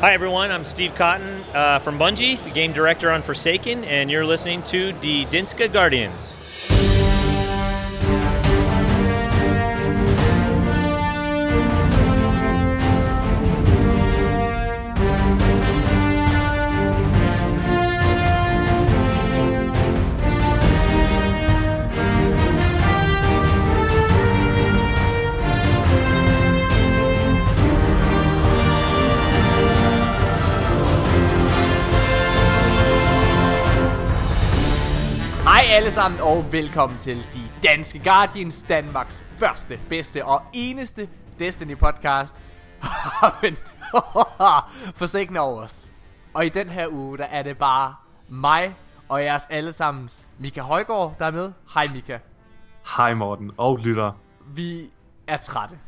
Hi, everyone. I'm Steve Cotton uh, from Bungie, the game director on Forsaken, and you're listening to the Dinska Guardians. Alle sammen og velkommen til De Danske Guardians, Danmarks første, bedste og eneste Destiny podcast. Men forsikring over os. Og i den her uge, der er det bare mig og jeres allesammens Mika Højgaard, der er med. Hej Mika. Hej Morten og lytter. Vi er trætte.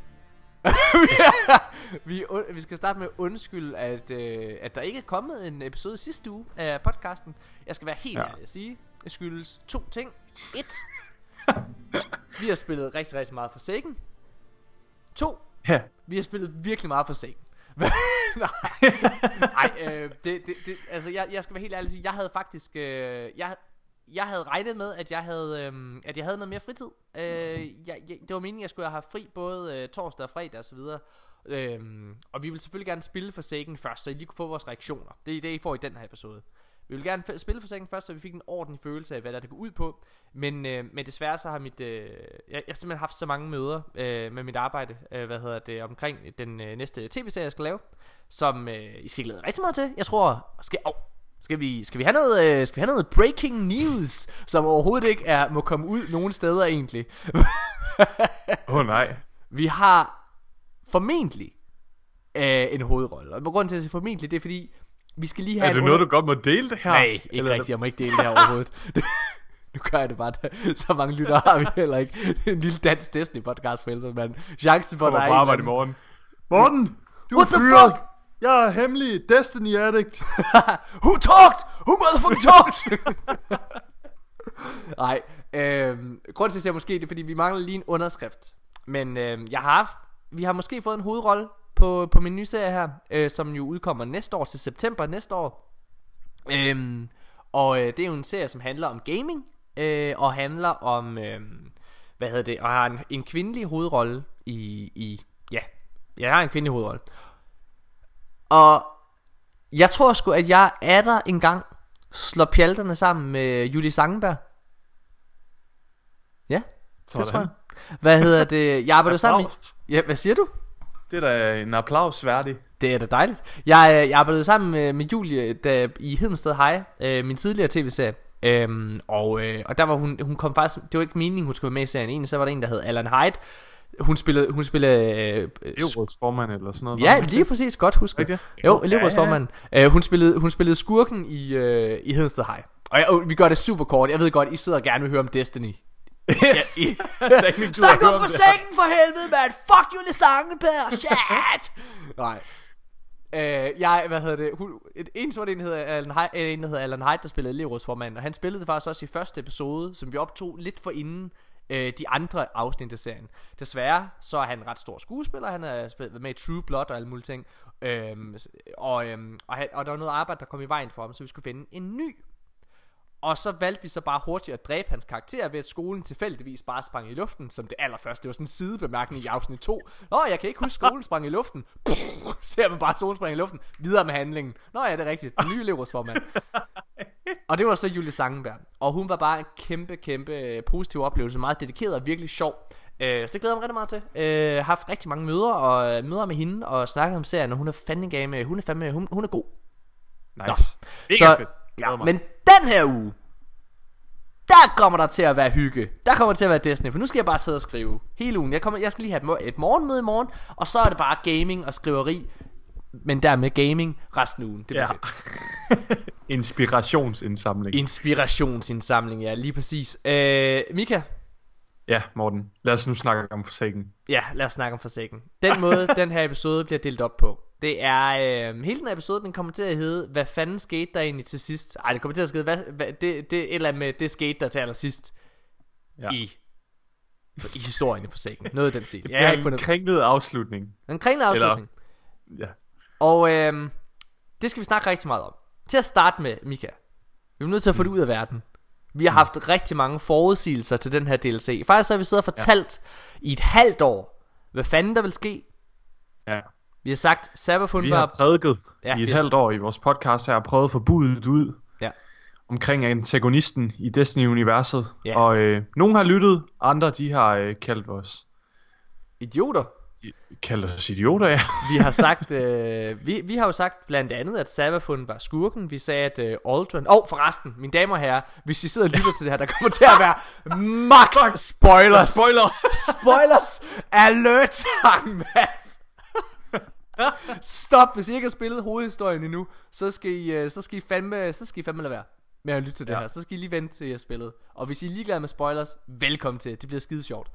vi, er, vi, vi skal starte med at undskylde, at, øh, at der ikke er kommet en episode sidste uge af podcasten. Jeg skal være helt Ja. ærlig at sige, det skyldes to ting. Et, vi har spillet rigtig, rigtig meget for Forsaken. To, Ja, vi har spillet virkelig meget for Sagan. Nej, Ej, øh, det, det, det, altså jeg, jeg skal være helt ærlig og sige, jeg havde faktisk, øh, jeg, jeg havde regnet med, at jeg havde, øh, at jeg havde noget mere fritid. Øh, jeg, jeg, det var meningen, at jeg skulle have fri både øh, torsdag og fredag og så videre. Øhm, og vi vil selvfølgelig gerne spille for Sagan først, så I lige kunne få vores reaktioner. Det er det, I får i den her episode. Vi vil gerne spille for Sagan først, så vi fik en ordentlig følelse af, hvad der det går ud på. Men, øh, men desværre så har mit... Øh, jeg, jeg har simpelthen haft så mange møder øh, med mit arbejde, øh, hvad hedder det, omkring den øh, næste tv-serie, jeg skal lave, som øh, I skal glæde rigtig meget til. Jeg tror... Skal, oh, skal vi, skal vi have noget, øh, skal vi have noget breaking news, som overhovedet ikke er, må komme ud nogen steder egentlig? åh oh, nej. Vi har formentlig øh, en hovedrolle. Og grund til at sige formentlig, det er fordi, vi skal lige have Er det noget, du godt må dele det her? Nej, ikke Eller er rigtigt. Jeg må ikke dele det her overhovedet. nu gør jeg det bare. Så mange lyttere har vi heller ikke. En lille dansk Destiny podcast for helvede, mand. Chancen for, Du at der kommer er på en arbejde i morgen. Morten, du What er the fyret. fuck? Jeg er hemmelig Destiny addict. Who talked? Who motherfucking talked? Nej, øhm, grunden til at jeg måske det er, fordi vi mangler lige en underskrift. Men øhm, jeg har haft, vi har måske fået en hovedrolle på, på min nye serie her, øh, som jo udkommer næste år til september næste år. Øhm, og øh, det er jo en serie, som handler om gaming, øh, og handler om, øh, hvad hedder det, og har en, en kvindelig hovedrolle i, i, ja, jeg har en kvindelig hovedrolle. Og jeg tror sgu, at jeg er der engang slår pjalterne sammen med Julie Sangenberg. Ja, det tror jeg. Hvad hedder det? Jeg arbejder sammen med... Ja, hvad siger du? Det er da en applaus værdig. Det er da dejligt. Jeg, øh, jeg arbejdede sammen med, med Julie der, i Hedensted High, øh, min tidligere tv-serie. Øhm, og, øh, og der var hun, hun kom faktisk, det var ikke meningen, hun skulle være med i serien. Egentlig så var der en, der hed Alan Hyde. Hun spillede, hun spillede øh, øh, formand eller sådan noget. Ja, lige præcis. Godt husket. Det? Jo, Jo, elevrådsformanden. Øh, hun, spillede, hun spillede skurken i, øh, i Hedensted High. Og, jeg, og vi gør det super kort. Jeg ved godt, I sidder og gerne vil høre om Destiny. Ja, I... Snak om det. sengen for helvede, mand! Fuck Julie Sangenberg! Shit! Nej. Øh, jeg, hvad hedder det, hun, et, en sort en hedder Alan Hyde, en der hedder Alan Hyde, der spillede elevrådsformand, og han spillede det faktisk også i første episode, som vi optog lidt for inden øh, de andre afsnit af serien. Desværre, så er han en ret stor skuespiller, han har spillet med i True Blood og alle mulige ting, øhm, og, øhm, og, han, og der var noget arbejde, der kom i vejen for ham, så vi skulle finde en ny og så valgte vi så bare hurtigt at dræbe hans karakter ved at skolen tilfældigvis bare sprang i luften som det allerførste. Det var sådan en sidebemærkning i afsnit 2. Nå, jeg kan ikke huske, skolen sprang i luften. Puh, ser man bare skolen sprang i luften. Videre med handlingen. Nå ja, det er rigtigt. Den nye elevrådsformand. Og det var så Julie Sangenberg. Og hun var bare en kæmpe, kæmpe øh, positiv oplevelse. Meget dedikeret og virkelig sjov. Øh, så det glæder jeg mig rigtig meget til. Øh, haft rigtig mange møder og øh, møder med hende og snakket om serien. Og hun er fandme game. Hun er fandme, hun, hun er god. Nice. Nå. Mega Så- fedt. Ja, men den her uge, der kommer der til at være hygge. Der kommer til at være Destiny, for nu skal jeg bare sidde og skrive hele ugen. Jeg, kommer, jeg skal lige have et, et morgenmøde i morgen, og så er det bare gaming og skriveri. Men dermed gaming resten af ugen. Det bliver Ja. fedt. Inspirationsindsamling. Inspirationsindsamling, ja, lige præcis. Øh, Mika, Ja, Morten. Lad os nu snakke om Forsaken. ja, lad os snakke om Forsaken. Den måde, den her episode bliver delt op på, det er, øh, hele den her episode, den kommer til at hedde, hvad fanden skete der egentlig til sidst? Ej, det kommer til at skrive, hvad, hvad, det, det, et eller andet med, det skete der til allersidst Ja. i, i historien i Forsaken. Noget af den stil. Det bliver en fundet kringlet afslutning. en kringlet afslutning. Ja. Og øhm, Det skal vi snakke rigtig meget om. Til at starte med, Mika. Vi er nødt til at få det ud af verden. Vi har haft rigtig mange forudsigelser til den her DLC. Faktisk har vi siddet og fortalt ja. i et halvt år, hvad fanden der vil ske. Ja. Vi har sagt, Cyberpunk Vi har var... prædiket Ja, i et vi har- halvt år i vores podcast her, og prøvet at få budet ud Ja. omkring antagonisten i Destiny-universet. Ja. Og øh, nogle har lyttet, andre de har øh, kaldt os, Idioter. Kaldt os idioter, ja. Vi har sagt, øh, vi, vi har jo sagt blandt andet, at Cyberpunk var skurken. Vi sagde, at øh, Aldrin... Åh, oh, forresten, mine damer og herrer, hvis I sidder og lytter til det her, der kommer til at være max spoilers. Spoiler! Spoilers alert, Mads. Stop, hvis I ikke har spillet hovedhistorien endnu, så skal I, øh, så skal I fandme, så skal I fandme lade være med at lytte til det Ja. her. Så skal I lige vente til I har spillet. Og hvis I er ligeglade med spoilers, velkommen til. Det bliver skide sjovt.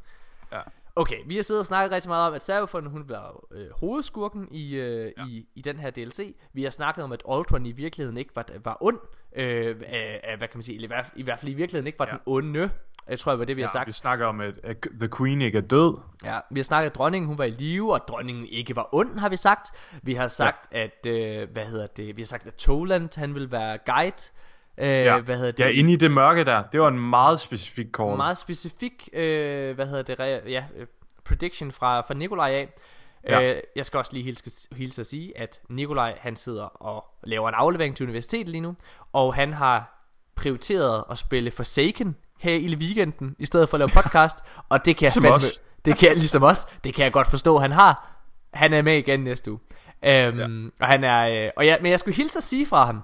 Ja. Okay, vi har siddet og snakket rigtig meget om, at Cyberpunk, hun var øh, hovedskurken i, øh, ja. i, i den her DLC. Vi har snakket om, at Ultron i virkeligheden ikke var, var ond. Øh, øh, hvad kan man sige? Eller i, hvert, I hvert fald i virkeligheden ikke var ja. Den onde. Jeg tror, det var det, vi har Ja, sagt. vi snakker om, at, at The Queen ikke er død. Ja, vi har snakket, at dronningen hun var i live, og dronningen ikke var ond, har vi sagt. Vi har sagt, ja. at, øh, hvad hedder det, vi har sagt, at Toland, han vil være guide. Øh, Ja. Hvad hedder det? Ja, inde i det mørke der. Det var en meget specifik call. meget specifik, øh, hvad hedder det, re- ja, øh, prediction fra, fra Nikolaj af. Ja. Øh, jeg skal også lige hilse, hilse at sige, at Nikolaj han sidder og laver en aflevering til universitetet lige nu, og han har prioriteret at spille Forsaken her i weekenden, i stedet for at lave podcast, og det kan jeg Som fandme, os. det kan jeg ligesom os, det kan jeg godt forstå, han har. Han er med igen næste uge. Øhm, ja. Og han er, øh, og ja, men jeg skulle hilse at sige fra ham,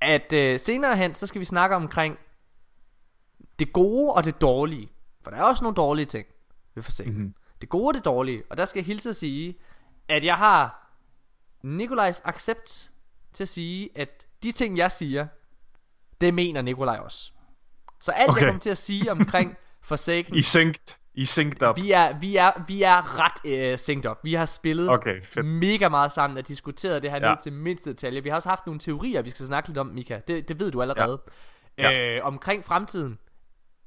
at øh, senere hen, så skal vi snakke omkring det gode og det dårlige. For der er også nogle dårlige ting ved Forsaken. Mm-hmm. Det gode og det dårlige. Og der skal jeg hilse at sige, at jeg har Nikolajs accept til at sige, at de ting, jeg siger, det mener Nikolaj også. Så alt, okay. jeg kommer til at sige omkring Forsaken, I synced. I synced op. vi er, vi er, vi er ret øh, synced op. Vi har spillet Okay, fedt. mega meget sammen og diskuteret det her ja. Ja. ned til mindste detalje. Vi har også haft nogle teorier, vi skal snakke lidt om, Mika. Det, det ved du allerede. Ja. Øh, omkring fremtiden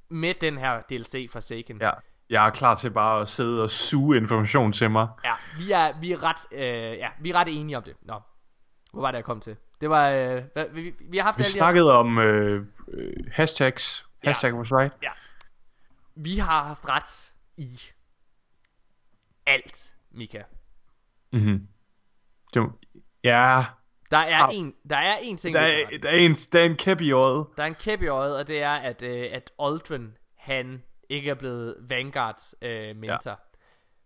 med den her DLC fra Saken. Ja. Jeg er klar til bare at sidde og suge information til mig. ja vi, er, vi, er ret, øh, ja, vi er ret enige om det. Nå, hvor var det, jeg kom til? Det var, øh, hvad, vi, vi har haft Vi alle de her- snakkede om øh, øh, hashtags. Ja. Hashtag was right. Vi har haft ret i alt, Mika. Mm-hmm. Det, ja, Der er, en, der er en ting, der er, der, er en, der er en kæp i øjet. Der er en kæp i øjet, og det er, at, øh, at Aldrin, han ikke er blevet Vanguards øh, mentor. Ja.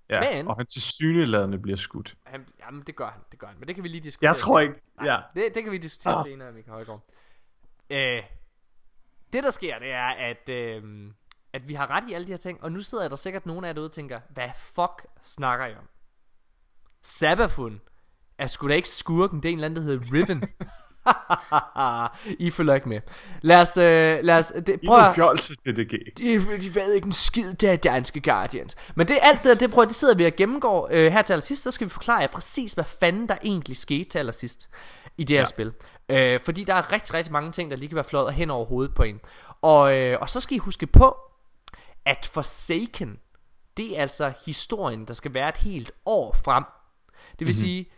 Ja, Men- og han til syneladende bliver skudt. Han, jamen, det gør han, det gør han. Men det kan vi lige diskutere. Jeg tror ikke, Nej, ja. det, det kan vi diskutere oh. Senere, Michael Højgaard. Øh, det der sker, det er, at, øh, at vi har ret i alle de her ting, og nu sidder der sikkert nogen af jer derude og tænker, hvad fuck snakker I om? Sabafun er sgu da ikke skurken, det er en eller anden, der hedder Riven. I følger ikke med. Lad os, øh, lad os, det, I prøv er at, fjolse, DDG. de, de ved ikke en skid, det er danske Guardians. Men det alt det, det prøver, det sidder vi og gennemgår øh, her til allersidst, så skal vi forklare jer præcis, hvad fanden der egentlig skete til allersidst i det her Ja. spil. Øh, fordi der er rigtig, rigtig mange ting, der lige kan være fløjet hen over hovedet på en. Og, øh, og så skal I huske på, at Forsaken, det er altså historien, der skal være et helt år frem. Det vil mm-hmm. sige,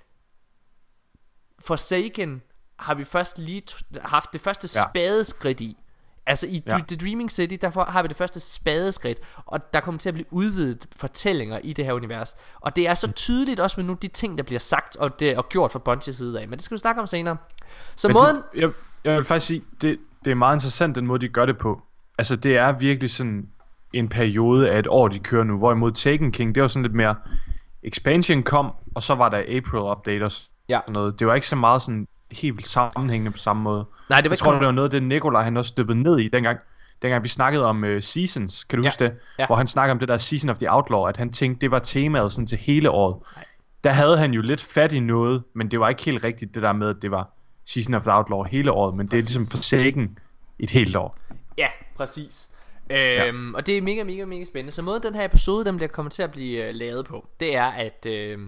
Forsaken har vi først lige haft det første Ja. spadeskridt i. Altså i Ja. ja. The Dreaming City, derfor har vi det første spadeskridt, og der kommer til at blive udvidet fortællinger i det her univers. Og det er så tydeligt også med nu de ting, der bliver sagt og, det, og gjort fra Bungies side af. Men det skal vi snakke om senere. Så Men måden... det, jeg, jeg vil faktisk sige, det, det er meget interessant, den måde, de gør det på. Altså, det er virkelig sådan en periode af et år, de kører nu. Hvorimod Taken King, det var sådan lidt mere... Expansion kom, og så var der April update og sådan Ja. noget. Det var ikke så meget sådan helt vildt sammenhængende på samme måde. Nej, det var Jeg tror, det var noget af det, Nikolaj han også dyppede ned i, dengang, dengang vi snakkede om uh, Seasons. Kan du Ja. huske det? Ja. Hvor han snakkede om det der Season of the Outlaw, at han tænkte, det var temaet sådan til hele året. Der havde han jo lidt fat i noget, men det var ikke helt rigtigt det der med, at det var Season of the Outlaw hele året, men Præcis. det er ligesom forsaken et helt år. Ja, præcis. Øhm, Og det er mega, mega, mega spændende. Så måden den her episode, den bliver kommer til at blive øh, lavet på, det er, at øh,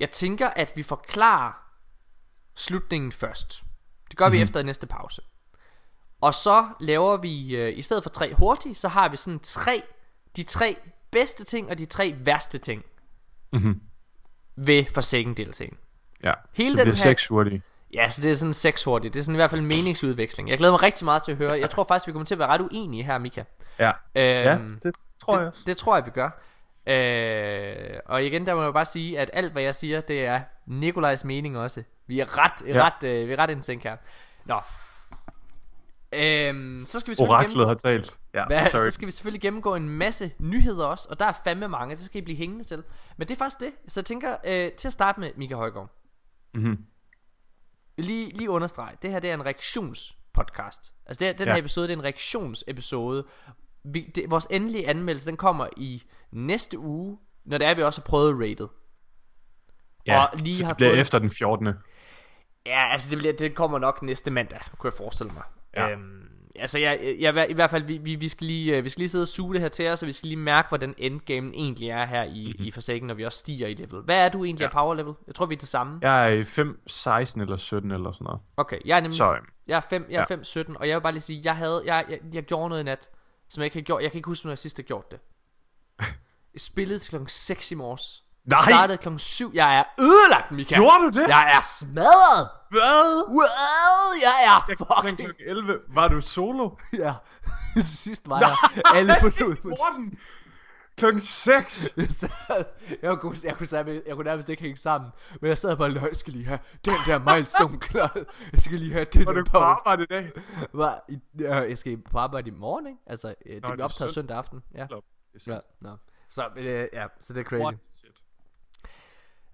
jeg tænker, at vi forklarer slutningen først. Det gør mm-hmm. vi efter næste pause. Og så laver vi, øh, i stedet for tre hurtigt, så har vi sådan tre, de tre bedste ting og de tre værste ting Mhm. ved Forsaken DLC'en. Ja, Hele så den det er her- seks hurtige. Ja, så det er sådan seks hurtigt. Det er sådan i hvert fald en meningsudveksling. Jeg glæder mig rigtig meget til at høre. Jeg tror faktisk, vi kommer til at være ret uenige her, Mika. Ja, Øhm, ja det tror jeg også. det tror jeg, vi gør. Øh, og igen, der må jeg bare sige, at alt hvad jeg siger, det er Nikolajs mening også. Vi er ret, ja. Ret, øh, vi er ret insync her. Nå. Øhm, så skal vi selvfølgelig Oraklet har talt. Ja, hvad, sorry. så skal vi selvfølgelig gennemgå en masse nyheder også, og der er fandme mange, det skal I blive hængende til. Men det er faktisk det. Så jeg tænker, øh, til at starte med, Mika Højgaard, Lige, lige understrege, det her det er en reaktionspodcast. Altså det, her- den Ja. her episode, det er en reaktionsepisode. Vi, det, vores endelige anmeldelse, den kommer i næste uge, når det er, vi også har prøvet rated. Ja, og lige så har det bliver fået- efter den 14. Ja, altså det, bliver, det kommer nok næste mandag, kunne jeg forestille mig. Ja. Øhm, altså jeg, jeg, i hvert fald, vi, vi, vi, skal lige, øh, vi skal lige sidde og suge det her til os, og vi skal lige mærke, hvordan endgame egentlig er her i, mm-hmm. i Forsaken, når vi også stiger i level. Hvad er du egentlig Ja. af power level? Jeg tror, vi er det samme. Jeg er i 5, 16 eller 17 eller sådan noget. Okay, jeg er nemlig Så, øhm, jeg er 5, jeg er ja. 5 17, og jeg vil bare lige sige, jeg havde jeg, jeg, jeg gjorde noget i nat, som jeg ikke har gjort. Jeg kan ikke huske, når jeg sidst har gjort det. Jeg spillede til klokken 6 i morges. Nej! Jeg startede klokken 7. Jeg er ødelagt, Mika. Gjorde du det? Jeg er smadret. Hvad? Wow, jeg er Jeg fucking... klokken 11. Var du solo? Ja, til sidst var jeg alle mig. Morten! Klokken 6! Jeg, sad, jeg, kunne, jeg, kunne, jeg, jeg kunne nærmest ikke hænge sammen Men jeg sad bare, jeg skal lige have den der milestone klar Jeg skal lige have den Var du på arbejde i dag? Var, i, ja, jeg skal på arbejde i morgen, ikke? Altså, øh, det Nå, bliver det er optaget søndag. aften Ja, Klop. Det er ja no. Så, øh, ja, så det er crazy What? Shit.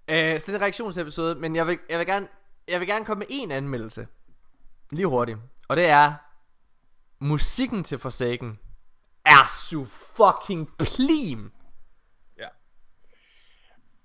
Øh, Så det er en reaktionsepisode Men jeg vil, jeg vil gerne Jeg vil gerne komme med en anmeldelse Lige hurtigt Og det er Musikken til Forsaken Er så fucking plim Ja.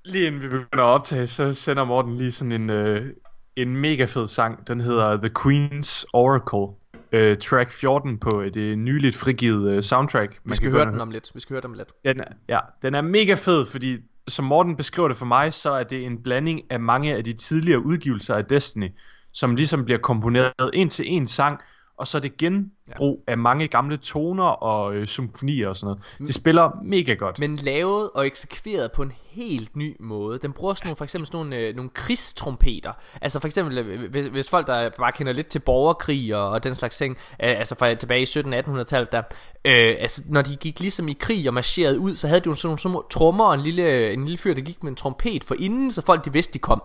Lige inden vi begynder at optage, så sender Morten lige sådan en, øh, en mega fed sang. Den hedder The Queen's Oracle. Øh, track 14 på øh, det nyligt frigivet øh, soundtrack. Vi skal høre den om lidt Vi skal høre den om lidt Den er, ja, den er mega fed, fordi som Morten beskriver det for mig, så er det en blanding af mange af de tidligere udgivelser af Destiny, som ligesom bliver komponeret en til en sang, og så er det genbrug ja. af mange gamle toner og øh, symfonier og sådan noget. Det spiller mega godt. Men lavet og eksekveret på en helt ny måde. Den bruger sådan nogle, for eksempel sådan nogle, øh, nogle krigstrompeter. Altså for eksempel, øh, hvis, hvis folk der bare kender lidt til borgerkrig og, og den slags ting, øh, altså fra tilbage i 1700-1800-tallet der, øh, altså når de gik ligesom i krig og marcherede ud, så havde de jo sådan nogle små trommer og en lille, en lille fyr, der gik med en trompet for inden, så folk de vidste, de kom.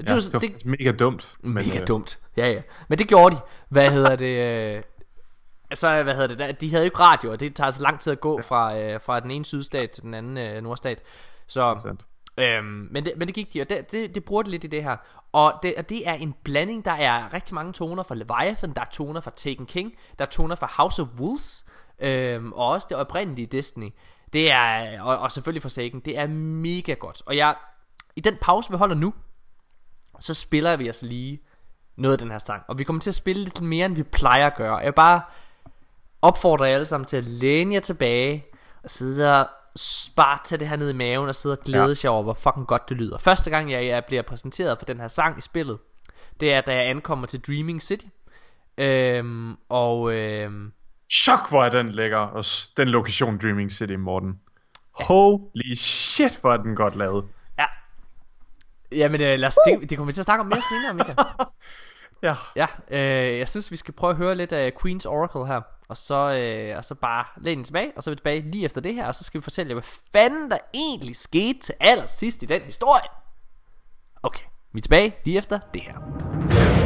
Det, ja, var, det var det, faktisk mega dumt. Mega øh, dumt. Ja, ja. Men det gjorde de. Hvad hedder det? Øh... Altså, hvad hedder det? De havde jo ikke radio, og det tager så lang tid at gå fra, øh, fra den ene sydstat til den anden øh, nordstat. Så, øhm, men, det, men det gik de, og det, det, det bruger det lidt i det her. Og det, og det er en blanding, der er rigtig mange toner fra Leviathan, der er toner fra Taken King, der er toner fra House of Wolves, øhm, og også det oprindelige Destiny. Det er, og, og selvfølgelig Forsaken, det er mega godt. Og jeg, i den pause, vi holder nu, så spiller vi os lige noget af den her sang. Og vi kommer til at spille lidt mere, end vi plejer at gøre. Jeg bare opfordre jer alle sammen til at læne jer tilbage, og sidde og bare tage det her ned i maven, og sidde og glæde ja. jer over, hvor fucking godt det lyder. Første gang, jeg, jeg bliver præsenteret for den her sang i spillet, det er, da jeg ankommer til Dreaming City. Øhm, og øhm, Chok, hvor er den lækker, den lokation Dreaming City, Morten. Holy shit, hvor er den godt lavet. Ja, Jamen øh, lad os, det, det kommer vi til at snakke om mere senere, Mika. Ja. Ja, øh, jeg synes vi skal prøve at høre lidt af Queen's Oracle her Og så, øh, og så bare læne den tilbage Og så er vi tilbage lige efter det her Og så skal vi fortælle jer, hvad fanden der egentlig skete til allersidst i den historie Okay, vi er tilbage lige efter det her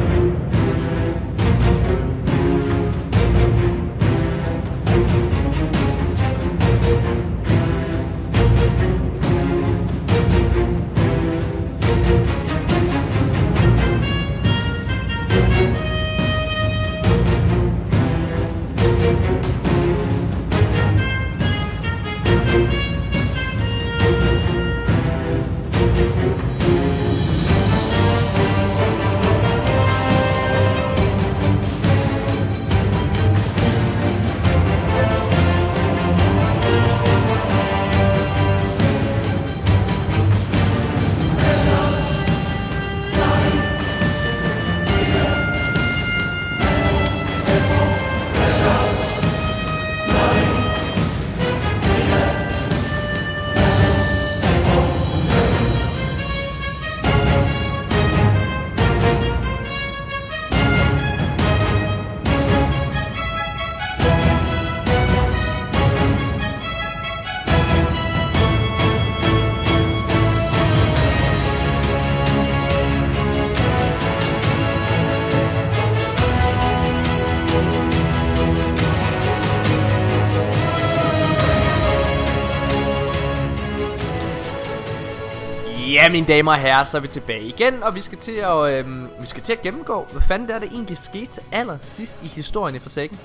Ja, mine damer og herrer, så er vi tilbage igen, og vi skal til at, øhm, vi skal til at gennemgå, hvad fanden der er, der egentlig skete til aller sidst i historien i Forsaken.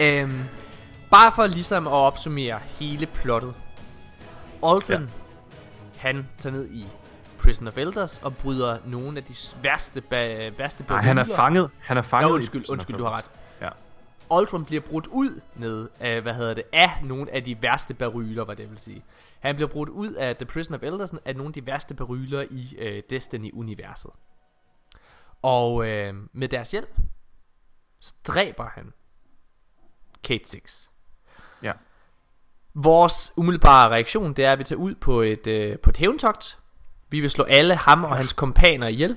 Øhm, bare for ligesom at opsummere hele plottet. Aldrin, ja. han tager ned i Prison of Elders og bryder nogle af de værste, ba- værste Nej, han er fanget. Han er fanget. Ja, undskyld, undskyld, du har ret. Ja. Aldrin bliver brudt ud ned af, hvad hedder det, af nogle af de værste baryler, hvad det vil sige. Han bliver brudt ud af The Prison of Eldersen af nogle af de værste baryler i øh, Destiny-universet. Og øh, med deres hjælp, så dræber han Kate Six. Ja. Vores umiddelbare reaktion, det er, at vi tager ud på et, øh, på et hævntogt. Vi vil slå alle ham og hans kompaner ihjel.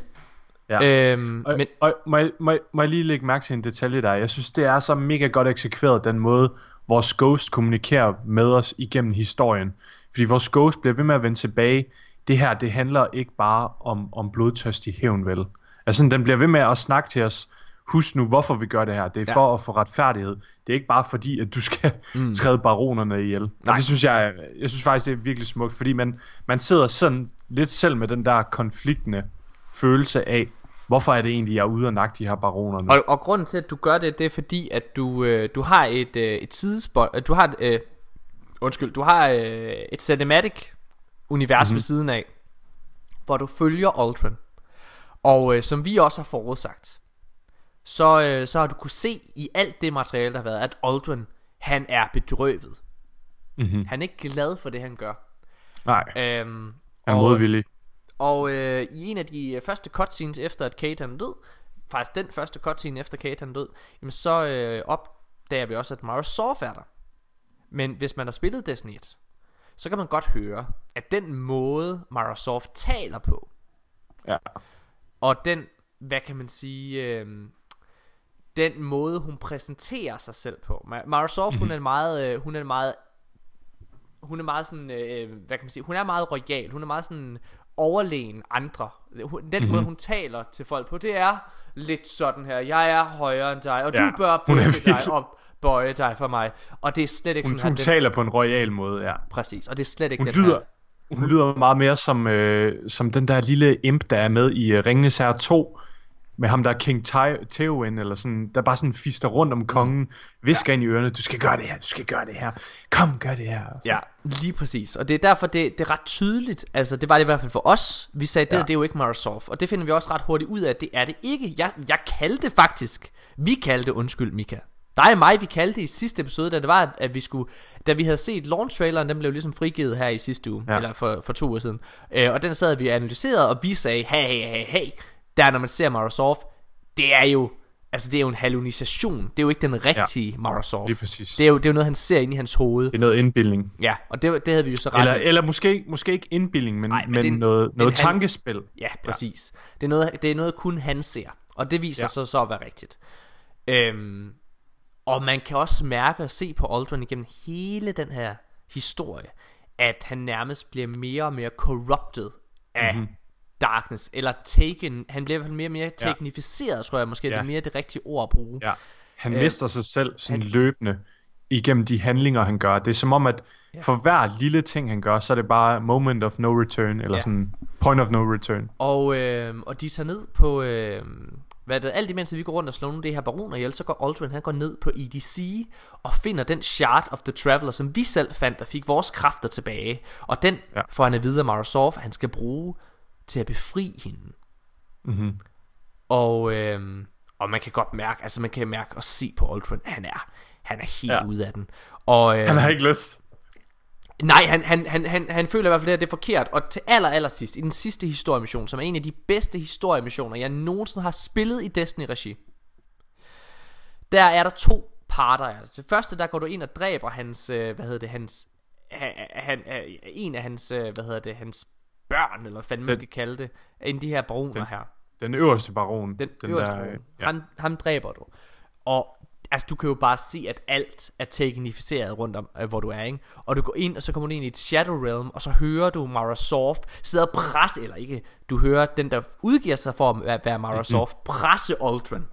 Ja. Øhm, Og, men, og må, jeg, må, jeg, må jeg lige lægge mærke til en detalje der? Jeg synes, det er så mega godt eksekveret, den måde, vores Ghost kommunikerer med os igennem historien. Fordi vores Ghost bliver ved med at vende tilbage. Det her, det handler ikke bare om, om blodtørstig hævn, vel? Altså, den bliver ved med at snakke til os. Husk nu, hvorfor vi gør det her. Det er Ja. for at få retfærdighed. Det er ikke bare fordi, at du skal mm. træde baronerne ihjel. Nej. Det synes jeg, jeg synes faktisk, det er virkelig smukt. Fordi man, man sidder sådan lidt selv med den der konfliktende følelse af, hvorfor er det egentlig, jeg er ude og nakke de her baroner nu? Og, og grunden til at du gør det Det er fordi at du, øh, du har et, øh, et sidespot øh, Du har et, øh, Undskyld Du har øh, et cinematic Univers mm-hmm. ved siden af Hvor du følger Aldrin Og øh, som vi også har forudsagt så, øh, så har du kunne se I alt det materiale der har været At Aldrin Han er bedrøvet Mhm. Han er ikke glad for det han gør Nej, øhm, han er og- modvillig. og øh, i en af de øh, første cutscenes efter at Kate han død, faktisk den første cutscene efter Kate han død, jamen så øh, opdager vi også, at Mara Sof er der. Men hvis man har spillet Destiny 1, så kan man godt høre, at den måde Mara Sof taler på, Ja. og den, hvad kan man sige, øh, den måde hun præsenterer sig selv på. Sof, hun er en meget, øh, hun er meget hun er meget sådan, øh, hvad kan man sige, hun er meget royal, hun er meget sådan overlegen andre. Hun- Den mm-hmm. måde hun taler til folk på, det er lidt sådan her, jeg er højere end dig, og ja, du bør hun bøje dig og bøje dig for mig. Og det er slet ikke Hun, sådan, hun han taler på en royal måde, ja. præcis, og det er slet ikke Hun den lyder, her. hun lyder meget mere som, øh, som den der lille imp, der er med i øh, Ringenes Herre 2, med ham der er King Theowen, eller sådan, der bare sådan fister rundt om kongen, visker ind i ørerne, du skal gøre det her, du skal gøre det her, kom, gør det her. Ja, lige præcis. Og det er derfor, det, det er ret tydeligt. Altså, det var det i hvert fald for os. Vi sagde, det, Ja. ja. det er jo ikke Microsoft. Og det finder vi også ret hurtigt ud af, at det er det ikke. Jeg, jeg kaldte faktisk. Vi kaldte, undskyld Mika. Dig og mig, vi kaldte i sidste episode, da det var, at vi skulle, da vi havde set launch-traileren, den blev ligesom frigivet her i sidste uge, Ja. ja. eller for, for to uger siden. Øh, og den sad vi og analyserede, og vi sagde, hey, hey, hey, hey, der når man ser Microsoft, det er jo, altså det er jo en hallucination. Det er jo ikke den rigtige ja. Microsoft. lige præcis. Det er, jo, det er jo noget, han ser ind i hans hoved. Det er noget indbildning. Ja, og det, det havde vi jo så ret Eller, eller måske, måske ikke indbildning, men, Nej, men men, det noget, det noget halv- tankespil. Ja, præcis. Ja. Det, er noget, det er noget, kun han ser. Og det viser. Ja. sig så at være rigtigt. Øhm, og man kan også mærke og se på Aldrin igennem hele den her historie, at han nærmest bliver mere og mere corrupted af mm-hmm. Darkness, eller taken, han bliver i hvert fald mere og mere teknificeret, tror jeg måske, ja. det er mere det rigtige ord at bruge. Ja. Han Øh, mister sig selv sådan han- løbende igennem de handlinger, han gør. Det er som om, at Ja. for hver lille ting, han gør, så er det bare moment of no return, eller Ja. sådan point of no return. Og, øh, og de tager ned på øh, hvad er det, alt imens vi går rundt og slår nogle af de her baroner ihjel, så går Aldrin, han går ned på EDC og finder den shard of the Traveler, som vi selv fandt og fik vores kræfter tilbage. Og den ja. Får han at vide af Marasov, han skal bruge til at befri hende. Mm-hmm. Og, øh, og man kan godt mærke, altså man kan mærke og se på at han er, han er helt ja. Ude af den. Og, øh, Han har ikke lyst. Nej, han, han, han, han, han føler i hvert fald, at det er forkert. Og til aller, aller sidst, i den sidste historiemission, som er en af de bedste historiemissioner, jeg nogensinde har spillet i Destiny-regi, der er der to parter. Det første, der går du ind og dræber hans, øh, hvad hedder det, hans, han, han, øh, en af hans, øh, hvad hedder det, hans børn, eller hvad fanden man skal kalde det, en af de her baroner Den- her. Den øverste baron. Den, den øverste der, der, ja. ham, ham dræber du. Og altså, du kan jo bare se, at alt er teknificeret rundt om, øh, hvor du er, ikke? Og du går ind, og så kommer du ind i et Shadow Realm, og så hører du Mara Soft sidde og presse, eller ikke, du hører den, der udgiver sig for at være Mara Soft, presse Aldrin.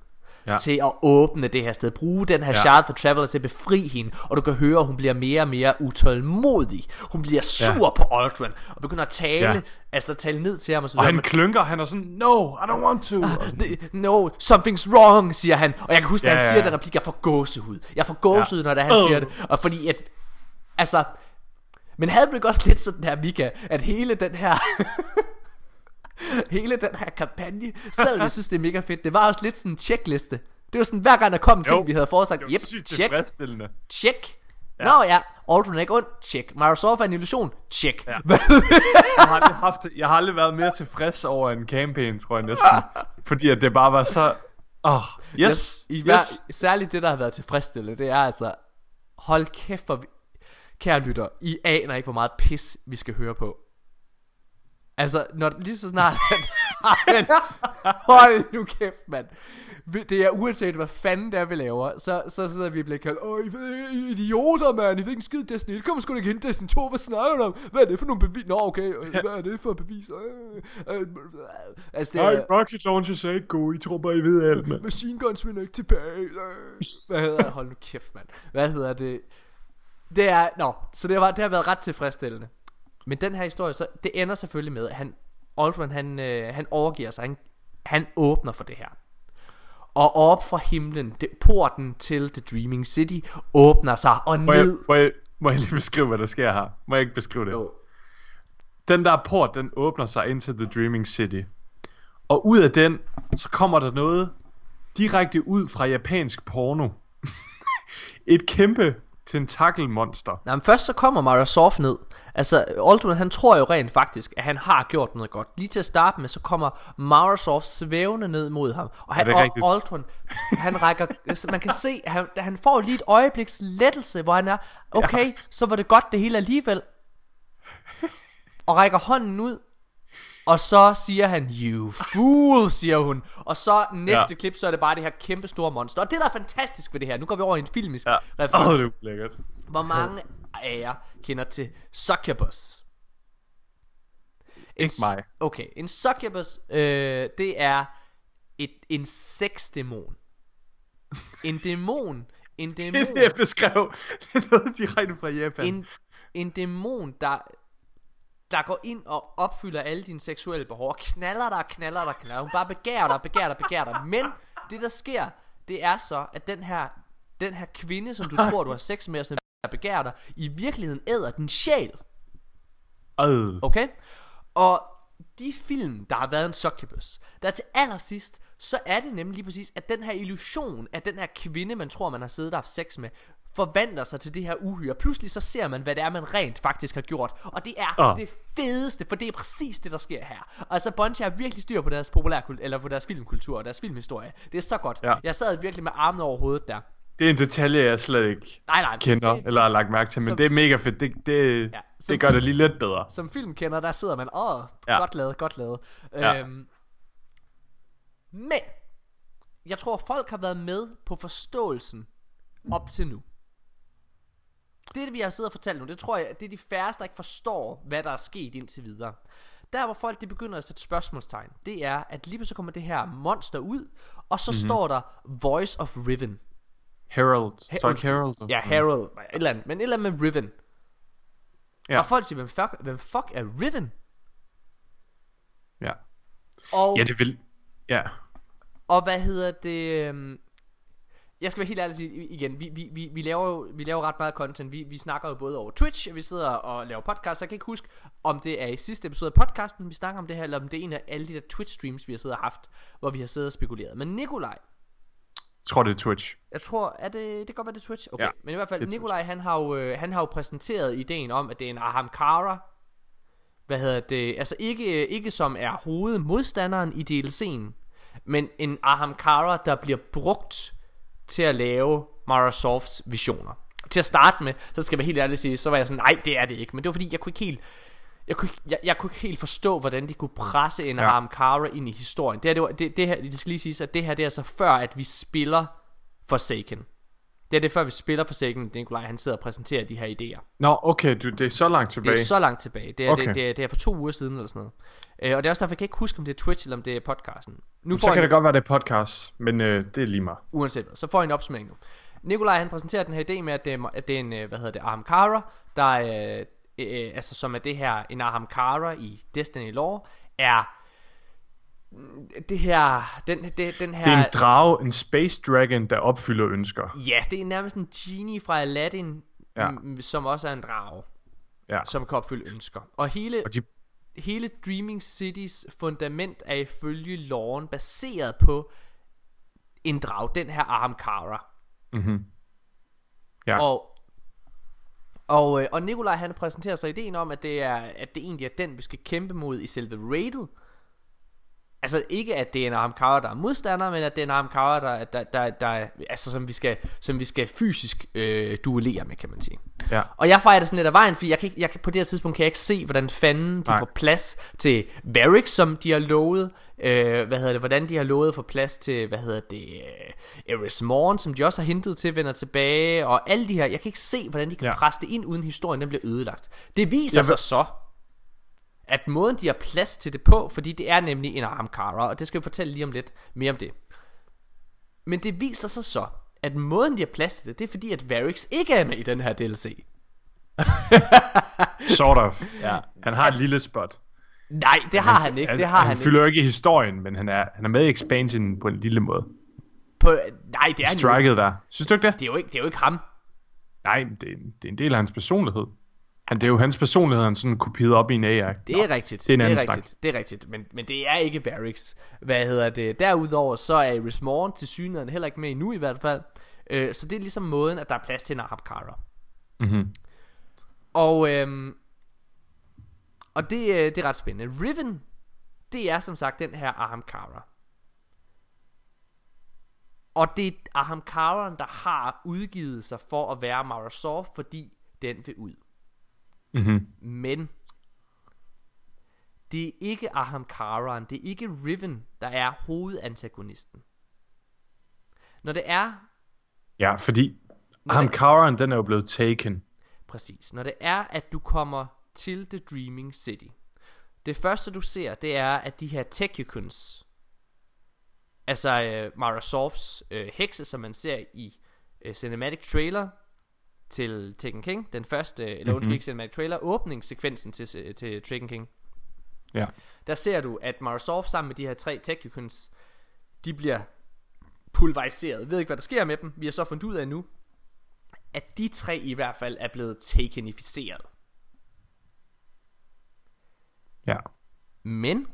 Ja. Til at åbne det her sted. Bruge den her ja. Shard for Traveler til at befri hende. Og du kan høre, at hun bliver mere og mere utålmodig. Hun bliver sur ja. på Aldrin. Og begynder at tale, ja. Altså tale ned til ham. Og, så Og han klynker, han er sådan, no, I don't want to. The- No, something's wrong, siger han. Og jeg kan huske, at Ja, han ja, siger ja. den replik, jeg får gåsehud. Jeg får gåsehud, ja. når det han Øh. siger det. Og fordi at, altså, men havde du ikke også lidt sådan her, Mika, at hele den her, hele den her kampagne, selvom jeg synes, det er mega fedt, det var også lidt sådan en checkliste. Det var sådan, hver gang der kom en ting, vi havde var yep, check, check. Ja. Nå ja, Aldrin er ikke ond, check. Microsoft er en illusion, check. Ja. Jeg har, aldrig haft, jeg har aldrig været mere tilfreds over en campaign, tror jeg næsten. Fordi at det bare var så... Åh, oh, yes, I yes. hver, særligt det, der har været tilfredsstillende, det er altså, hold kæft for, kære lytter, I aner ikke, hvor meget pis, vi skal høre på. Altså, når lige så snart, men, hold nu kæft, mand. Det er uanset, hvad fanden det er, vi laver, så, så sidder vi og bliver kaldt, Åh, I, I, I idioter, mand, I fik en skid Destiny, det kommer sgu da ikke hen Destiny 2, hvad snakker du om? Hvad er det for nogle bevis? Nå, okay, øh, hvad er det for beviser? Øh, øh, øh, Altså, det er, Nej, rocket launchers er ikke gode. I tror bare, I ved alt, mand. Machine Guns vinder ikke tilbage. Øh. Hvad hedder det? Hold nu kæft, mand. Hvad hedder det? Det er, nå, så det har, det har været ret tilfredsstillende. Men den her historie, så, det ender selvfølgelig med, at han, Aldrin, han, øh, han overgiver sig. Han, han åbner for det her. Og op fra himlen, det, porten til The Dreaming City, åbner sig og Må jeg, ned. må, jeg, må jeg lige beskrive, hvad der sker her? Må jeg ikke beskrive det? Jo. Den der port, den åbner sig ind til The Dreaming City. Og ud af den, så kommer der noget direkte ud fra japansk porno. Et kæmpe tentakelmonster. Nej, men først så kommer Mario Soft ned. Altså, Aldrin, han tror jo rent faktisk, at han har gjort noget godt. Lige til at starte med, så kommer Mario Soft svævende ned mod ham. Og, han, og rigtigt? Aldrin, han rækker, altså, man kan se, at han, han får lige et øjebliks lettelse, hvor han er, okay, ja. så var det godt det hele alligevel. Og rækker hånden ud, og så siger han, you fool, siger hun. Og så næste ja. Klip, så er det bare det her kæmpe store monster. Og det, der er fantastisk ved det her, nu går vi over i en filmisk Ja. reference. oh, det er lækkert. Hvor mange af jer kender til Succubus? En Ikke mig. Okay, en Succubus, øh, det er et, en sexdæmon. En dæmon, en Det er dæmon, det, jeg beskrev. Det er noget direkte fra Japan. en, en dæmon, der, der går ind og opfylder alle dine seksuelle behov, og knaller dig, knaller dig, knaller. Hun bare begærer dig, begærer dig, begærer dig. Men det, der sker, det er så, at den her, den her kvinde, som du tror, du har sex med, og som der begærer dig, i virkeligheden æder din sjæl. Okay? Og de film, der har været en succubus, der til allersidst, så er det nemlig lige præcis, at den her illusion af den her kvinde, man tror, man har siddet og haft sex med, forvandler sig til det her uhyre. Pludselig så ser man, hvad det er, man rent faktisk har gjort. Og det er Ah. det fedeste, for det er præcis det, der sker her. Altså, Bungie har virkelig styr på deres populærkultur, eller på deres filmkultur og deres filmhistorie. Det er så godt. Ja. Jeg sad virkelig med armene over hovedet der. Det er en detalje, jeg slet ikke Nej, nej. kender det- eller har lagt mærke til, men som- det er mega fedt. Det, det, Ja, det gør det lige lidt bedre. som filmkender, der sidder man, åh. Ja. godt lavet, godt lavet. Ja. Øhm, men, jeg tror, folk har været med på forståelsen op til nu. Det, vi har siddet og fortalt nu, det tror jeg, det er de færreste, der ikke forstår, hvad der er sket indtil videre. Der hvor folk de begynder at sætte spørgsmålstegn, det er, at lige så kommer det her monster ud, og så mm-hmm. står der Voice of Riven. Harold. He- Sorry. Harold. Ja, Harold, et eller andet, men et eller andet med Riven. Ja. Og folk siger, hvem fuck, hvem fuck er Riven? Ja. Og Ja, det vil... Ja. Og hvad hedder det? Jeg skal være helt ærlig sige igen, vi, vi, vi, vi, laver jo vi laver ret meget content. Vi, vi snakker jo både over Twitch, og vi sidder og laver podcast. Så jeg kan ikke huske, om det er i sidste episode af podcasten, vi snakker om det her, eller om det er en af alle de der Twitch streams, vi har siddet og haft, hvor vi har siddet og spekuleret. Men Nikolaj, Jeg tror, det er Twitch. jeg tror, er det, det kan godt være det er Twitch? Okay, Ja, men i hvert fald, Nikolaj, han har, jo, øh, han har jo præsenteret ideen om, at det er en Ahamkara, hvad hedder det, altså ikke, ikke som er hovedmodstanderen i DLC'en, men en Ahamkara, der bliver brugt til at lave Mara Softs visioner. Til at starte med, så skal jeg helt ærlig sige, så var jeg sådan, nej, det er det ikke. Men det var fordi, jeg kunne ikke helt, jeg kunne, ikke- jeg, jeg kunne ikke helt forstå, hvordan de kunne presse en ja. Ahamkara ind i historien. Det, her, det, var, det, det her, det skal lige siges, at det her, det er altså før, at vi spiller Forsaken. Det er det før vi spiller for Forsaken, Nikolaj han sidder og præsenterer de her idéer. Nå, okay, du, det er så langt tilbage. Det er så langt tilbage. Det er, Okay. det, det, er, det er for to uger siden eller sådan noget. Øh, og det er også derfor, jeg kan ikke huske, om det er Twitch eller om det er podcasten. Nu så kan det godt være, det er podcast, men øh, det er lige meget. Uanset hvad, så får jeg en opsummering nu. Nikolaj han præsenterer den her idé med, at det er, at det er en, øh, hvad hedder det, Ahamkara, der er, øh, øh, altså som er det her, en Ahamkara i Destiny lore, er mm, det her, den, det, den her, Det er en drage, en space dragon, der opfylder ønsker. ja, det er nærmest en genie fra Aladdin, Ja. ja. som også er en drage, Ja. som kan opfylde ønsker. Og hele, Og de, hele Dreaming Cities fundament er ifølge loven baseret på en drag, den her Ahamkara. mm-hmm. Ja. Og og, øh, og Nikolaj han præsenterer så ideen om at det er at det egentlig er den vi skal kæmpe mod i selve raidet. Altså ikke at det er en Ahamkara der er modstander, men at det er en Ahamkara der der der, der altså som vi skal som vi skal fysisk øh, duellere med, kan man sige. Ja. Og jeg fejrer det sådan lidt af vejen, fordi jeg kan, ikke, jeg kan, på det her tidspunkt kan jeg ikke se, hvordan fanden de Nej. får plads til Varric, som de har lovet. Øh, hvad hedder det, hvordan de har lovet at få plads til, hvad hedder det, øh, Eris Morn, som de også har hentet til, vender tilbage, og alle de her. Jeg kan ikke se, hvordan de kan Ja. ja. presse det ind, uden historien den bliver ødelagt. Det viser Jeg sig så, at måden de har plads til det på, fordi det er nemlig en Ahamkara, og det skal vi fortælle lige om lidt mere om det. Men det viser sig så, at måden de har plads til det, det er fordi, at Varix ikke er med i den her DLC. Sort of. Ja. Han har et lille spot. Nej, det har han ikke. Det har han, han ikke. fylder ikke i historien, men han er, han er med i expansion på en lille måde. På, nej, det er han jo ikke. Striket der. Synes du ikke det? Det er jo ikke, det er jo ikke ham. Nej, det er, det er en del af hans personlighed. Han, det er jo hans personlighed, han sådan kopieret op i en AI. Det er Nå, rigtigt. Det er en det er snak. rigtigt. Det er rigtigt. Men, men det er ikke Varix. Hvad hedder det? Derudover så er Iris Morn til synligheden heller ikke med endnu i hvert fald. Øh, så det er ligesom måden, at der er plads til en Ahamkara. Mhm. Og, øhm, og det, øh, det er ret spændende. Riven, det er som sagt den her Ahamkara. Og det er Ahamkaraen, der har udgivet sig for at være Mara Soft, fordi den vil ud. Mhm. Men det er ikke Ahamkaraen, det er ikke Riven, der er hovedantagonisten. Når det er, Ja, fordi Når ham det- Karen, den er jo blevet taken. præcis, når det er, at du kommer til The Dreaming City. Det første du ser, det er, at de her Tekukons, altså øh, Mara Softs øh, hekse, som man ser i øh, cinematic trailer til Tekken King, den første, eller undskyld ikke cinematic trailer, åbningssekvensen til, til Tekken King, Ja. der ser du, at Marasov sammen med de her tre Tekukons, de bliver pulveriseret. Jeg ved ikke, hvad der sker med dem. Vi har så fundet ud af nu, at de tre i hvert fald er blevet takenificeret. Ja. Men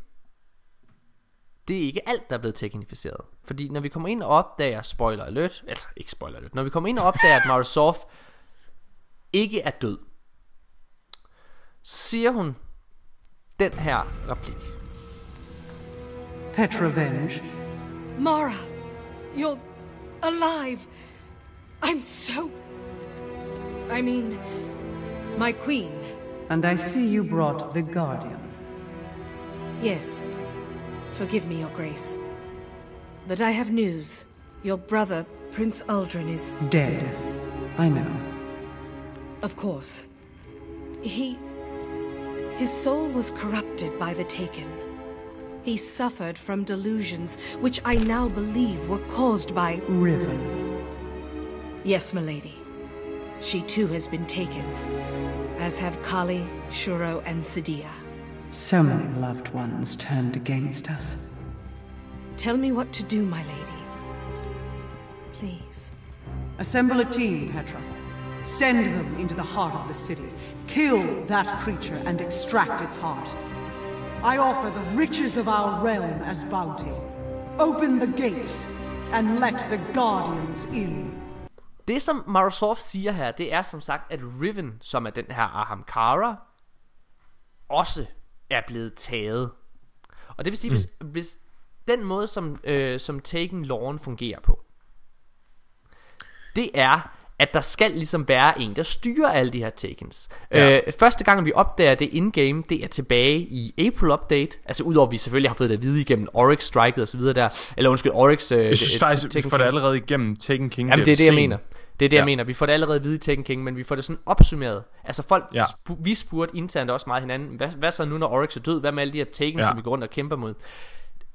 det er ikke alt, der er blevet teknificeret. Fordi når vi kommer ind og opdager, spoiler alert, altså ikke spoiler alert, når vi kommer ind og opdager, at Marasov ikke er død, så siger hun den her replik. Petrovenge. Mara, you're alive. I'm so. I mean, my queen. And I see you brought the Guardian. Yes. Forgive me, Your Grace. But I have news. Your brother, Prince Aldrin, is. Dead. I know. Of course. He. His soul was corrupted by the Taken. He suffered from delusions, which I now believe were caused by. Riven. Yes, milady. She too has been taken, as have Kali, Shuro, and Sadia. So many loved ones turned against us. Tell me what to do, my lady. Please. Assemble a team, Petra. Send them into the heart of the city. Kill that creature and extract its heart. I offer the riches of our realm as bounty. Open the gates and let the Guardians in. Det som Marasov siger her, det er som sagt, at Riven, som er den her Ahamkara, også er blevet taget. Og det vil sige, mm. hvis, hvis den måde, som, øh, som Taken Lawn fungerer på, det er, at der skal ligesom være en, der styrer alle de her takens. Ja. Øh, første gang vi opdager det in-game, det er tilbage i April Update. Altså udover at vi selvfølgelig har fået det at vide igennem Oryx Striket og så videre der. Eller undskyld, Oryx... Øh, Jeg synes faktisk, vi får det allerede igennem Taken King. Jamen det er det jeg mener Det er det jeg Ja. mener Vi får det allerede at vide i Tekken King Men vi får det sådan opsummeret Altså folk Ja. spu- Vi spurgte internt også meget hinanden hvad, hvad så nu når Oryx er død Hvad med alle de her Tekken Ja. som vi går rundt og kæmper mod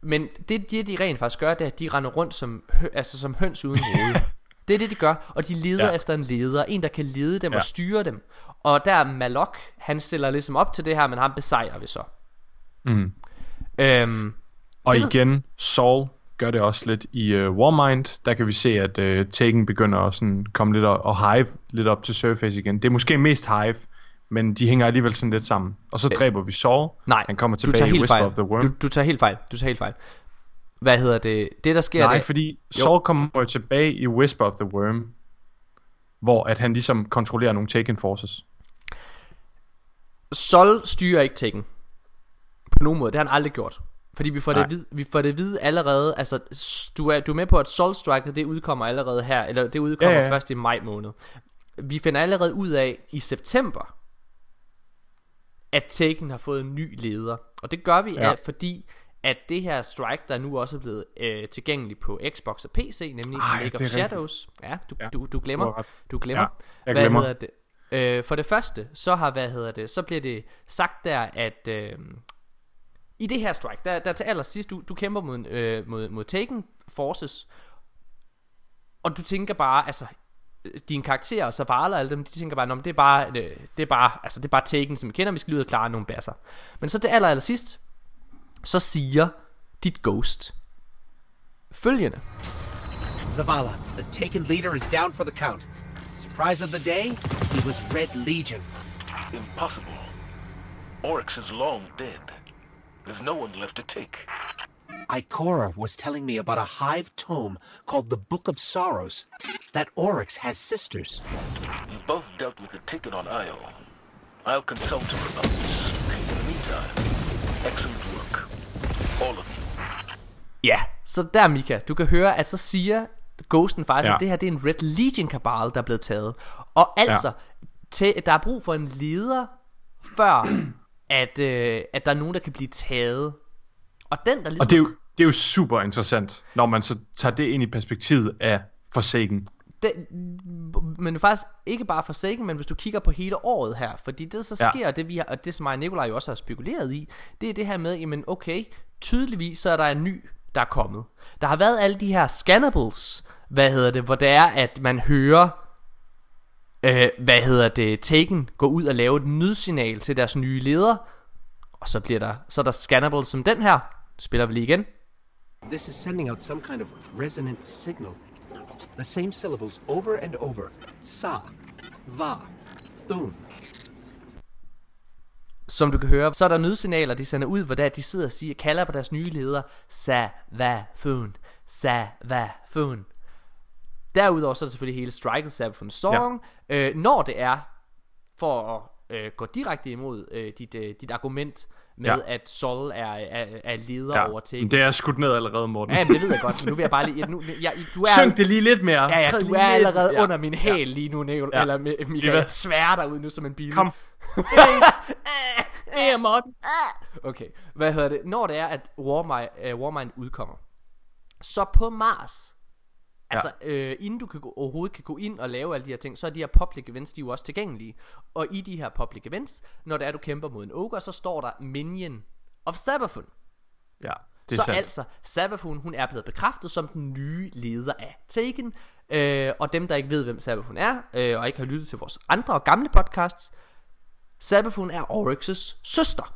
Men det de, de rent faktisk gør Det er at de render rundt som, hø- altså, som høns uden hoved Det er det de gør Og de leder Ja. efter en leder En der kan lede dem Ja. og styre dem Og der er Malok Han stiller ligesom op til det her Men ham besejrer vi så Mm. øhm, Og Det igen, Saul gør det også lidt i uh, Warmind. Der kan vi se, at uh, Taken begynder at sådan komme lidt og, og Hive lidt op til surface igen. Det er måske mest Hive, men de hænger alligevel sådan lidt sammen. Og så dræber vi Saul. Nej Han kommer du tilbage tager i helt Whisper fejl of the Worm. du, du tager helt fejl Du tager helt fejl Hvad hedder det Det der sker Nej, det, fordi Saul kommer jo tilbage i Whisper of the Worm, hvor at han ligesom kontrollerer nogle Taken Forces. Sol styrer ikke Tekken På nogen måde, det har han aldrig gjort Fordi vi får, det Nej. vide, vi får det at vide allerede Altså, du er, du er med på, at Soul Striker, det udkommer allerede her Eller det udkommer Ja, ja. først i maj måned Vi finder allerede ud af i september At Tekken har fået en ny leder Og det gør vi, Ja. ja. fordi at det her strike, der nu også er blevet øh, tilgængeligt på Xbox og PC, nemlig Ej, League det of er rigtigt. Shadows. Ja, du, Ja, du, du glemmer. Du glemmer. Ja, hvad glemmer. hedder det? Øh, for det første, så har, hvad hedder det, så bliver det sagt der, at øh, i det her strike, der, der til allersidst, du, du kæmper mod, øh, mod, mod Taken Forces, og du tænker bare, altså, dine karakterer og Zavala og alle dem, de tænker bare, "Nå, men det er bare, øh, det er bare, altså, det er bare Taken, som vi kender, vi skal lige ud og klare nogle basser. Men så til aller, aller sidst, så siger dit ghost følgende. Zavala, the taken leader is down for the count. Surprise of the day? He was Red Legion. Impossible. Oryx is long dead. There's no one left to take. Ikora was telling me about a hive tome called the Book of Sorrows. That Oryx has sisters. You both dealt with the Taken on Io. I'll consult her about this. In the meantime, excellent work. Ja, så der Mika, du kan høre, at så siger Ghosten faktisk, ja. Ja. at det her det er en Red Legion kabal, der er blevet taget. Og altså, ja. til, der er brug for en leder, før at, øh, at der er nogen, der kan blive taget. Og den, der ligesom... Og det er, jo, det er jo super interessant, når man så tager det ind i perspektivet af Forsaken. det, men faktisk ikke bare for Saken, men hvis du kigger på hele året her, fordi det så Ja. sker, det vi har, og det som mig og Nikolaj jo også har spekuleret i, det er det her med, jamen okay, tydeligvis så er der en ny, der er kommet. Der har været alle de her scannables, hvad hedder det, hvor det er, at man hører, øh, hvad hedder det, Taken gå ud og lave et nødsignal til deres nye leder, og så bliver der, så er der scannables som den her, spiller vi lige igen, This is sending out some kind of resonant signal. The same syllables over and over. Sa, va, thun som du kan høre, så er der nødsignaler, de sender ud, hvor der de sidder og siger, kalder på deres nye leder, sa va fun, sa va fun. Derudover så er der selvfølgelig hele Strikel Sabbath Song. Ja. Øh, når det er, for at øh, gå direkte imod øh, dit, øh, dit argument med, ja. Ja. at Sol er, er, er leder Ja, over til. men det er skudt ned allerede, Morten. Ja, men det ved jeg godt, nu vil jeg bare lige... Nu, jeg, du er, Synk det lige lidt mere. Ja, ja, du er lidt- allerede ja. under min hæl lige nu, Niel, ja. Ja. eller Mi- Michael, jeg sværger dig ud nu som en bil. Kom. Ja, Morten. Okay, hvad hedder det? Når det er, at Warmind, uh, Warmind udkommer, så på Mars, altså øh, inden du kan gå, overhovedet kan gå ind og lave alle de her ting, så er de her public events, de er jo også tilgængelige. Og i de her public events, når det er, du kæmper mod en ogre, så står der Minion of Sabafun. Ja, det er Så sandt. altså, Sabafun, hun er blevet bekræftet som den nye leder af Taken. Øh, og dem, der ikke ved, hvem Sabafun er, øh, og ikke har lyttet til vores andre og gamle podcasts, Sabafun er Oryx's søster.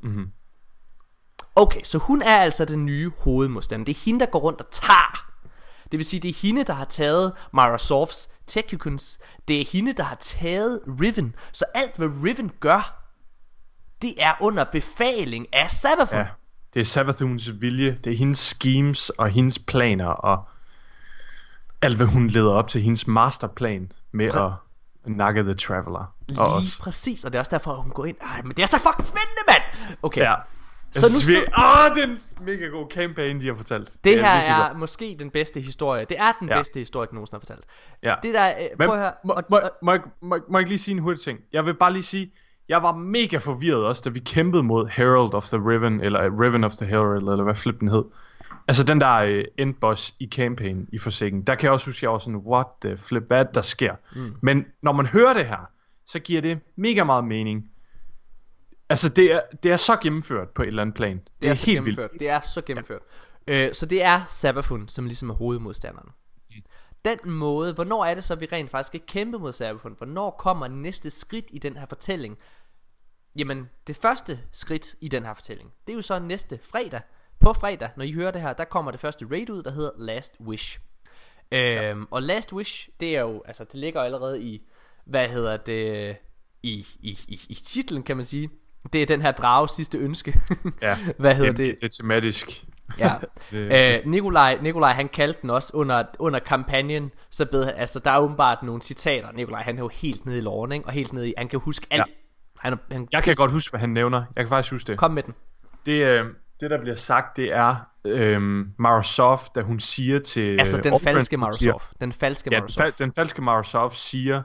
Mm-hmm. Okay, så hun er altså den nye hovedmodstander. Det er hende, der går rundt og tager. Det vil sige, det er hende, der har taget Mara Softs Tekukens. Det er hende, der har taget Riven. Så alt, hvad Riven gør, det er under befaling af Sabafun. Ja, det er Sabathuns vilje, det er hendes schemes og hendes planer og alt hvad hun leder op til, hendes masterplan med at nakke The Traveler. Og Lige os. præcis, og det er også derfor, at hun går ind. Ej, men det er så fucking spændende, mand! Okay, Ja. Så nu så... Åh, det er en mega god campaign, de har fortalt. det her virkelig er godt. måske den bedste historie. Det er den Ja. bedste historie, den nogensinde har fortalt. Ja. Det der, øh, prøv at høre. må, må, må, må, må jeg ikke lige sige en hurtig ting? Jeg vil bare lige sige, jeg var mega forvirret også, da vi kæmpede mod Herald of the Riven, eller uh, Riven of the Herald, eller hvad flip den hed. Altså den der uh, endboss i campaign i Forsaken. Der kan jeg også huske, jeg var sådan, what the flip, hvad er det, der sker? Mm. Men når man hører det her, så giver det mega meget mening. Altså det er, det er så gennemført på et eller andet plan. Det, Det er, så helt gennemført. vildt. Det er så gennemført. Øh, så det er Sabafun, som ligesom er hovedmodstanderen. Den måde, hvornår er det så, vi rent faktisk skal kæmpe mod Sabafun? Hvornår kommer næste skridt i den her fortælling? Jamen, det første skridt i den her fortælling, det er jo så næste fredag. På fredag, når I hører det her, der kommer det første raid ud, der hedder Last Wish. Øhm, og Last Wish, det er jo, altså det ligger allerede i, hvad hedder det, i, i, i, i titlen kan man sige. Det er den her drage sidste ønske. Ja, hvad hedder det, det? er tematisk. Ja. Øh, Nikolaj, Nikolaj han kaldte den også under, under kampagnen, så bed, altså der er åbenbart nogle citater. Nikolaj han er jo helt nede i loven, ikke? og helt nede i, han kan huske alt. Ja. Han, han, Jeg kan godt huske, hvad han nævner. Jeg kan faktisk huske det. Kom med den. Det, øh, det der bliver sagt, det er øh, Marasov, da hun siger til... Altså den Aldrin, falske hun siger- Marasov. Den falske Ja, den, Marasov. fal- den falske Marasov siger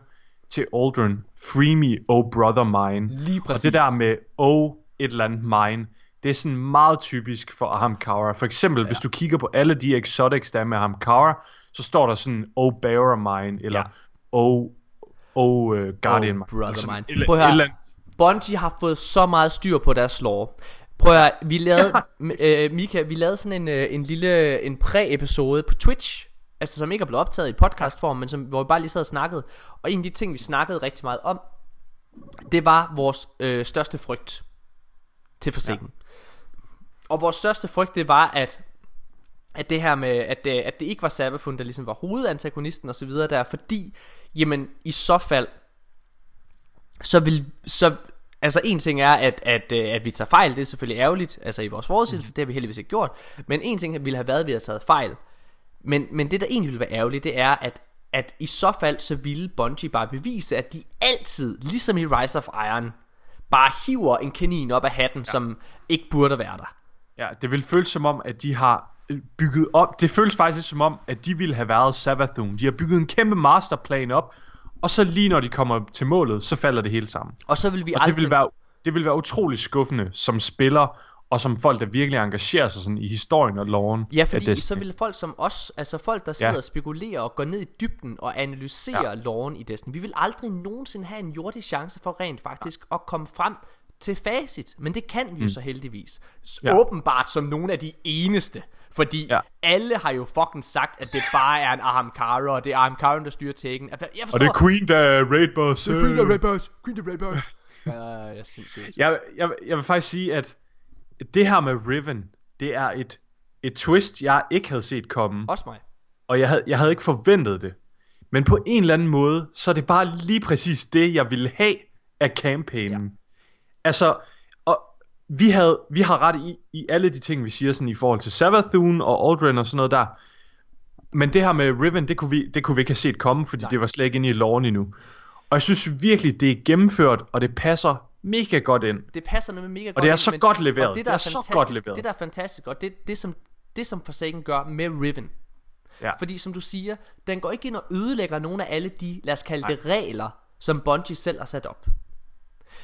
til Aldrin, Free me, oh brother mine. Lige Og præcis. det der med oh et eller andet mine, det er sådan meget typisk for Ahamkara. For eksempel, ja. hvis du kigger på alle de exotics, der er med Ahamkara, så står der sådan oh bearer mine, eller Ja. oh, oh uh, guardian Oh, mine. brother Altså, mine. Prøv at høre. eller Bungie har fået så meget styr på deres lore. Prøv at høre, vi lavede, øh, Mika, vi lavede sådan en, øh, en lille en præ-episode på Twitch, altså som ikke er blevet optaget i podcastform, men som, hvor vi bare lige sad og snakkede. Og en af de ting, vi snakkede rigtig meget om, det var vores øh, største frygt til forsikken. Ja. Og vores største frygt, det var, at at det her med, at det, at det ikke var Sabafun, der ligesom var hovedantagonisten og så videre der, fordi, jamen, i så fald, så vil, så, altså en ting er, at, at, øh, at vi tager fejl, det er selvfølgelig ærgerligt, altså i vores forudsigelse, mm. det har vi heldigvis ikke gjort, men en ting ville have været, at vi havde taget fejl, men, men det der egentlig ville være ærgerligt, det er, at, at i så fald, så ville Bungie bare bevise, at de altid, ligesom i Rise of Iron, bare hiver en kanin op af hatten, ja. som ikke burde være der. Ja, det vil føles som om, at de har øh, bygget op. Det føles faktisk som om, at de ville have været Savathun. De har bygget en kæmpe masterplan op, og så lige når de kommer til målet, så falder det hele sammen. Og så vil vi Og aldrig... det vil være, det vil være utrolig skuffende som spiller, og som folk, der virkelig engagerer sig sådan i historien og loven. Ja, fordi så vil folk som os, altså folk, der sidder Ja. og spekulerer og går ned i dybden og analyserer ja. loven i Destiny, vi vil aldrig nogensinde have en jordisk chance for rent faktisk at komme frem til facit. Men det kan vi jo så heldigvis. Mm. Ja. Åbenbart som nogle af de eneste. Fordi ja. Ja. alle har jo fucking sagt, at det bare er en Ahamkara, og det er Ahamkara, der styrer Taken. Jeg forstår, Og det er Queen, der er raid boss. Queen the Red Boss. Queen the Red Boss. Ja, jeg er. Jeg, jeg, jeg vil faktisk sige, at det her med Riven, det er et, et twist, jeg ikke havde set komme. Også mig. Og jeg havde, jeg havde ikke forventet det. Men på en eller anden måde, så er det bare lige præcis det, jeg ville have af campaignen. Ja. Altså, og vi, havde, vi har ret i, i alle de ting, vi siger sådan i forhold til Savathun og Aldrin og sådan noget der. Men det her med Riven, det kunne vi, det kunne vi ikke have set komme, fordi Nej. det var slet ikke inde i loven endnu. Og jeg synes virkelig, det er gennemført, og det passer mega godt ind. Det passer nemlig mega godt. det er ind, så men- godt leveret. Og det, Det der er er, så godt leveret. Det der er fantastisk, og det, det som det som Forsaken gør med Riven. Ja. Fordi som du siger, den går ikke ind og ødelægger nogle af alle de, lad os kalde det regler, som Bungie selv har sat op.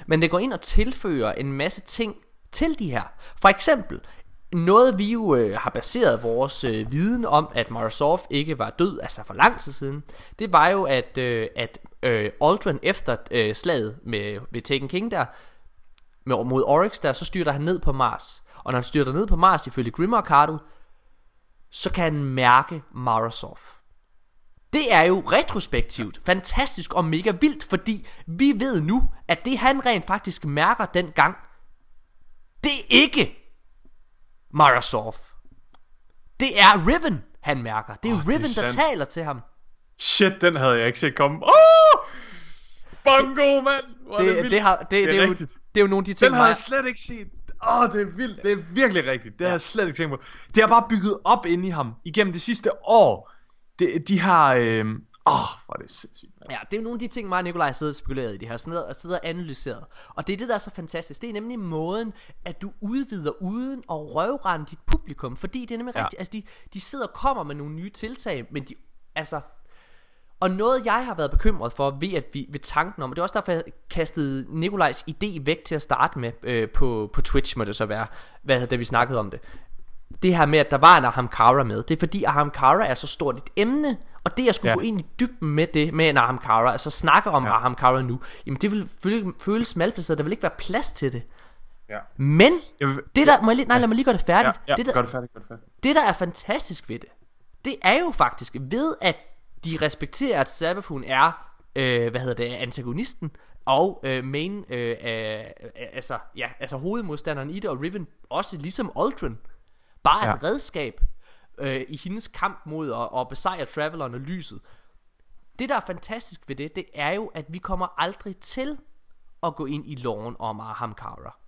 Men det går ind og tilføjer en masse ting til de her. For eksempel, noget vi jo øh, har baseret vores øh, viden om, at Marasov ikke var død, altså for lang tid siden, det var jo, at, øh, at øh, Aldrin efter øh, slaget med, med Taken King der, med, mod Oryx der, så styrter han ned på Mars. Og når han styrter ned på Mars, ifølge Grimmer-kartet, så kan han mærke Marasov. Det er jo retrospektivt, fantastisk og mega vildt, fordi vi ved nu, at det han rent faktisk mærker dengang, det er ikke Marasov. Det er Riven, han mærker. Det er oh, Åh, det er Riven, der sandt. taler til ham. Shit, den havde jeg ikke set komme. Åh! Bongo, mand! Er Det, vildt. det, har, det, det, det er jo, rigtigt. det er jo nogle af de ting, Den har jeg slet ikke set. Åh, oh, det er vildt. Det er virkelig rigtigt. Det har jeg slet ikke tænkt på. Det har bare bygget op inde i ham igennem det sidste år. Det, de har... Øh, Åh, oh, hvor er det sindssygt. mand. Ja, det er jo nogle af de ting, mig og Nikolaj sidder og spekuleret i det her, sidder og sidder og analyseret. Og det er det, der er så fantastisk. Det er nemlig måden, at du udvider uden at røvrende dit publikum. Fordi det er nemlig ja. Rigtigt, altså de, de sidder og kommer med nogle nye tiltag, men de, altså... Og noget jeg har været bekymret for ved, at vi, ved tanken om, og det er også derfor jeg kastede Nikolajs idé væk til at starte med øh, på, på Twitch, må det så være, hvad, da vi snakkede om det. Det her med, at der var en Aham Kara med, det er fordi Aham Kara er så stort et emne, og det jeg skulle ja. Ja. gå ind i dybden med det, med en Aham Kara, altså snakke om ja. Ja. Aham Kara nu, jamen det vil føle, føles malplaceret, der vil ikke være plads til det. Ja. Men, Jeg vil, det der, må jeg lige, nej lad mig lige gøre det ja, færdigt. ja, det, der, gør det færdigt, gør det færdigt. det der er fantastisk ved det Det er jo faktisk ved at de respekterer at Sabafun er øh, Hvad hedder det Antagonisten Og øh, main øh, øh, Altså ja Altså hovedmodstanderen i det Og Riven også ligesom Aldrin Bare ja. et Ja. redskab øh, I hendes kamp mod at, at besejre Traveleren og lyset. Det der er fantastisk ved det Det er jo at vi kommer aldrig til At gå ind i loven om Ahamkara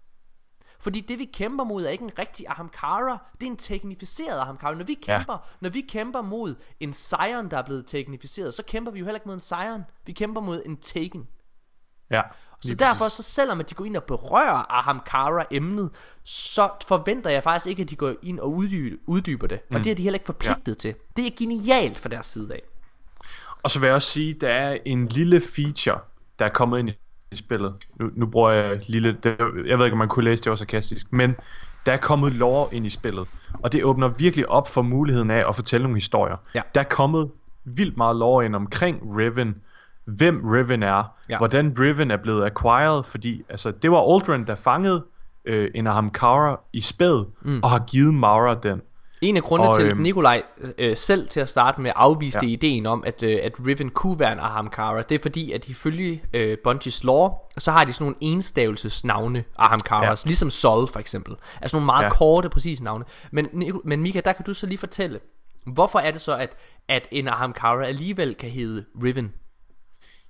fordi det vi kæmper mod er ikke en rigtig Ahamkara Det er en teknificeret Ahamkara Når vi kæmper, ja. når vi kæmper mod en Scion der er blevet teknificeret Så kæmper vi jo heller ikke mod en Scion Vi kæmper mod en Taken. Ja. Så derfor så selvom at de går ind og berører Ahamkara emnet Så forventer jeg faktisk ikke at de går ind og uddyber, uddyber det Og det er de heller ikke forpligtet ja. til Det er genialt fra deres side af Og så vil jeg også sige, der er en lille feature, der er kommet ind i spillet. Nu, nu bruger jeg lille, det, jeg ved ikke om man kunne læse det var sarkastisk, men der er kommet lore ind i spillet. Og det åbner virkelig op for muligheden af at fortælle nogle historier. Ja. Der er kommet vildt meget lore ind omkring Riven, hvem Riven er, Ja. hvordan Riven er blevet acquired, fordi altså, det var Aldrin, der fangede øh, en Ahamkara i spæd, mm. og har givet Mara den. En af grundene Og, til, at øhm, Nikolaj øh, selv til at starte med afviste ja. Ideen om, at, øh, at Riven kunne være en Ahamkara, det er fordi, at ifølge øh, Bungies lore, så har de sådan nogle enstavelsesnavne Ahamkaras, ja. Ja. ligesom Sol for eksempel. Altså nogle meget ja. Korte, præcise navne. Men, men Mika, der kan du så lige fortælle, hvorfor er det så, at, at en Ahamkara alligevel kan hedde Riven?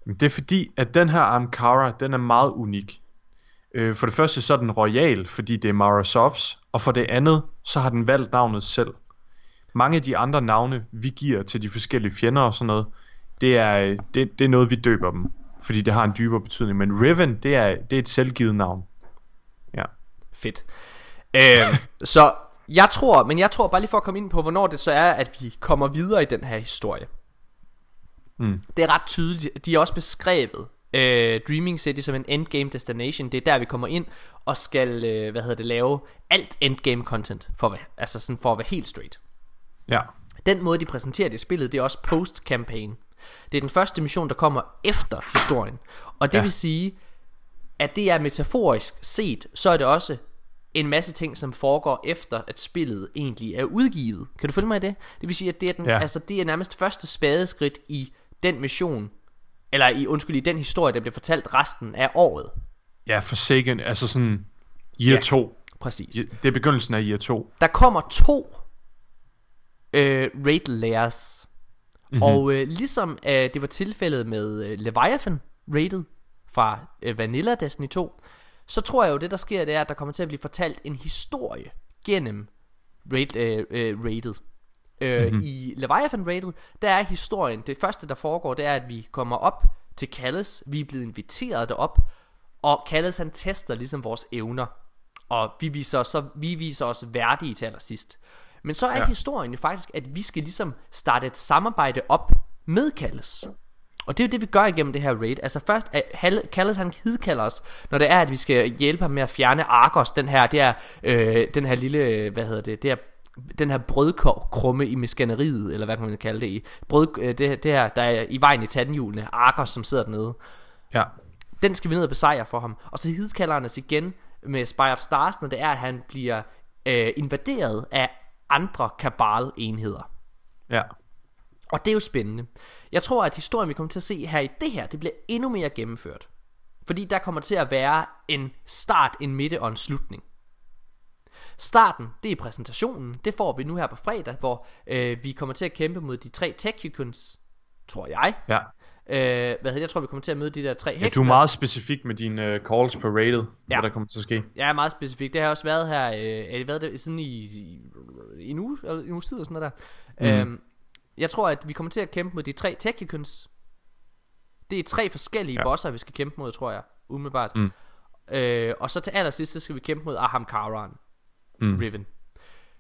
Det er fordi, at den her Amkara, den er meget unik. Øh, for det første så er den royal, fordi det er Mara Softs, og for det andet, så har den valgt navnet selv. Mange af de andre navne, vi giver til de forskellige fjender og sådan noget, det er, det, det er noget, vi døber dem, fordi det har en dybere betydning. Men Riven, det er, det er et selvgivet navn. Ja. Fedt. Øh, så jeg tror, men jeg tror bare lige for at komme ind på, hvornår det så er, at vi kommer videre i den her historie. Mm. Det er ret tydeligt. De er også beskrevet øh, Dreaming City som en endgame destination. Det er der vi kommer ind og skal øh, hvad hedder det lave alt endgame content for at være, altså sådan for at være helt straight. Ja. Den måde de præsenterer det i spillet, det er også post campaign. Det er den første mission der kommer efter historien. Og det Ja. vil sige at det er metaforisk set, så er det også en masse ting, som foregår efter, at spillet egentlig er udgivet. Kan du følge mig i det? Det vil sige, at det er, den, ja. Altså, det er nærmest første spadeskridt i den mission, eller i, undskyld, i den historie, der bliver fortalt resten af året. Ja, Forsaken, altså sådan year Ja. 2. Præcis. Det er begyndelsen af year 2. Der kommer to øh, raid layers. Mm-hmm. Og øh, ligesom øh, det var tilfældet med øh, Leviathan raidet fra øh, Vanilla Destiny 2, så tror jeg jo det der sker det er at der kommer til at blive fortalt en historie gennem raid, øh, øh, raidet. Øh, mm-hmm. I Leviathan raidet, der er historien, det første der foregår, det er at vi kommer op til Kalles, vi er blevet inviteret derop, og Kalles han tester ligesom vores evner, og vi viser, os, så, vi viser os værdige til allersidst. Men så er ja. Historien jo faktisk, at vi skal ligesom starte et samarbejde op med Kalles. Og det er jo det, vi gør igennem det her raid. Altså først, at Kalles han hidkalder os, når det er, at vi skal hjælpe ham med at fjerne Argos, den her, det er, øh, den her lille, hvad hedder det, det er den her brødkrumme i maskineriet, eller hvad kan man kalde det i. Brød, øh, det, det her, der er i vejen i tandhjulene, Argos, som sidder dernede. Ja. Den skal vi ned og besejre for ham. Og så hidkalder han os igen med Spy of Stars, når det er, at han bliver øh, invaderet af andre kabal-enheder. Ja. Og det er jo spændende. Jeg tror, at historien, vi kommer til at se her i det her, det bliver endnu mere gennemført. Fordi der kommer til at være en start, en midte og en slutning. Starten, det er præsentationen. Det får vi nu her på fredag, hvor øh, vi kommer til at kæmpe mod de tre Techicons, tror jeg. Ja. Øh, hvad hedder? Jeg tror, vi kommer til at møde de der tre ja hekse. du er der. meget specifik med dine uh, calls på rated, Ja. ja. hvad der kommer til at ske. Jeg er meget specifik. Det har også været her, øh, er det været det, sådan i, i en uge, eller en uge og sådan noget der. Mm. Øhm, Jeg tror, at vi kommer til at kæmpe mod de tre Tekikons. Det er tre forskellige ja. Ja. bosser, vi skal kæmpe mod, tror jeg. Umiddelbart. Mm. Øh, og så til allersidst, så skal vi kæmpe mod Aham Karan. Mm. Riven.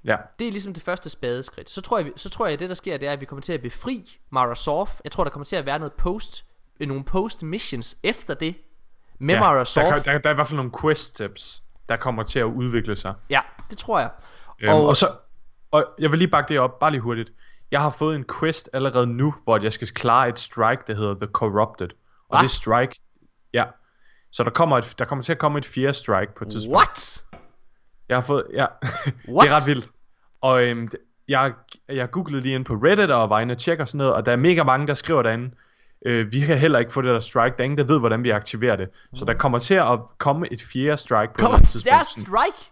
Ja. Det er ligesom det første spadeskridt. Så tror jeg, så tror jeg, at det der sker, det er, at vi kommer til at befri Mara Sof. Jeg tror, der kommer til at være noget post, øh, nogle post missions efter det. Med ja. Mara der, Sof. kan, der, der er i hvert fald nogle quest steps, der kommer til at udvikle sig. Ja, det tror jeg. Øhm, og, og så, og jeg vil lige bakke det op, bare lige hurtigt. Jeg har fået en quest allerede nu, hvor jeg skal klare et strike, der hedder The Corrupted. Og Hva? det strike, ja. Så der kommer, et, der kommer til at komme et fjerde strike på et tidspunkt. What? Jeg har fået, ja, What? det er ret vildt. Og øhm, jeg, jeg googlede lige ind på Reddit og var inde og tjekke og sådan noget, og der er mega mange, der skriver derinde, øh, vi kan heller ikke få det der strike, der er ingen, der ved, hvordan vi aktiverer det. Så der kommer til at komme et fjerde strike på et Kommer andet tidspunkt. der strike?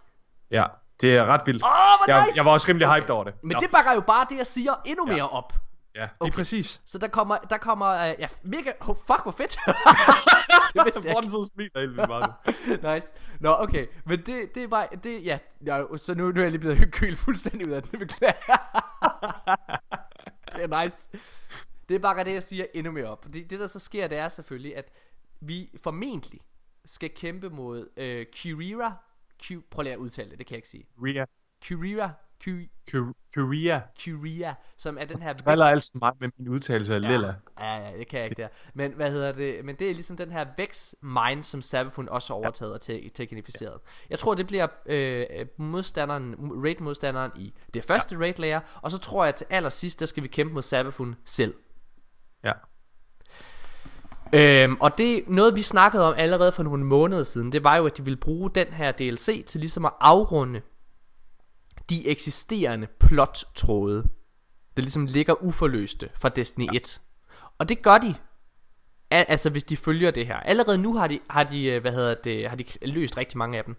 Ja, det er ret vildt. Åh, hvor jeg, nice! jeg var også rimelig Okay. hyped over det. Men Nå, det bakker jo bare det, jeg siger, endnu mere op. Ja, lige Okay. præcis. Så der kommer, der kommer, uh, ja, mega, oh, fuck, hvor fedt. det vidste jeg og smiler helt vildt meget. ikke. Nice. Nå, okay, men det, det er bare, det, ja, ja så nu, nu er jeg lige blevet hyggekyl fuldstændig ud af det, det beklager. Det er nice. Det bakker det, jeg siger, endnu mere op. Det, det der så sker, det er selvfølgelig, at vi formentlig skal kæmpe mod øh, Kirira. Q, prøv lige at udtale det, det kan jeg ikke sige. Korea. Kirira. Ky, Korea. Kyria, som er den her Det falder altid mig med min udtalelse af Lilla. Ja, ja, det kan jeg ikke der. Men hvad hedder det? Men det er ligesom den her Vex Mind, som Sabafun også har overtaget og te- teknificeret. Jeg tror, det bliver øh, modstanderen, raid-modstanderen i det første raid layer, og så tror jeg til allersidst, der skal vi kæmpe mod Sabafun selv. Ja. Øhm, og det noget vi snakkede om allerede for nogle måneder siden Det var jo at de ville bruge den her DLC Til ligesom at afrunde De eksisterende plot-tråde Der ligesom ligger uforløste Fra Destiny 1 Og det gør de. Al- Altså hvis de følger det her. Allerede nu har de, har de, øh, hvad hedder det, har de løst rigtig mange af dem.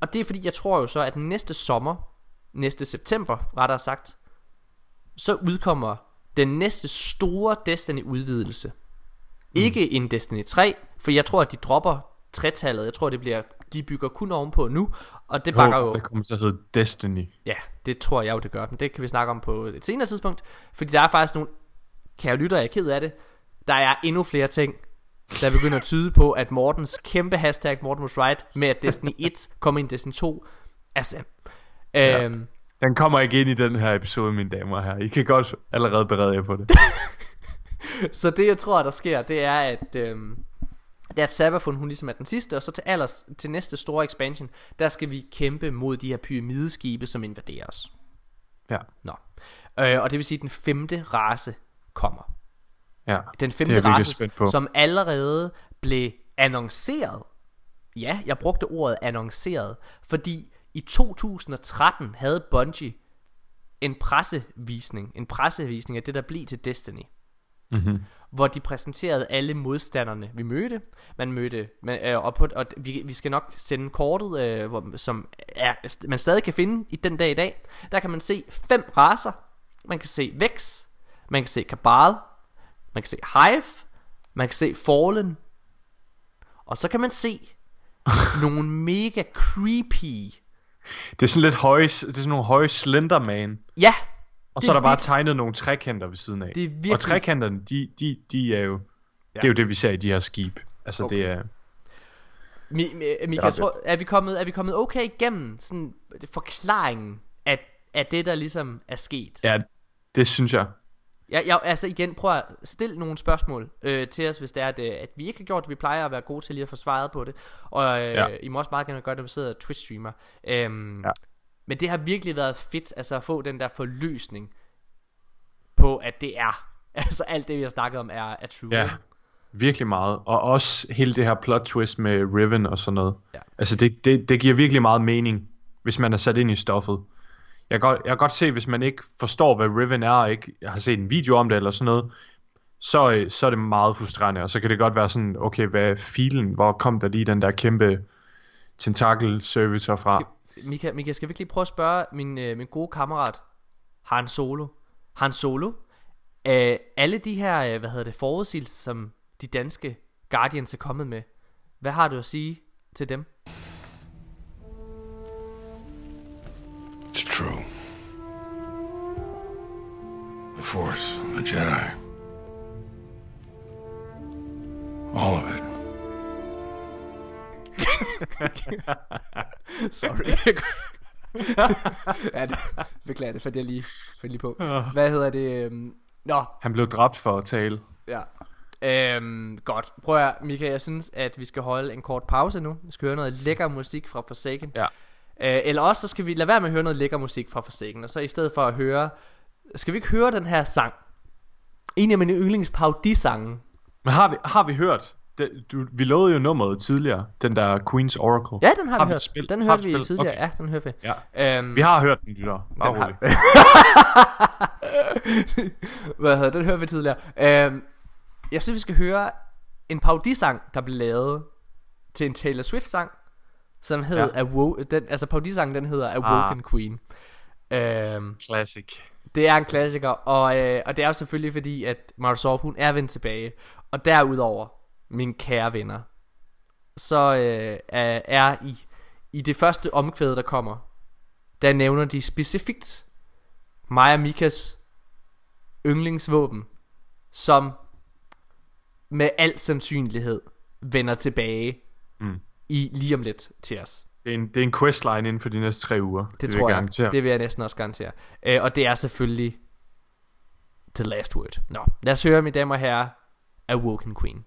Og det er fordi jeg tror jo så at næste sommer Næste september rettere sagt Så udkommer Den næste store Destiny udvidelse ikke en Destiny 3, for jeg tror, at de dropper tretallet. Jeg tror, det bliver, de bygger kun ovenpå nu, og det bakker jo... det kommer til at hedde Destiny. Ja, det tror jeg jo, det gør. Men det kan vi snakke om på et senere tidspunkt. Fordi der er faktisk nogle... Kære lytter, jeg er ked af det. Der er endnu flere ting, der begynder at tyde på, at Mortens kæmpe hashtag, Morten was right, med at Destiny 1 kommer ind i Destiny 2, er sand. Ja. Øhm, Den kommer ikke ind i den her episode, mine damer og herrer. I kan godt allerede berede jer på det. Så det jeg tror der sker Det er at øhm, Det er at Sabafun hun ligesom er den sidste Og så til, allers, til næste store expansion Der skal vi kæmpe mod de her pyramideskibe Som invaderer os Ja. Nå øh, Og det vil sige at den femte race kommer Ja. Den femte race. Som allerede blev annonceret Ja, jeg brugte ordet annonceret Fordi i 2013 havde Bungie en pressevisning En pressevisning af det der blev til Destiny Mm-hmm. Hvor de præsenterede alle modstanderne, vi mødte. Man mødte, man, øh, og, på, og vi, vi skal nok sende kortet, øh, hvor, som er, man stadig kan finde i den dag i dag. Der kan man se fem raser. Man kan se Vex, man kan se Cabal, man kan se Hive, man kan se Fallen, og så kan man se nogle mega creepy. Det er sådan lidt høje, det er sådan nogle høje Slenderman. Ja, Og det så er der bare tegnet nogle trekanter ved siden af. Det er virkelig- Og trekanterne, de, de, de er jo... Ja. Det er jo det, vi ser i de her skib. Altså, Okay. det er... Mi, mi, Mika, Ja, jeg tror, er vi kommet, er vi kommet okay igennem sådan forklaringen af, af det, der ligesom er sket? Ja, det synes jeg. Jeg, jeg, altså igen, prøv at stille nogle spørgsmål øh, til os, hvis det er, at, øh, at vi ikke har gjort det. Vi plejer at være gode til lige at få svaret på det. Og øh, Ja. ja. I må også meget gerne gøre det, vi sidder og Twitch-streamer. Øhm, Ja. Men det har virkelig været fedt, altså at få den der forløsning på, at det er. Altså alt det, vi har snakket om, er, er true. Ja, virkelig meget. Og også hele det her plot twist med Riven og sådan noget. Ja. Altså, det, det, det giver virkelig meget mening, hvis man er sat ind i stoffet. Jeg kan, godt, jeg kan godt se, hvis man ikke forstår, hvad Riven er, og ikke har set en video om det eller sådan noget, så, øh, så er det meget frustrerende, og så kan det godt være sådan, okay, hvad er filen? Hvor kom der lige den der kæmpe tentakel servitor fra? Skal, Mika, Mika, skal vi ikke lige prøve at spørge min, øh, min gode kammerat, Han Solo. Han Solo, øh, alle de her, øh, hvad hedder det, forudsigelser, som de danske Guardians er kommet med, hvad har du at sige til dem? It's true. The Force, a Jedi. All of it. Sorry. ja, det, beklager det, fandt jeg lige, fandt lige på. Hvad hedder det? øhm, Nå, Han blev dræbt for at tale. ja. Øhm, godt. Prøv at Mika, jeg synes, at vi skal holde en kort pause nu. Vi skal høre noget lækker musik fra Forsaken. Ja. Øh, eller også så skal vi lade være med at høre noget lækker musik fra Forsaken, og så i stedet for at høre... Skal vi ikke høre den her sang? En af mine yndlings sange Men har vi, har vi hørt? Det, du, vi lovede jo nummeret tidligere, den der Queen's Oracle. Ja, den har, vi hørt. spillet- den har hørte vi spillet? tidligere. Okay. Ja, den hørte vi. Ja. Øhm, Vi har hørt den, lytter. Bare den har rolig. Hvad hedder den hørte vi tidligere. Øhm, jeg synes vi skal høre en parodisang der blev lavet til en Taylor Swift sang, som hed Ja. Awo- den, altså parodisangen den hedder Awoken Ah. Queen. Øhm, Classic. det er en klassiker, og, øh, og det er jo selvfølgelig fordi, at Marsoff, hun er vendt tilbage. Og derudover, mine kære venner, så øh, er, i, i det første omkvæd, der kommer, der nævner de specifikt mig og Mikas yndlingsvåben, som med al sandsynlighed vender tilbage Mm. i lige om lidt til os. Det er en, det er en questline inden for de næste tre uger. Det, vil tror jeg. garantere. Det vil jeg næsten også garantere. Øh, og det er selvfølgelig The Last Word. Nå, lad os høre, mine damer og herrer, Awoken Queen.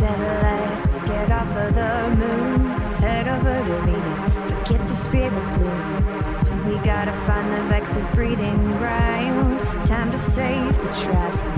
Let's get off of the moon, head over to Venus, forget the spirit bloom. We gotta find the Vex's breeding ground, time to save the traffic.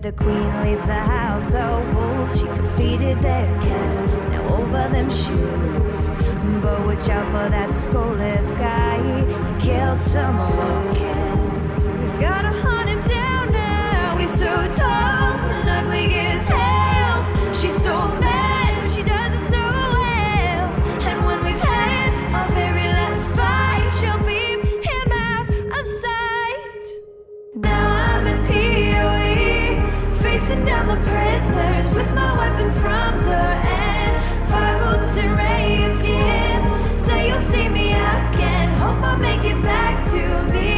The queen leads the house of wolves. She defeated their cat. Now over them shoes. But watch out for that soulless guy. He killed someone. We've gotta hunt him down now. He's so tall Facing down the prisoners with my weapons from Zur and and radiant skin. Say you'll see me again. Hope I make it back to the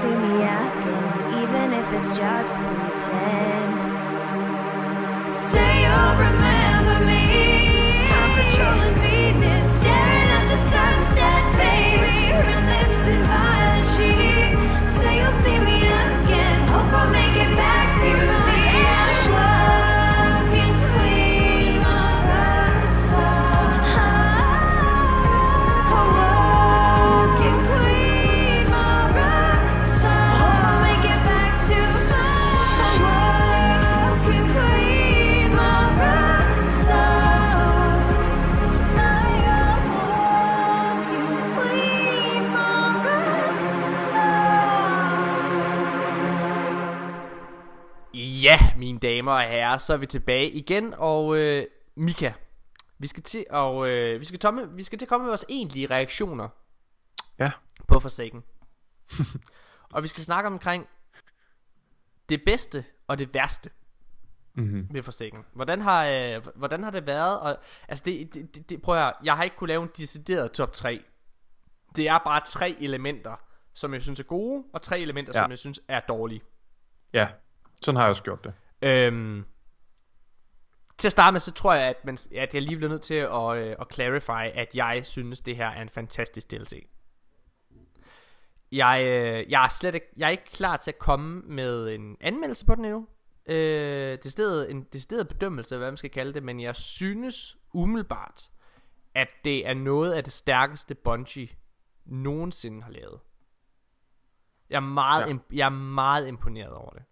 see me again, even if it's just pretend. Say you'll remember me. I'm patrolling mine damer og herrer, så er vi tilbage igen, og øh, Mika, vi skal til og øh, vi skal tomme, vi skal til at komme med vores egentlige reaktioner Ja. på Forsaken. og vi skal snakke omkring det bedste og det værste Mm-hmm. ved Forsaken. Hvordan har, øh, hvordan har det været? Og, altså det, det, det, det, prøv at høre, jeg har ikke kunne lave en decideret top 3. Det er bare tre elementer, som jeg synes er gode, og tre elementer, Ja. som jeg synes er dårlige. Ja, sådan har jeg også gjort det. Øhm, til at starte med, så tror jeg, at, man, at jeg lige bliver nødt til at, øh, at clarify, at jeg synes, det her er en fantastisk DLC. Jeg, øh, jeg er slet ikke, jeg er ikke klar til at komme med en anmeldelse på den endnu. Øh, det stedet, en decideret bedømmelse, hvad man skal kalde det, men jeg synes umiddelbart, at det er noget af det stærkeste Bungie nogensinde har lavet. Jeg er meget, Ja. imp- jeg er meget imponeret over det.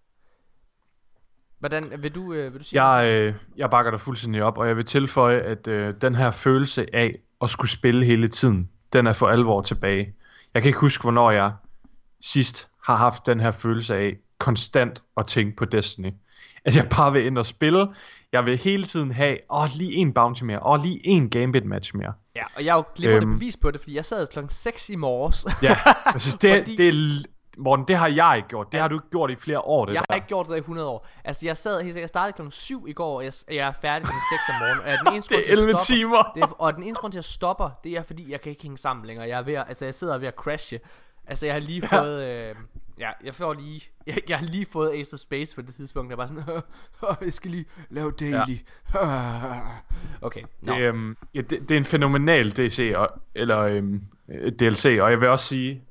Hvordan vil du, øh, vil du sige Jeg, øh, jeg bakker dig fuldstændig op, og jeg vil tilføje, at øh, den her følelse af at skulle spille hele tiden, den er for alvor tilbage. Jeg kan ikke huske, hvornår jeg sidst har haft den her følelse af konstant at tænke på Destiny. At jeg bare vil ind og spille. Jeg vil hele tiden have, åh, lige en bounty mere, åh, lige en gambit match mere. Ja, og jeg er jo glimrende Øhm. bevis på det, fordi jeg sad klokken 6 i morges. Ja, synes, det, Fordi- det, er Morten, det har jeg ikke gjort. Det har du ikke gjort i flere år, det jeg der. har ikke gjort det i 100 år. Altså, jeg sad jeg startede klokken 7 i går, og jeg, jeg er færdig klokken 6 om morgenen. Og den eneste Det er grund til, at 11 jeg stopper, timer. Det er, og den eneste grund til, at jeg stopper, det er, fordi jeg kan ikke hænge sammen længere. Jeg er ved at, altså, jeg sidder ved at crashe. Altså, jeg har lige fået... Øh, ja, jeg får lige... Jeg, jeg har lige fået Ace of Space på det tidspunkt. Jeg er bare sådan... jeg skal lige lave daily. okay, nå. Det, øhm, ja, det, det er en fænomenal DC, og, eller øhm, øh, DLC, og jeg vil også sige,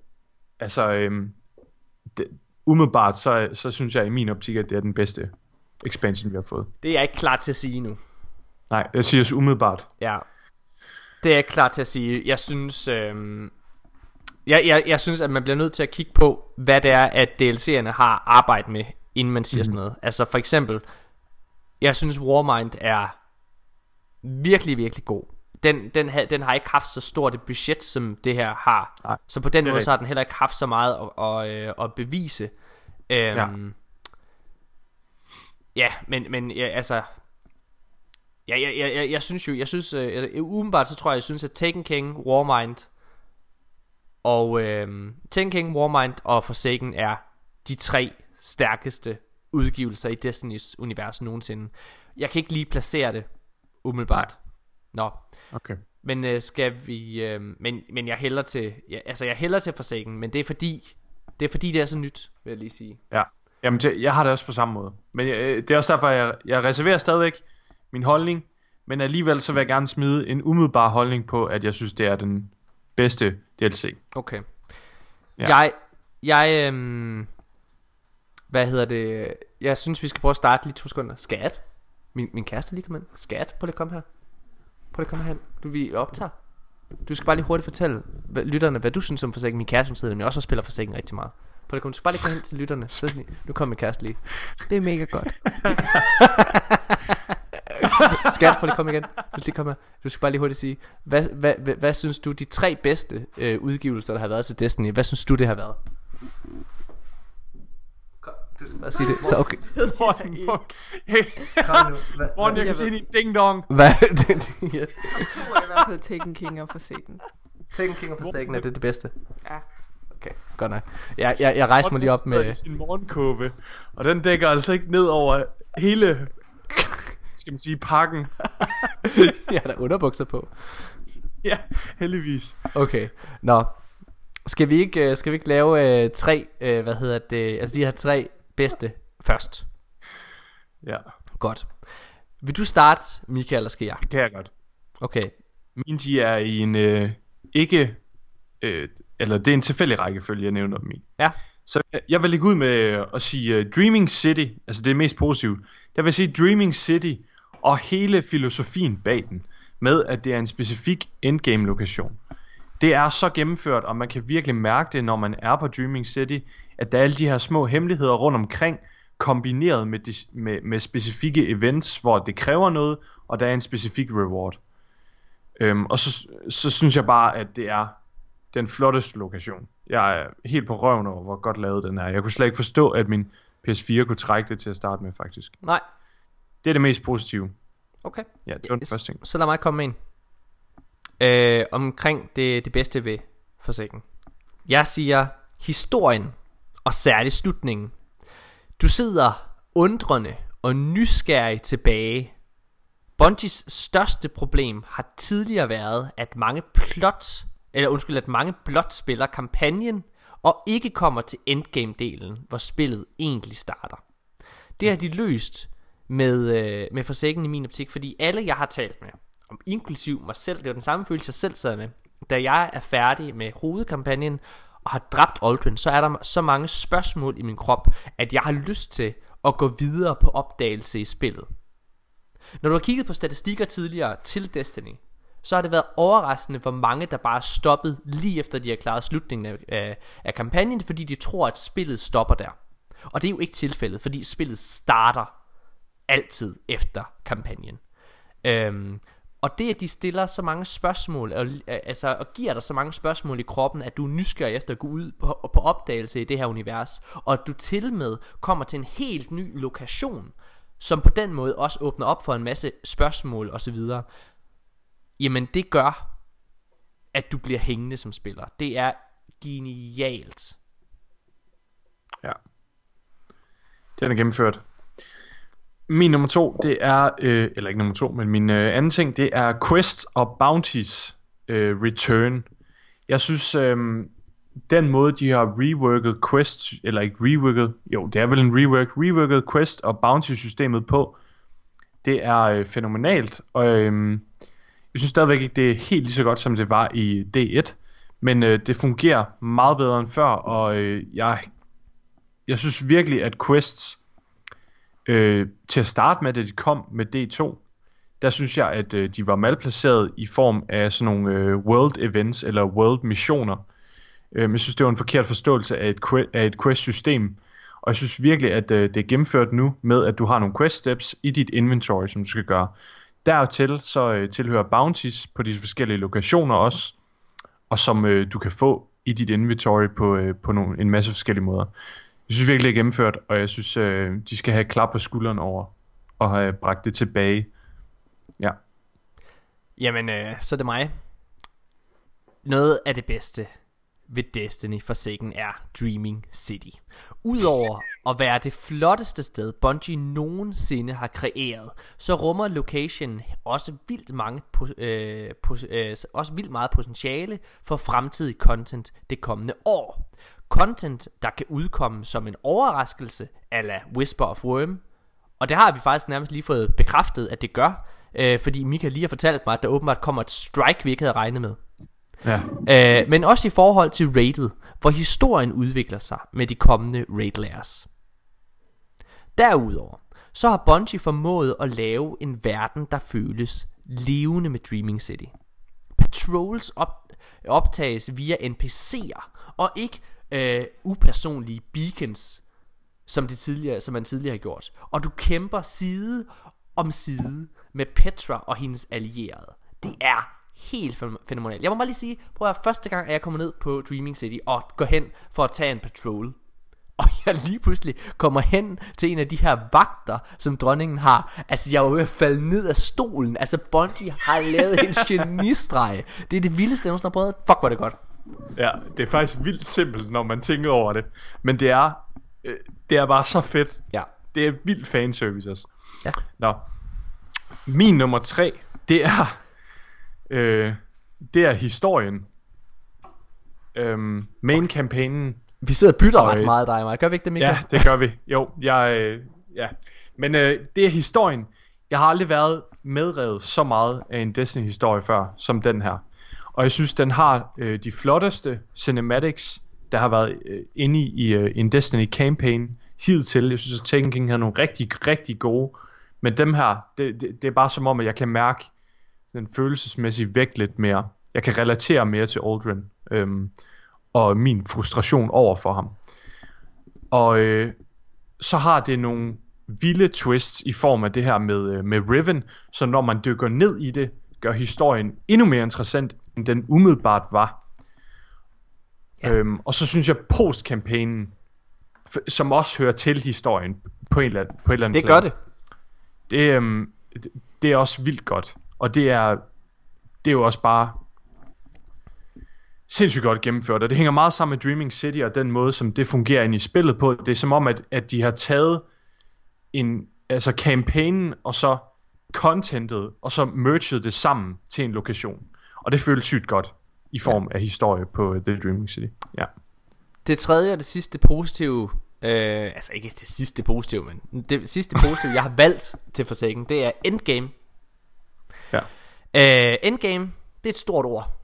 altså, øhm, det, umiddelbart, så, så synes jeg i min optik, at det er den bedste expansion, vi har fået. Det er jeg ikke klar til at sige nu. Nej, jeg siger så umiddelbart. Ja. Det er jeg ikke klar til at sige. Jeg synes, øhm, jeg, jeg, jeg synes, at man bliver nødt til at kigge på, hvad det er, at DLC'erne har arbejdet med, inden man siger mm. sådan noget. Altså for eksempel, jeg synes Warmind er virkelig, virkelig god. Den, den, ha, den har ikke haft så stort et budget, som det her har. Nej, så på den måde, så har den heller ikke haft så meget at, at, øh, at bevise. Øhm, Ja. ja, men, men ja, altså, Ja, jeg, jeg, jeg, jeg synes jo, jeg synes, øh, umiddelbart så tror jeg, jeg synes, at Taken King, Warmind og øh, Taken King, Warmind og Forsaken er de tre stærkeste udgivelser i Destinys univers nogensinde. Jeg kan ikke lige placere det umiddelbart. Nå, Okay. men øh, skal vi, øh, men, men jeg hælder til, ja, altså jeg hælder til Forsaken, men det er fordi, det er fordi det er så nyt, vil jeg lige sige. Ja, jamen det, jeg har det også på samme måde. Men jeg, det er også derfor, jeg, jeg reserverer stadigvæk min holdning, men alligevel så vil jeg gerne smide en umiddelbar holdning på, at jeg synes, det er den bedste DLC. Okay. Ja. Jeg, jeg, øhm, hvad hedder det, jeg synes, vi skal prøve at starte lige to sekunder. Skat? Min, min kæreste lige kommet ind. Skat, prøv lige at komme her. Prøv at komme hen. Du, vi optager. Du skal bare lige hurtigt fortælle hvad, lytterne, hvad du synes om Forsaken. Min kæreste, som sidder nemlig også og spiller Forsaken rigtig meget. Prøv at komme. Du skal bare lige gå hen til lytterne. Så, lige- nu kommer min kæreste lige. Det er mega godt. Skat, prøv lige komme igen. Du skal, lige komme her. du skal bare lige hurtigt sige, hvad, hvad, hvad, hvad synes du, de tre bedste øh, udgivelser, der har været til Destiny, hvad synes du, det har været? Du skal bare sige det. Så okay. Morten, Morten, jeg Jeg kan se din ding dong. hvad, det, ja. To er i hvert fald Taken King og Forsaken. Taken King of Forsaken er det det bedste. Ja. Okay, godt nok. Jeg, jeg, jeg rejser mig lige op med... i sin morgenkåbe, og den dækker altså ikke ned over hele, skal man sige, pakken. jeg har da underbukser på. Ja, heldigvis. Okay, nå. Skal vi ikke, øh, skal vi ikke lave øh, tre, øh, hvad hedder det, altså de her tre bedste først? Ja, Godt. Vil du starte, Michael, eller skal jeg? det kan jeg godt. Okay, Mine de er i en øh, ikke, øh, eller det er en tilfældig rækkefølge, jeg nævner dem i. Ja. Så jeg- jeg vil lægge ud med at sige uh, Dreaming City, altså det er mest positivt. Der vil jeg sige Dreaming City og hele filosofien bag den, med at det er en specifik endgame lokation. Det er så gennemført, og man kan virkelig mærke det, når man er på Dreaming City, at der er alle de her små hemmeligheder rundt omkring, kombineret med, dis- med, med specifikke events, hvor det kræver noget, og der er en specifik reward. Øhm, og så, så synes jeg bare, at det er den flotteste lokation. Jeg er helt på røven over, hvor godt lavet den er. Jeg kunne slet ikke forstå, at min PS4 kunne trække det til at starte med, faktisk. Nej. Det er det mest positive. Okay. Ja, det var den første ting. Så lad mig komme en. Øh, omkring det, det bedste ved Forsaken. Jeg siger historien, og særligt slutningen. Du sidder undrende og nysgerrig tilbage. Bungies største problem har tidligere været, at mange plot, eller undskyld, at mange blot spiller kampagnen, og ikke kommer til endgame-delen, hvor spillet egentlig starter. Det har de løst med, øh, med Forsaken i min optik, fordi alle jeg har talt med, om inklusiv mig selv, det var den samme følelse jeg selv sad med, da jeg er færdig med hovedkampagnen og har dræbt Aldrin, så er der så mange spørgsmål i min krop, at jeg har lyst til at gå videre på opdagelse i spillet. Når du har kigget på statistikker tidligere til Destiny, så har det været overraskende, hvor mange der bare er stoppet lige efter de har klaret slutningen af, af, af kampagnen, fordi de tror, at spillet stopper der. Og det er jo ikke tilfældet, fordi spillet starter altid efter kampagnen. Øhm, og det, at de stiller så mange spørgsmål, og, øh, altså, og giver dig så mange spørgsmål i kroppen, at du er nysgerrig efter at gå ud på, på opdagelse i det her univers, og at du til med kommer til en helt ny lokation, som på den måde også åbner op for en masse spørgsmål osv., jamen det gør, at du bliver hængende som spiller. Det er genialt. Ja. Den er gennemført. Min nummer to, det er, øh, eller ikke nummer to, men min øh, anden ting, det er Quest og Bounties øh, Return. Jeg synes, øh, den måde, de har reworket Quest, eller ikke reworket, jo, det er vel en rework, reworket Quest og Bounty-systemet på, det er øh, fænomenalt, og øh, jeg synes stadigvæk ikke, det er helt lige så godt, som det var i D1, men øh, det fungerer meget bedre end før, og øh, jeg, jeg synes virkelig, at Quests, øh, til at starte med, da de kom med D2, der synes jeg, at øh, de var malplaceret i form af sådan nogle øh, world events eller world missioner. Øh, jeg synes, det var en forkert forståelse af et, que- af et quest-system. Og jeg synes virkelig, at øh, det er gennemført nu med, at du har nogle quest steps i dit inventory, som du skal gøre. Dertil så øh, tilhører bounties på de forskellige lokationer også, og som øh, du kan få i dit inventory på, øh, på nogle, en masse forskellige måder. Jeg synes virkelig, det er gennemført, og jeg synes, øh, de skal have klap på skulderen over og have bragt det tilbage. Ja. Jamen, øh, så er det mig. Noget af det bedste ved Destiny for Forsaken er Dreaming City. Udover at være det flotteste sted Bungie nogensinde har kreeret, så rummer location også vildt mange øh, øh, også vildt meget potentiale for fremtidig content det kommende år. Content, der kan udkomme som en overraskelse, ala Whisper of Worm, og det har vi faktisk nærmest lige fået bekræftet, at det gør, øh, fordi Mika lige har fortalt mig, at der åbenbart kommer et strike, vi ikke havde regnet med. Ja. Øh, men også i forhold til rated, hvor historien udvikler sig med de kommende raid layers. Derudover, så har Bungie formået at lave en verden, der føles levende med Dreaming City. Patrols op, optages via NPC'er, og ikke øh, upersonlige beacons, som, det tidligere, som man tidligere har gjort. Og du kæmper side om side med Petra og hendes allierede. Det er helt fænomenalt. Jeg må bare lige sige, prøv at første gang, at jeg kommer ned på Dreaming City og går hen for at tage en patrol. Og jeg lige pludselig kommer hen til en af de her vagter, som dronningen har. Altså, jeg var ved at falde ned af stolen. Altså, Bungie har lavet en genistreg. Det er det vildeste, jeg nogensinde har prøvet. Fuck, hvor er det godt. Ja, det er faktisk vildt simpelt, når man tænker over det. Men det er, øh, det er bare så fedt. Ja. Det er vildt fanservice også. Ja. Nå. Min nummer tre, det er, øh, det er historien. Øhm, main campaignen. Vi sidder og bytter ret øh, meget, dig mig. Gør vi ikke det, Mika? Ja, det gør vi. Jo, jeg, øh, ja. Men øh, det er historien. Jeg har aldrig været medrevet så meget af en Destiny-historie før, som den her. Og jeg synes, den har øh, de flotteste cinematics, der har været øh, inde i, i øh, en Destiny campaign hidtil. Jeg synes, at Taken King har nogle rigtig, rigtig gode. Men dem her, det, det, det er bare som om, at jeg kan mærke den følelsesmæssige vægt lidt mere. Jeg kan relatere mere til Aldrin. Øhm, og min frustration over for ham. Og øh, så har det nogle vilde twists i form af det her med, øh, med Riven, så når man dykker ned i det, gør historien endnu mere interessant, end den umiddelbart var. Ja. Øhm, og så synes jeg, postkampagnen som også hører til historien på, en eller anden, på et eller andet Det gør det. Det, øhm, det, det er også vildt godt. Og det er, det er jo også bare sindssygt godt gennemført. Og det hænger meget sammen med Dreaming City og den måde, som det fungerer ind i spillet på. Det er som om, at, at de har taget en, altså campaignen og så contentet, og så merged det sammen til en lokation. Og det føles sygt godt i form af historie på uh, The Dreaming City. Ja. Det tredje og det sidste positive øh, Altså ikke det sidste positive Men det sidste positive jeg har valgt til Forsaken Det er Endgame Ja. øh, Endgame Det er et stort ord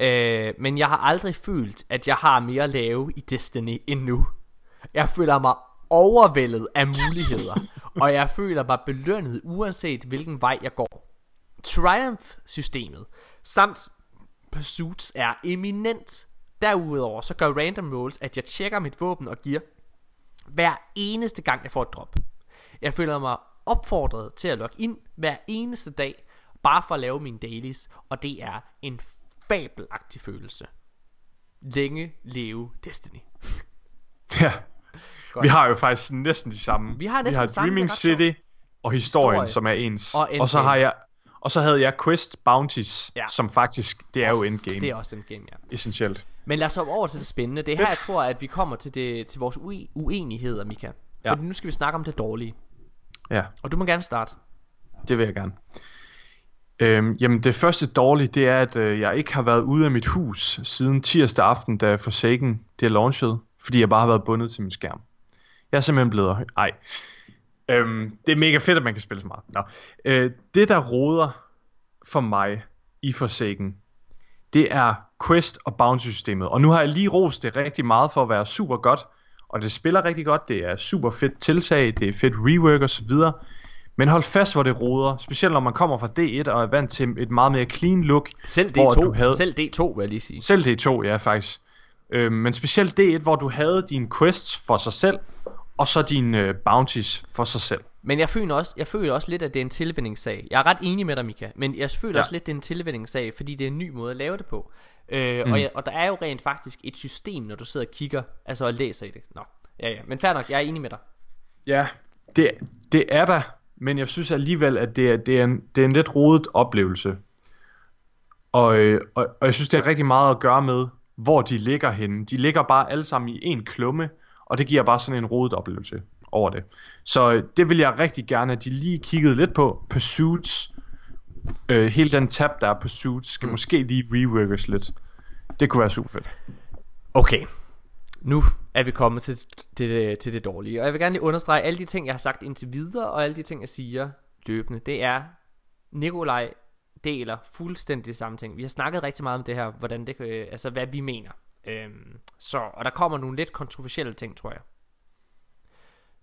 øh, Men jeg har aldrig følt At jeg har mere at lave i Destiny end nu Jeg føler mig overvældet af muligheder Og jeg føler mig belønnet Uanset hvilken vej jeg går Triumph-systemet samt Pursuits er eminent. Derudover så gør random rolls, at jeg tjekker mit våben og gear hver eneste gang jeg får et drop. Jeg føler mig opfordret til at logge ind hver eneste dag, bare for at lave mine dailies, og det er en fabelagtig følelse. Længe leve Destiny. Ja. Godt. Vi har jo faktisk næsten de samme. Vi har næsten vi har samme, Dreaming ret City og historien, Historie. som er ens. Og Og, så har jeg og så havde jeg Quest Bounties, Ja. som faktisk, det er jo endgame. Det er også endgame, ja. Essentielt. Men lad os hoppe over til det spændende. Det er her, jeg tror, at vi kommer til, det, til vores ue- uenigheder, Mika. Ja. Fordi nu skal vi snakke om det dårlige. Ja, Og du må gerne starte. det vil jeg gerne. Øhm, jamen det første dårlige, det er, at øh, jeg ikke har været ude af mit hus siden tirsdag aften, da Forsaken det er launchet, fordi jeg bare har været bundet til min skærm. Jeg er simpelthen blevet... Ej. Øhm, det er mega fedt, at man kan spille så meget. Nå. Øh, det, der roder for mig i Forsaken, det er quest og bounty systemet. Og nu har jeg lige rost det rigtig meget for at være super godt, og det spiller rigtig godt, det er super fedt tiltag, det er fedt rework og så videre. Men hold fast, hvor det roder, specielt når man kommer fra D1 og er vant til et meget mere clean look. Selv hvor D2, du havde... selv D2 vil jeg lige sige. Selv D2, ja faktisk. Øh, men specielt D1, hvor du havde dine quests for sig selv, og så dine øh, bounties for sig selv. Men jeg føler, også, jeg føler også lidt, at det er en tilvændingssag. Jeg er ret enig med dig, Mika. Men jeg føler ja. Også lidt, at det er en tilvændingssag, fordi det er en ny måde at lave det på. Øh, Mm. og, jeg, og der er jo rent faktisk et system, når du sidder og kigger, altså og læser i det. Nå, ja ja. Men fair nok, jeg er enig med dig. Ja, det, det er der, men jeg synes alligevel, at det er, det er, en, det er en lidt rodet oplevelse. Og, øh, og, og jeg synes, det er rigtig meget at gøre med, hvor de ligger henne. De ligger bare alle sammen i en klumme, og det giver bare sådan en rodet oplevelse over det. Så øh, det vil jeg rigtig gerne, at de lige kiggede lidt på. Pursuits, øh, hele den tab, der er Pursuits, skal mm. måske lige reworkes lidt. Det kunne være super fedt. Okay, nu er vi kommet til, til, det, til det dårlige. Og jeg vil gerne lige understrege alle de ting, jeg har sagt indtil videre, og alle de ting, jeg siger løbende. Det er, Nikolaj deler fuldstændig samme ting. Vi har snakket rigtig meget om det her, hvordan det, kan- altså hvad vi mener. Øhm, så, og der kommer nogle lidt kontroversielle ting, tror jeg.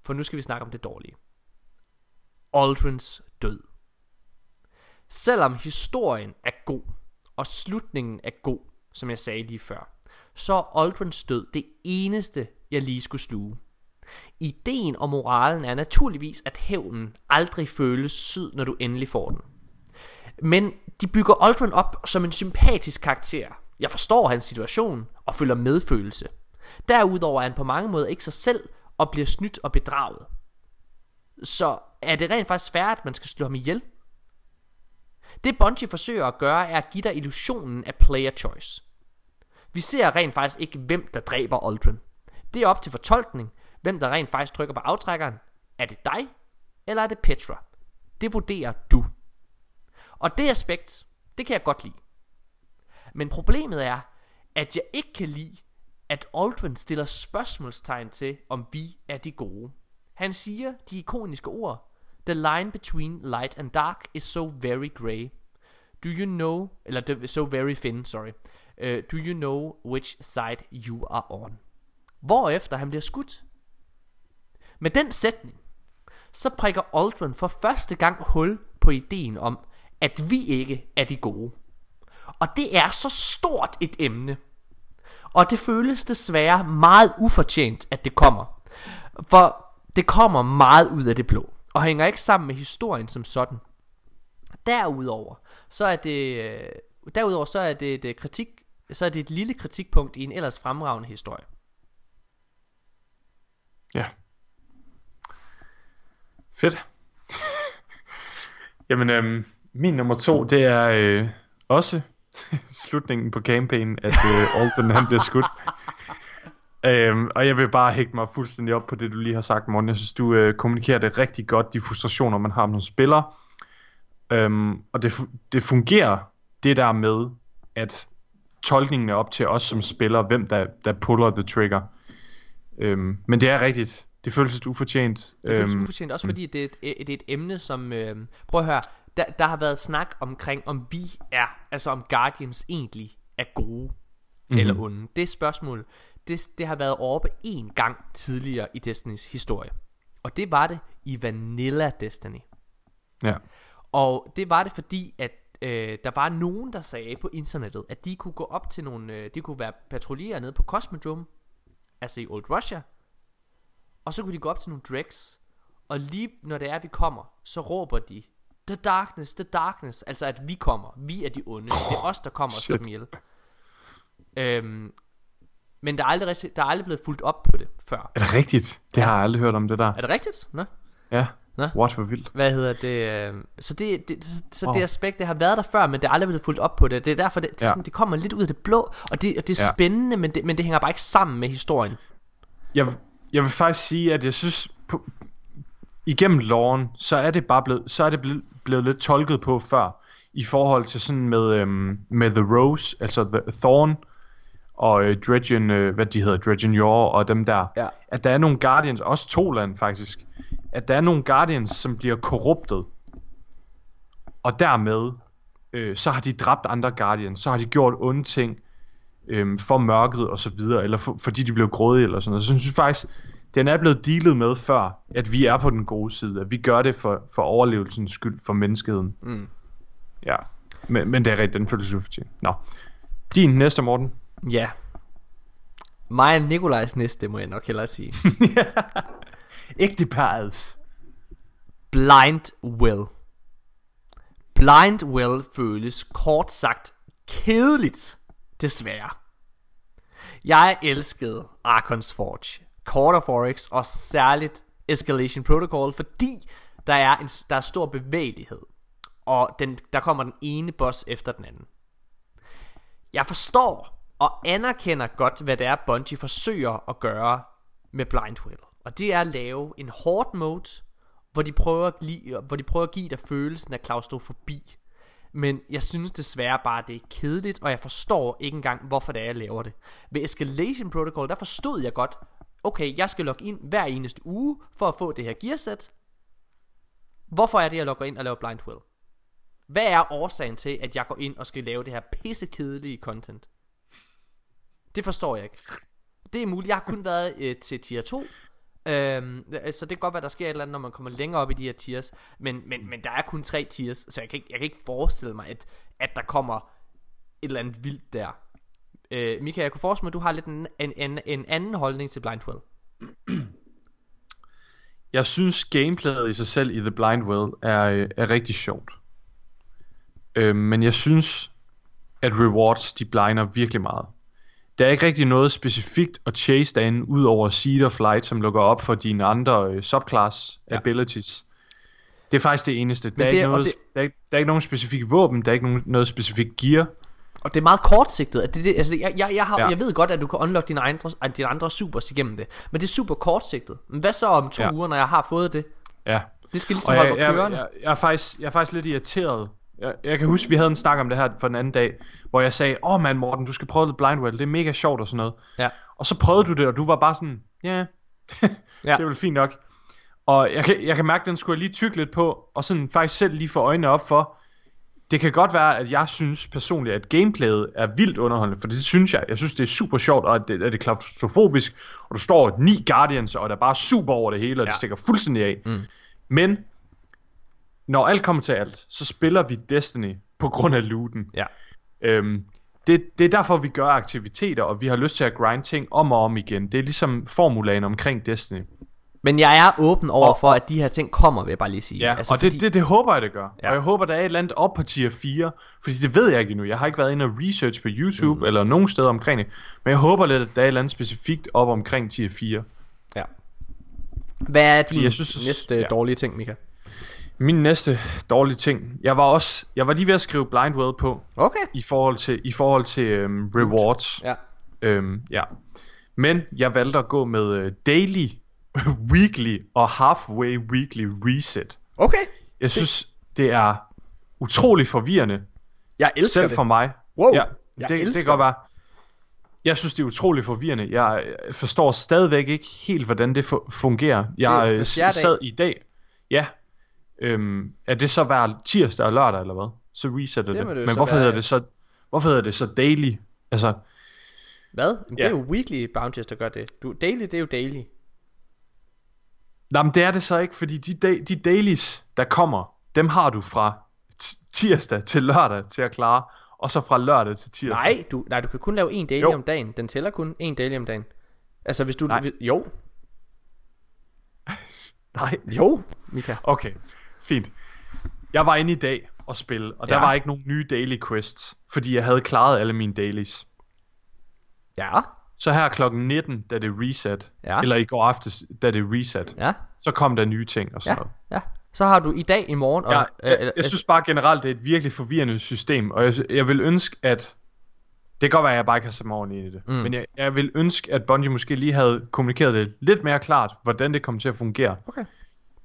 For nu skal vi snakke om det dårlige. Aldrins død. Selvom historien er god, og slutningen er god, som jeg sagde lige før, så er Aldrins død det eneste, jeg lige skulle sluge. Ideen og moralen er naturligvis, at hævnen aldrig føles syd, når du endelig får den. Men de bygger Aldrin op som en sympatisk karakter. Jeg forstår hans situation og føler medfølelse. Derudover er han på mange måder ikke sig selv og bliver snydt og bedraget. Så er det rent faktisk fair, at man skal slå ham ihjel? Det Bungie forsøger at gøre er at give dig illusionen af player choice. Vi ser rent faktisk ikke, hvem der dræber Aldrin. Det er op til fortolkning, hvem der rent faktisk trykker på aftrækkeren. Er det dig, eller er det Petra? Det vurderer du. Og det aspekt, det kan jeg godt lide. Men problemet er, at jeg ikke kan lide, at Aldrin stiller spørgsmålstegn til, om vi er de gode. Han siger de ikoniske ord, The line between light and dark is so very gray. Do you know, eller the- so very thin, sorry. Uh, do you know which side you are on? Hvorefter han bliver skudt. Med den sætning, så prikker Aldrin for første gang hul på ideen om, at vi ikke er de gode. Og det er så stort et emne. Og det føles desværre meget ufortjent, at det kommer. For det kommer meget ud af det blå, og hænger ikke sammen med historien som sådan. Derudover, så er det, øh, derudover så er det et øh, kritik, så er det et lille kritikpunkt i en ellers fremragende historie. Ja. Fedt. Jamen, øhm, min nummer to, det er øh, også slutningen på campaignen, at øh, Alden han bliver skudt. Øhm, og jeg vil bare hægte mig fuldstændig op på det, du lige har sagt, Morten. Jeg synes, du øh, kommunikerer det rigtig godt, de frustrationer, man har med nogle spillere. Øhm, og det, det fungerer, det der med, at tolkningen er op til os som spillere, hvem der, der puller the trigger. Øhm, men det er rigtigt. Det føles lidt ufortjent. Det føles Øhm, ufortjent, også fordi det er, et, det er et emne, som... Øh, prøv at høre, der, der har været snak omkring, om vi er, altså om Guardians egentlig er gode Mhm. mm-hmm. eller onde. Det spørgsmål, det, det har været oppe en gang tidligere i Destinys historie. Og det var det i Vanilla Destiny. Ja. Og det var det fordi, at øh, der var nogen, der sagde på internettet, at de kunne gå op til nogle, øh, de kunne være patruljerer nede på Cosmodrome, altså i Old Russia, og så kunne de gå op til nogle dregs, og lige når det er, vi kommer, så råber de, The darkness, the darkness, altså at vi kommer, vi er de onde, det er os, der kommer og slår dem ihjel. Øhm, men der er, aldrig, der er aldrig blevet fuldt op på det før. Er det rigtigt? Det har jeg aldrig hørt om, det der. Er det rigtigt? Nå? Ja. Nå. What, hvor vildt. Hvad hedder det? øh, Så det, det så, så Wow. det aspekt, det har været der før, men det er aldrig blevet fuldt op på det. Det er derfor, det, det, Ja. sådan, det kommer lidt ud af det blå, og det, og det er Ja. spændende, men det, men det hænger bare ikke sammen med historien. Jeg, jeg vil faktisk sige, at jeg synes, på, igennem loven, så er det bare blevet, så er det blevet, blevet lidt tolket på før, i forhold til sådan med, øhm, med The Rose, altså The Thorn, og øh, Dredgen, øh, hvad de hedder, Dredgen Yor og dem der, Ja. at der er nogle Guardians, også Toland faktisk, at der er nogle Guardians, som bliver korruptet, og dermed, øh, så har de dræbt andre Guardians, så har de gjort onde ting, øhm, for mørket og så videre, eller for, fordi de blev grådige eller sådan noget. Så jeg synes faktisk, den er blevet dealet med før, at vi er på den gode side, at vi gør det for, for overlevelsens skyld, for menneskeheden. Mm. Ja, men, men det er rigtigt, den føles ufortjent. Nå, din næste, Morten. Ja. Mig og Nikolajs næste, må jeg nok hellere sige. Ægteparets. Blind Will. Blind Will føles kort sagt kedeligt, desværre. Jeg elskede Archon's Forge, Quarter Forex og særligt Escalation Protocol, fordi der er, en, der er stor bevægelighed, og den, der kommer den ene boss efter den anden. Jeg forstår og anerkender godt, hvad det er, Bungie forsøger at gøre med Blind Will. Og det er at lave en hård mode, hvor de prøver at, give, hvor de prøver at give dig følelsen af klaustrofobi. Men jeg synes desværre bare, at det er kedeligt, og jeg forstår ikke engang, hvorfor det er, jeg laver det. Ved Escalation Protocol, der forstod jeg godt, okay, jeg skal logge ind hver eneste uge, for at få det her gearsæt. Hvorfor er det, jeg logger ind og laver Blind Will? Hvad er årsagen til, at jeg går ind og skal lave det her pissekedelige content? Det forstår jeg ikke. Det er muligt. Jeg har kun været øh, til tier 2. Øhm, øh, så det kan godt være, der sker et eller andet, når man kommer længere op i de her tiers. Men, men, men der er kun tre tiers, så jeg kan ikke, jeg kan ikke forestille mig, at, at der kommer et eller andet vildt der. Øh, Mika, jeg kunne forestille mig, at du har lidt en, en, en, en anden holdning til Blind Will. Jeg synes, gameplayet i sig selv i The Blind Well er, øh, er rigtig sjovt. Øh, men jeg synes, at rewards, de blinder virkelig meget. Der er ikke rigtig noget specifikt at chase derinde, ud over Seed of Light, som lukker op for dine andre øh, subclass Ja. abilities. Det er faktisk det eneste. Der er, ikke noget, det- der, er, der er ikke nogen specifik våben, der er ikke nogen, noget specifik gear. Og det er meget kortsigtet. At det, det, altså, jeg, jeg, jeg, har, Ja. jeg ved godt, at du kan unlock dine andre, dine andre supers igennem det. Men det er super kortsigtet. Men hvad så om to Ja. uger, når jeg har fået det? Ja. Det skal ligesom Og holde jeg, jeg, kørende. jeg, jeg, er faktisk, jeg er faktisk lidt irriteret. Jeg, jeg kan huske, vi havde en snak om det her for den anden dag, hvor jeg sagde, åh oh, man Morten, du skal prøve The Blind Well, det er mega sjovt og sådan noget. Ja. Og så prøvede du det, og du var bare sådan, ja, yeah. Det er vel fint nok. Og jeg kan, jeg kan mærke, at den skulle jeg lige tykke lidt på, og sådan faktisk selv lige få øjnene op for, det kan godt være, at jeg synes personligt, at gameplayet er vildt underholdende, for det synes jeg. Jeg synes, det er super sjovt, og at det, at det er klaustrofobisk, og du står ni Guardians, og der er bare super over det hele, og ja. det stikker fuldstændig af. Mm. Men, når alt kommer til alt, så spiller vi Destiny på grund af looten. Ja. Øhm, det, det er derfor, vi gør aktiviteter, og vi har lyst til at grind ting om og om igen. Det er ligesom formulaen omkring Destiny. Men jeg er åben over Og- for, at de her ting kommer, vil jeg bare lige sige. Ja, altså, og det, det, det håber jeg, det gør. Ja. Og jeg håber, der er et eller andet op på tier 4, fordi det ved jeg ikke endnu. Jeg har ikke været inde og research på YouTube mm. eller nogen steder omkring det. Men jeg håber lidt, at der er et eller andet specifikt op omkring tier 4. Ja. Hvad er din jeg synes- næste ja. dårlige ting, Mika? Min næste dårlige ting. Jeg var også jeg var lige ved at skrive blind well på Okay. i forhold til i forhold til øhm, rewards. Ja. Øhm, ja. Men jeg valgte at gå med øh, daily, weekly og halfway weekly reset. Okay. Jeg synes det er utrolig forvirrende Jeg elsker selv det. for mig. Wow, ja, jeg det, det elsker kan godt det. være. Jeg synes det er utrolig forvirrende. Jeg forstår stadigvæk ikke helt hvordan det fu- fungerer. Jeg Det øh, sad i dag. Ja. Øhm, er det så hver tirsdag og lørdag eller hvad? Så resetter Det det. det Men hvorfor være, hedder det så hvorfor hedder det så daily? Altså Hvad? Det Ja. er jo weekly bounties, der gør det. Du, daily, det er jo daily. Nej, men det er det så ikke, fordi de, da- de dailies, der kommer, dem har du fra tirsdag til lørdag til at klare, og så fra lørdag til tirsdag. Nej, du, nej, du kan kun lave en daily Jo. om dagen. Den tæller kun en daily om dagen. Altså hvis du... Nej. Hvis, jo. Nej. Jo, Mika. Okay, fint. Jeg var inde i dag og spille, og der Ja. var ikke nogen nye daily quests, fordi jeg havde klaret alle mine dailies. Ja. Så her klokken 19, da det reset, Ja. eller i går aftes, da det reset, Ja. så kom der nye ting og Ja. sådan noget. Ja. Så har du i dag, i morgen... Og, Jeg, øh, jeg, øh, jeg synes bare generelt, det er et virkelig forvirrende system, og jeg, jeg vil ønske, at... Det kan godt være, at jeg bare sætte mig ordentligt ind i det. Mm. Men jeg, jeg vil ønske, at Bungie måske lige havde kommunikeret det lidt mere klart, hvordan det kommer til at fungere. Okay.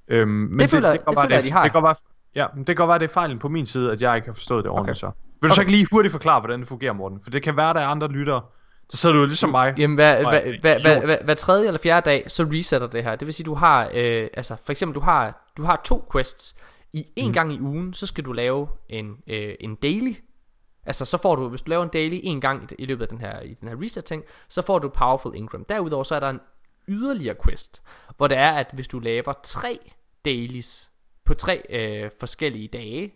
Øhm, men Det føler- det være, føler jeg, de har. Det kan godt være, ja, men det kan være, det er fejlen på min side, at jeg ikke har forstået det ordentligt Okay. så. Vil du så Okay. ikke lige hurtigt forklare, hvordan det fungerer, Morten? For det kan være, der er andre lyttere. Så sidder du ligesom mig. Jamen, hvad, hvad, hvad, hvad, hvad, hver tredje eller fjerde dag, så resetter det her. Det vil sige, du har, øh, altså for eksempel, du har, du har to quests. I en Mhm. gang i ugen, så skal du lave en, øh, en daily. Altså, så får du, hvis du laver en daily en gang i, i løbet af den her, i den her reset ting, så får du Powerful Ingram. Derudover så er der en yderligere quest, hvor det er, at hvis du laver tre dailies på tre øh, forskellige dage,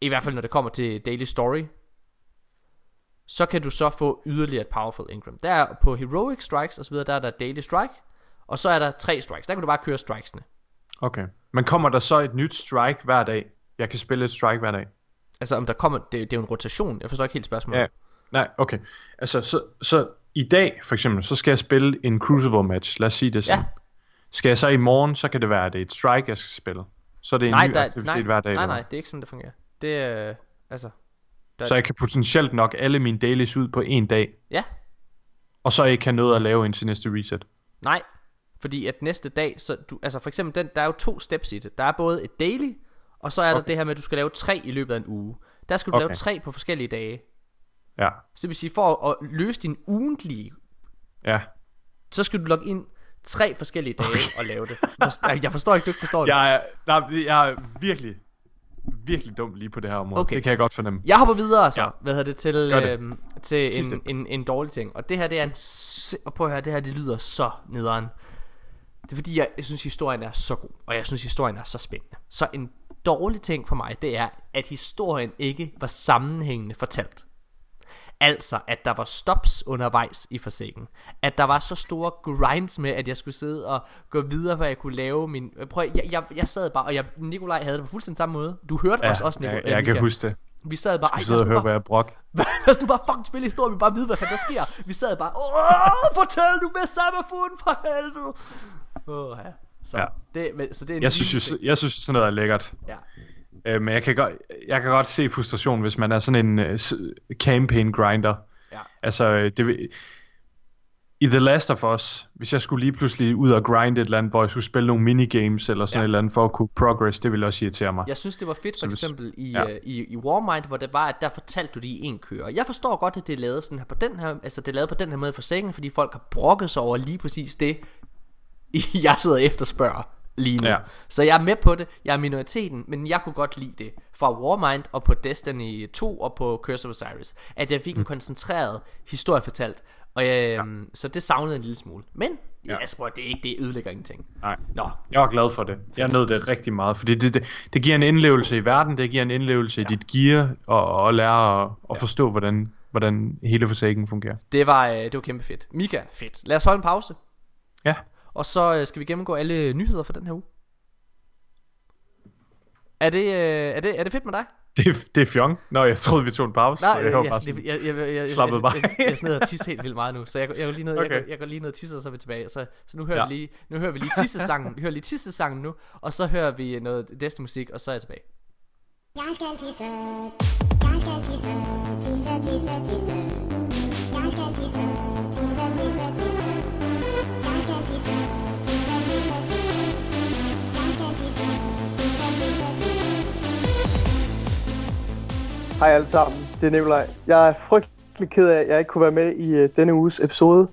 i hvert fald når det kommer til daily story, så kan du så få yderligere et powerful Ingram. Der er på heroic strikes og så videre, der er der daily strike, og så er der tre strikes. Der kan du bare køre strikesene. Okay. Men kommer der så et nyt strike hver dag? Jeg kan spille et strike hver dag. Altså om der kommer, det, det er jo en rotation. Jeg forstår ikke helt spørgsmålet. Ja. Nej, okay. Altså, så, så i dag, for eksempel, så skal jeg spille en Crucible match. Lad os sige det sådan. Ja. Skal jeg så i morgen, så kan det være, at det er et strike, jeg skal spille. Så er det en nej, ny der, aktivitet nej, hver dag. nej, nej, hvad? det er ikke sådan, det fungerer. Det er, øh, altså... Der, Så jeg kan potentielt nok alle mine dailies ud på en dag, Ja, og så ikke have noget at lave indtil næste reset. nej. Fordi at næste dag, så du, altså for eksempel den, der er jo to steps i det. Der er både et daily, og så er der Okay. det her med, at du skal lave tre i løbet af en uge. Der skal du Okay. lave tre på forskellige dage. Ja, Så det vil sige, for at løse din ugentlige ja. så skal du logge ind tre forskellige dage og lave det. Jeg forstår ikke, du ikke forstår det. Jeg er, nej, jeg er virkelig, virkelig dum lige på det her område. Okay. Det kan jeg godt fornemme. Jeg hopper videre så, Ja. hvad hedder det, til, det. øhm, til Sidste. en, en, en dårlig ting. Og det her, det er en... Og prøv at høre, det her, det lyder så nederen. Det er fordi, jeg synes, historien er så god. Og jeg synes, historien er så spændende. Så en dårlig ting for mig, det er, at historien ikke var sammenhængende fortalt. Altså, at der var stops undervejs i forsikken. At der var så store grinds med, at jeg skulle sidde og gå videre, for jeg kunne lave min... Prøv, jeg, jeg, jeg sad bare, og jeg, Nikolaj havde det på fuldstændig samme måde. Du hørte Ja, os også, Nikolaj. jeg, jeg kan huske det. Vi sad bare, ej, sidder lad og bare, hvad jeg brok. lad os nu bare fucking spille historie, vi bare vide, hvad der sker. Vi sad bare, åh, fortæl nu med Samafun for helvede. Åh, ja. Så, Ja. det, men, så det er en Jeg synes, lille jeg synes sådan noget er lækkert. Ja. Øh, men jeg kan, godt, jeg kan godt se frustration, hvis man er sådan en uh, campaign grinder. Ja. Altså, øh, det, i The Last of Us, hvis jeg skulle lige pludselig ud og grinde et eller andet, hvor jeg skulle spille nogle minigames eller sådan Ja. et eller andet for at kunne progress, det ville også irritere mig. Jeg synes, det var fedt for eksempel i, ja. ja. i, i Warmind, hvor det var, at der fortalte du det i en kører. Jeg forstår godt, at det er lavet sådan her på den her, altså det er lavet på den her måde for sengen, fordi folk har brokket sig over lige præcis det, jeg sidder og efterspørger lige nu. Ja. Ja. Så jeg er med på det, jeg er minoriteten, men jeg kunne godt lide det fra Warmind og på Destiny 2 og på Curse of Osiris, at jeg fik Mm. en koncentreret historie fortalt. Og jeg, ja. Så det savnede en lille smule. Men ja. Ja. jeg tror, det, er ikke- det ødelægger ingenting. Nej. Nå, Jeg var glad for det. Jeg nød det rigtig meget, fordi det, det, det giver en indlevelse i verden, det giver en indlevelse ja. i dit gear, og, og lære at, at forstå, hvordan, hvordan hele forsaken fungerer. det var, øh, det var kæmpe fedt. Mika, fedt. Lad os holde en pause. Ja. Og så øh, skal vi gennemgå alle nyheder for den her uge. Er det, øh, er det, er det fedt med dig? Det, er- det er fjong. Nå, jeg troede, vi tog en pause. Nej, jeg, jeg, jeg, sådan, jeg, jeg, jeg, jeg, slappede bare jeg, jeg, jeg, jeg, jeg tisse helt vildt meget nu, så jeg, jeg går lige ned, okay. jeg, jeg går lige ned og tisser, og så er vi tilbage. Så, så nu hører Ja. vi lige, nu hører vi lige tissesangen, vi hører lige tissesangen nu, og så hører vi noget Destiny musik, og så er jeg tilbage. Jeg skal tisse, jeg skal tisse, tisse, tisse, tisse. Jeg skal tisse, tisse, tisse, tisse. Hej alle sammen, det er Nikolaj. Jeg er frygtelig ked af, at jeg ikke kunne være med i øh, denne uges episode.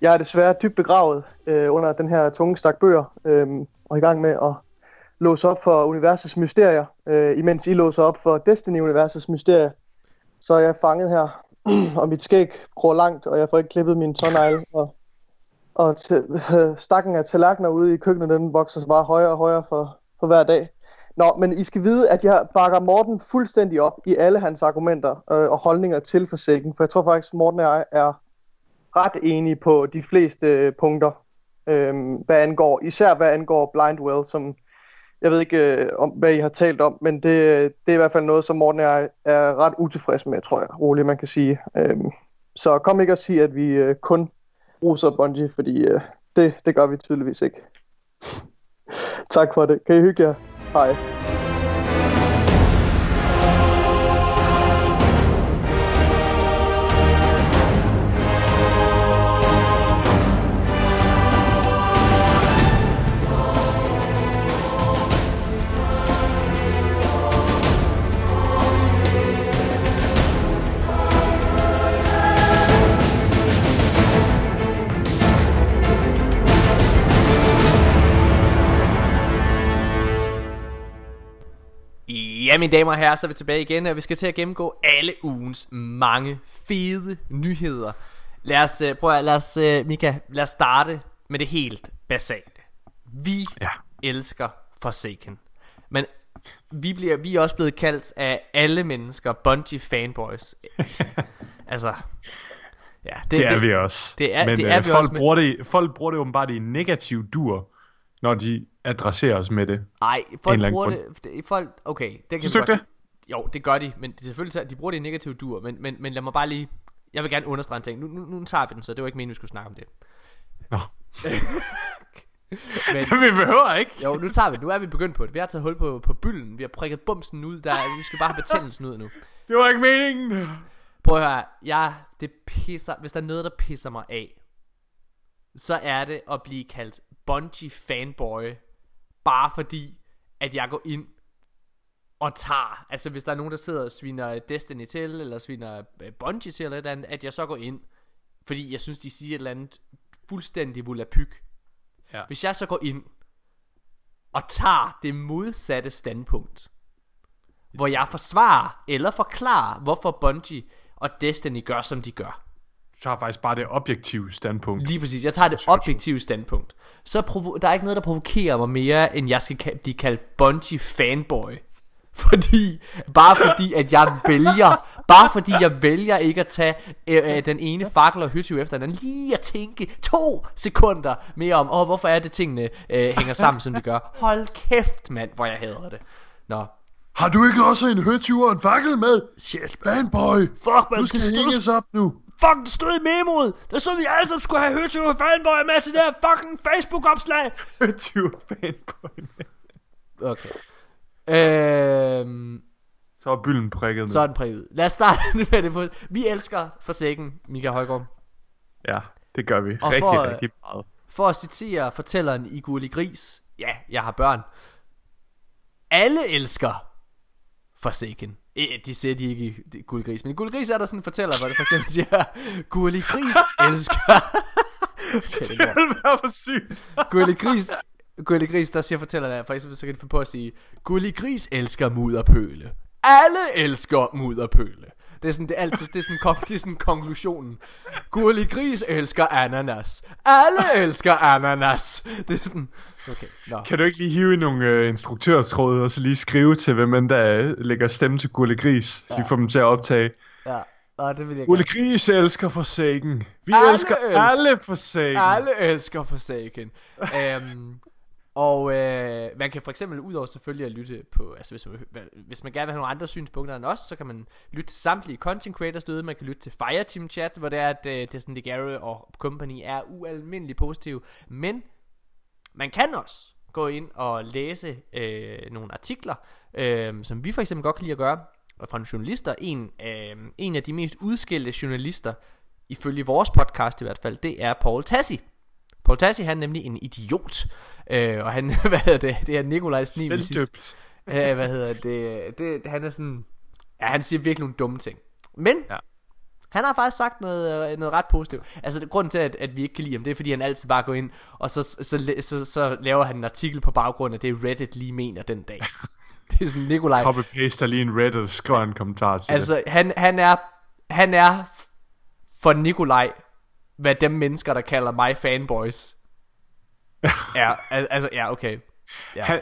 Jeg er desværre dybt begravet øh, under den her tunge stak bøger, øh, og i gang med at låse op for universets mysterier, øh, imens I låser op for Destiny-universets mysterier. Så er jeg fanget her, og mit skæg gror langt, og jeg får ikke klippet min tårnegle, og, og øh, stakken af tallerkener ude i køkkenet, den vokser så bare højere og højere for, for hver dag. Nå, men I skal vide, at jeg bakker Morten fuldstændig op i alle hans argumenter øh, og holdninger til forsikring, for jeg tror faktisk, Morten og jeg er ret enige på de fleste øh, punkter, øh, hvad angår, især hvad angår Blindwell, som jeg ved ikke, øh, om, hvad I har talt om, men det, det er i hvert fald noget, som Morten og jeg er ret utilfreds med, tror jeg, roligt man kan sige. Øh, så kom ikke og sige, at vi øh, kun roser Bungie, fordi øh, det, det gør vi tydeligvis ikke. tak for det. Kan I hygge jer? Hej. Ja, mine damer og herrer, så er vi tilbage igen, og vi skal til at gennemgå alle ugens mange fede nyheder. Lad os, øh, prøv at, lad os, øh, Mika, lad os starte med det helt basale. Vi ja. elsker Forsaken. Men vi, bliver, vi er også blevet kaldt af alle mennesker Bungie fanboys. altså, ja, det, det er vi også. Det er, Men det er øh, vi folk, også. Men, bruger det, folk bruger det åbenbart i negativ dur, når de adresserer os med det. ej, en folk bruger grund. det, det, folk, okay, det kan Synes godt- Jo, det gør de, men det er selvfølgelig de bruger det i negativ dur, men, men, men lad mig bare lige, jeg vil gerne understrege en ting. Nu, nu, nu tager vi den, så det var ikke meningen, vi skulle snakke om det. Nå. men, vi behøver ikke. Jo, nu tager vi Nu er vi begyndt på det. Vi har taget hul på, på bylden. Vi har prikket bumsen ud. Der, vi skal bare have betændelsen ud nu. Det var ikke meningen. Prøv at høre. Jeg, det pisser, hvis der er noget, der pisser mig af, så er det at blive kaldt Bungie fanboy, bare fordi, at jeg går ind og tager, altså hvis der er nogen, der sidder og sviner Destiny til, eller sviner øh, Bungie til, eller et andet, at jeg så går ind, fordi jeg synes, de siger et eller andet fuldstændig volapyk. Ja. Hvis jeg så går ind og tager det modsatte standpunkt, hvor jeg forsvarer eller forklarer, hvorfor Bungie og Destiny gør, som de gør. Har faktisk bare det objektive standpunkt. Lige præcis, jeg tager det objektive standpunkt. Så provo- der er ikke noget, der provokerer mig mere, end jeg skal ka- blive kaldt Bungie fanboy. Fordi, bare fordi, at jeg vælger, bare fordi jeg vælger ikke at tage øh, øh, den ene fakkel og hytte efter den, lige at tænke to sekunder mere om, åh, hvorfor er det tingene øh, hænger sammen, som de gør. Hold kæft, mand, hvor jeg hader det. Nå, Har du ikke også en høtyver og en fakkel med? Shit, Fanboy! Fuck, man, Du skal det- hænges op nu. Fuck, det stod i memoet. Der så vi alle sammen skulle have høtyver fanboy med til det her fucking Facebook-opslag. Høtyver fanboy Okay. Øhm, Så er bylden prikket med. så er den prikket. Lad os starte med det på. Vi elsker Forsaken, Mika Højgaard. Ja, det gør vi. Og rigtig, for, rigtig meget. For at citere fortælleren i Gurli Gris. Ja, jeg har børn. Alle elsker Forsaken. Eh, De siger de ikke i Gurli Gris. Men i Gurli Gris er der sådan en fortæller, hvor det for eksempel siger, Gurli Gris elsker... okay, det. Det var for sygt. Gulli Gris, Gulli Gris, der siger fortællerne, for eksempel så kan de få på at sige, Gulli Gris elsker mudderpøle. Alle elsker mudderpøle. Det er sådan, det er altid, det er sådan, kon- det er sådan konklusionen. Gulli Gris elsker ananas. Alle elsker ananas. Det er sådan, okay, nå. Kan du ikke lige hive i nogle øh, instruktørtråde, og så lige skrive til, hvem end der øh, lægger stemme til Gurle Gris, så Ja. de får dem til at optage. Ja, og det vil jeg Gurle. Gris elsker Forsaken. Vi Alle elsker elsker- alle Forsaken. Alle elsker Forsaken. um, Og øh, man kan for eksempel, udover selvfølgelig at lytte på, altså hvis man, hvis man gerne vil have nogle andre synspunkter end os, så kan man lytte til samtlige content creators derude. Man kan lytte til Fireteam Chat, hvor det er, at øh, Destin DeGarre og company er ualmindeligt positive. Men man kan også gå ind og læse øh, nogle artikler, øh, som vi for eksempel godt kan lide at gøre, og fra nogle journalister. En, øh, en af de mest udskilte journalister, ifølge vores podcast i hvert fald, det er Paul Tassi. Paul Tassi, han er nemlig en idiot. Øh, og han, hvad hedder det, det er Nikolaj Snivel Selvdøbt. Øh, hvad hedder det, det, han er sådan, ja, han siger virkelig nogle dumme ting. Men, ja. Han har faktisk sagt noget, øh, noget ret positivt. Altså, det, grunden til, at, at vi ikke kan lide ham, det er, fordi han altid bare går ind, og så, så, så, så, så laver han en artikel på baggrund af det, Reddit lige mener den dag. det er sådan, Nikolaj... Copy-paster lige en Reddit og skriver en kommentar til Altså, det. han, han er, han er for Nikolaj, hvad dem mennesker, der kalder mig fanboys. al- altså, ja, okay. Ja. Han,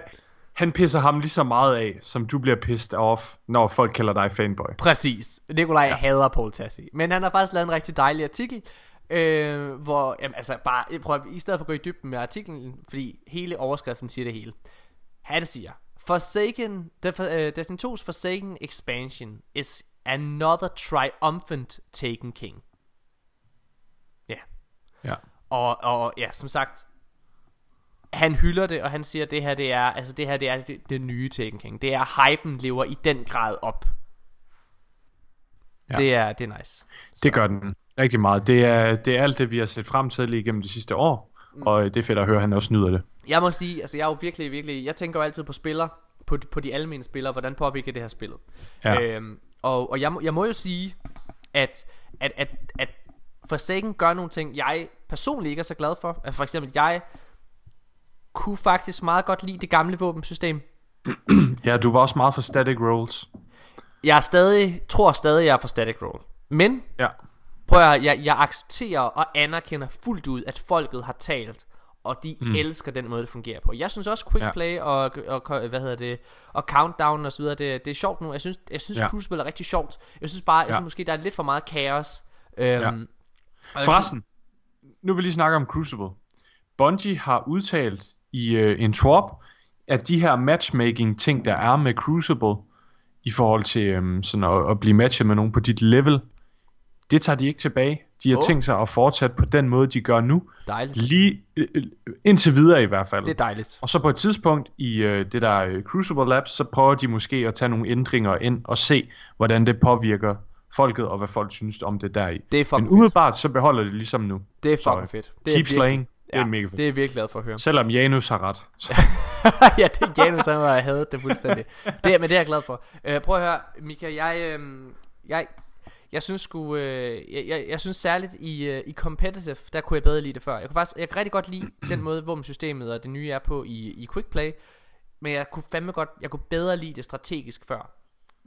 han pisser ham lige så meget af, som du bliver pissed off, når folk kalder dig fanboy. Præcis. Nikolaj ja. hader Paul Tassi. Men han har faktisk lavet en rigtig dejlig artikel, øh, hvor, jamen, altså bare, prøv at, i stedet for at gå i dybden med artiklen, fordi hele overskriften siger det hele. Han siger, Forsaken, the, uh, Destiny 2's Forsaken expansion is another triumphant Taken King. Ja. Ja. Og, og ja, som sagt, han hylder det, og han siger, at det her, det er, altså det her, det er det, det nye Taken King. Det er, hypen lever i den grad op. Ja. Det er, det er nice. Det gør den rigtig meget. Det er, det er alt det, vi har set frem til lige gennem de sidste år, mm. og det er fedt at høre, at han også nyder det. Jeg må sige, altså jeg er jo virkelig, virkelig, jeg tænker jo altid på spiller, på, de- på de almindelige spillere, hvordan påvirker det her spillet. Ja. Øhm, og og jeg, må, jeg må jo sige, at, at, at, at Forsaken gør nogle ting, jeg personligt ikke er så glad for. Altså for eksempel, jeg kunne faktisk meget godt lide det gamle våbensystem. Ja, du var også meget for static rolls. Jeg er stadig, tror stadig, jeg er for static roll. Men, Ja. prøv at, jeg, jeg accepterer og anerkender fuldt ud, at folket har talt, og de Mm. elsker den måde, det fungerer på. Jeg synes også quick Ja. play og, og, hvad hedder det, og countdown og så videre, det, det er sjovt nu. Jeg synes, jeg synes Ja. Crucible er rigtig sjovt. Jeg synes bare, jeg Ja. synes måske, der er lidt for meget kaos. Øhm, Ja. og Forresten, nu vil vi lige snakke om Crucible. Bungie har udtalt i øh, en twerp, at de her matchmaking ting, der er med Crucible, i forhold til øhm, sådan at, at blive matchet med nogen på dit level, det tager de ikke tilbage. De har oh. tænkt sig at fortsætte på den måde, de gør nu. Dejligt. Lige øh, øh, indtil videre i hvert fald. Det er dejligt. Og så på et tidspunkt i øh, det der øh, Crucible Labs, så prøver de måske at tage nogle ændringer ind og se, hvordan det påvirker folket, og hvad folk synes om det deri. Det er Men umiddelbart, så beholder det ligesom nu. Det er Så, fucking øh, fedt. Det er keep virkelig- slaying. Det er ja, mega fedt. Det er jeg virkelig glad for at høre. Selvom Janus har ret. Så. ja, det er Janus, han var havde det fuldstændig. Det, men det er jeg glad for. Uh, prøv at høre, Mika, jeg, øh, jeg, jeg synes sgu, øh, jeg, jeg, jeg synes særligt i, øh, i competitive, der kunne jeg bedre lide det før. Jeg kunne faktisk, jeg kan rigtig godt lide den måde, hvor systemet og det nye er på i, i quick play. Men jeg kunne fandme godt, jeg kunne bedre lide det strategisk før.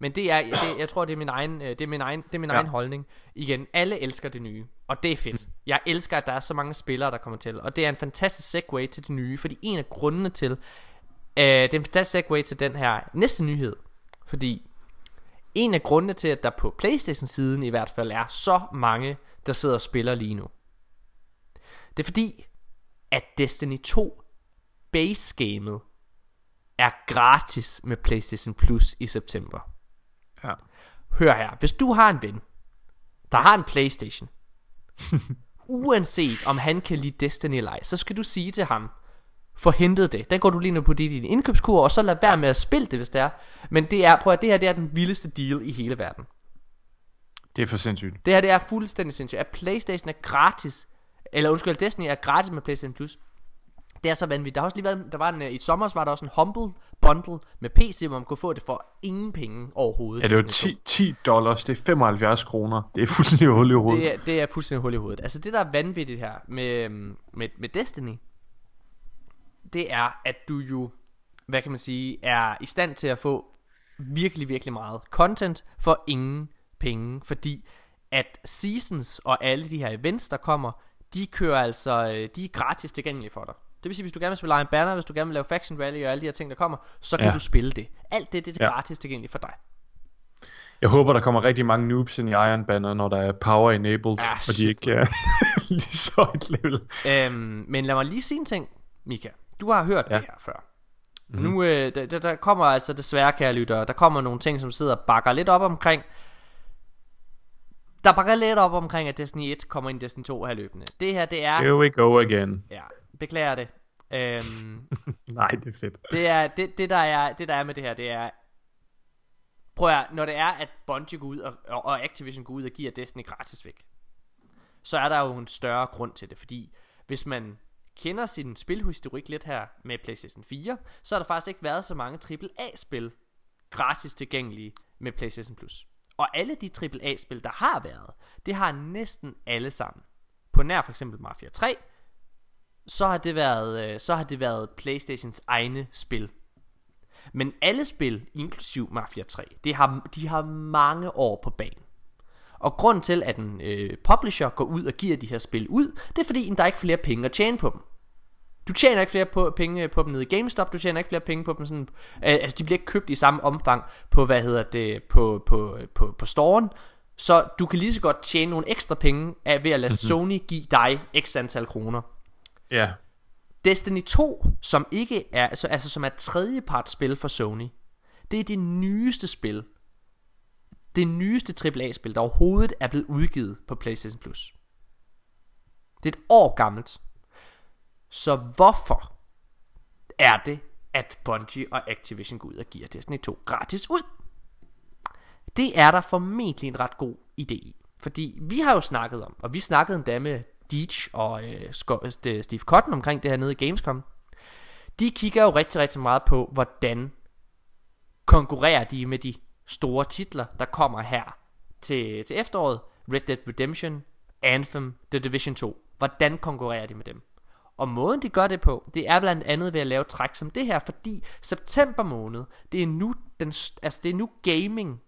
Men det er, det, jeg tror det er min egen, øh, det er min egen, det er min Ja. egen holdning. Igen, alle elsker det nye, og det er fedt. Jeg elsker at der er så mange spillere der kommer til, og det er en fantastisk segue til det nye, fordi en af grundene til, øh, det er en fantastisk segue til den her næste nyhed, fordi en af grundene til at der på PlayStation siden i hvert fald er så mange der sidder og spiller lige nu. Det er fordi at Destiny 2 base gamet er gratis med PlayStation Plus i september. Hør her, hvis du har en ven, der har en Playstation, uanset om han kan lide Destiny eller ej, så skal du sige til ham, få hentet det. Den går du lige nu på dit din indkøbskur, og så lad være med at spille det, hvis det er. Men det er, prøv at det her det er den vildeste deal i hele verden. Det er for sindssygt. Det her det er fuldstændig sindssygt. At Playstation er gratis, eller undskyld, Destiny er gratis med Playstation Plus. Det er så vanvittigt. Der har også lige været, der var en, øh, i sommer var der også en Humble Bundle med PC, hvor man kunne få det for ingen penge overhovedet. Ja, det er 2. 10, 10 dollars, det er 75 kroner. Det er fuldstændig hul i hovedet. Det er, det er fuldstændig hul i hovedet. Altså det der er vanvittigt her med, øhm, med, med Destiny, det er, at du jo, hvad kan man sige, er i stand til at få virkelig, virkelig meget content for ingen penge, fordi at seasons og alle de her events, der kommer, de kører altså, øh, de er gratis tilgængelige for dig. Det vil sige, hvis du gerne vil spille Iron Banner, hvis du gerne vil lave Faction Rally og alle de her ting, der kommer, så kan Ja. du spille det. Alt det, det er Ja. gratis tilgængeligt for dig. Jeg håber, der kommer rigtig mange noobs ind i Iron Banner, når der er power enabled, Ah, og de ikke er lige så et level. Øhm, men lad mig lige sige en ting, Mika. du har hørt ja. det her før. Mm. Nu, øh, der, der- der kommer altså desværre, kære lyttere, der kommer nogle ting, som sidder og bakker lidt op omkring. Der bakker lidt op omkring, at Destiny 1 kommer ind i Destiny 2 her løbende. Det her, det er... Here we go again. Ja, beklager det. Øhm, Nej, det er fedt. det, er, det, det, der er, det der er med det her, det er... Prøv at når det er, at Bungie går ud og, og, og Activision går ud og giver Destiny gratis væk, så er der jo en større grund til det, fordi hvis man kender sin spilhistorik lidt her med PlayStation 4, så har der faktisk ikke været så mange AAA-spil gratis tilgængelige med PlayStation Plus. Og alle de AAA-spil, der har været, det har næsten alle sammen. På nær for eksempel Mafia 3, så har det været, øh, så har det været PlayStations egne spil. Men alle spil, inklusiv Mafia 3, det har, de har mange år på banen. Og grund til, at en øh, publisher går ud og giver de her spil ud, det er fordi, der er ikke flere penge at tjene på dem. Du tjener ikke flere på, penge på dem nede i GameStop, du tjener ikke flere penge på dem sådan, øh, altså de bliver ikke købt i samme omfang på, hvad hedder det, på, på, på, på storen, så du kan lige så godt tjene nogle ekstra penge af ved at lade Sony give dig x antal kroner. Ja. Destiny 2, som ikke er, altså, altså som er et tredjepartsspil for Sony, det er det nyeste spil. Det nyeste AAA-spil, der overhovedet er blevet udgivet på PlayStation Plus. Det er et år gammelt. Så hvorfor er det, at Bungie og Activision går ud og giver Destiny 2 gratis ud? Det er der formentlig en ret god idé i. Fordi vi har jo snakket om, og vi snakkede endda med Deitch og øh, øh Steve Cotton omkring det her nede i Gamescom. De kigger jo rigtig, rigtig meget på, hvordan konkurrerer de med de store titler, der kommer her til, til efteråret. Red Dead Redemption, Anthem, The Division 2. Hvordan konkurrerer de med dem? Og måden de gør det på, det er blandt andet ved at lave træk som det her, fordi september måned, det er nu, den, altså det er nu gaming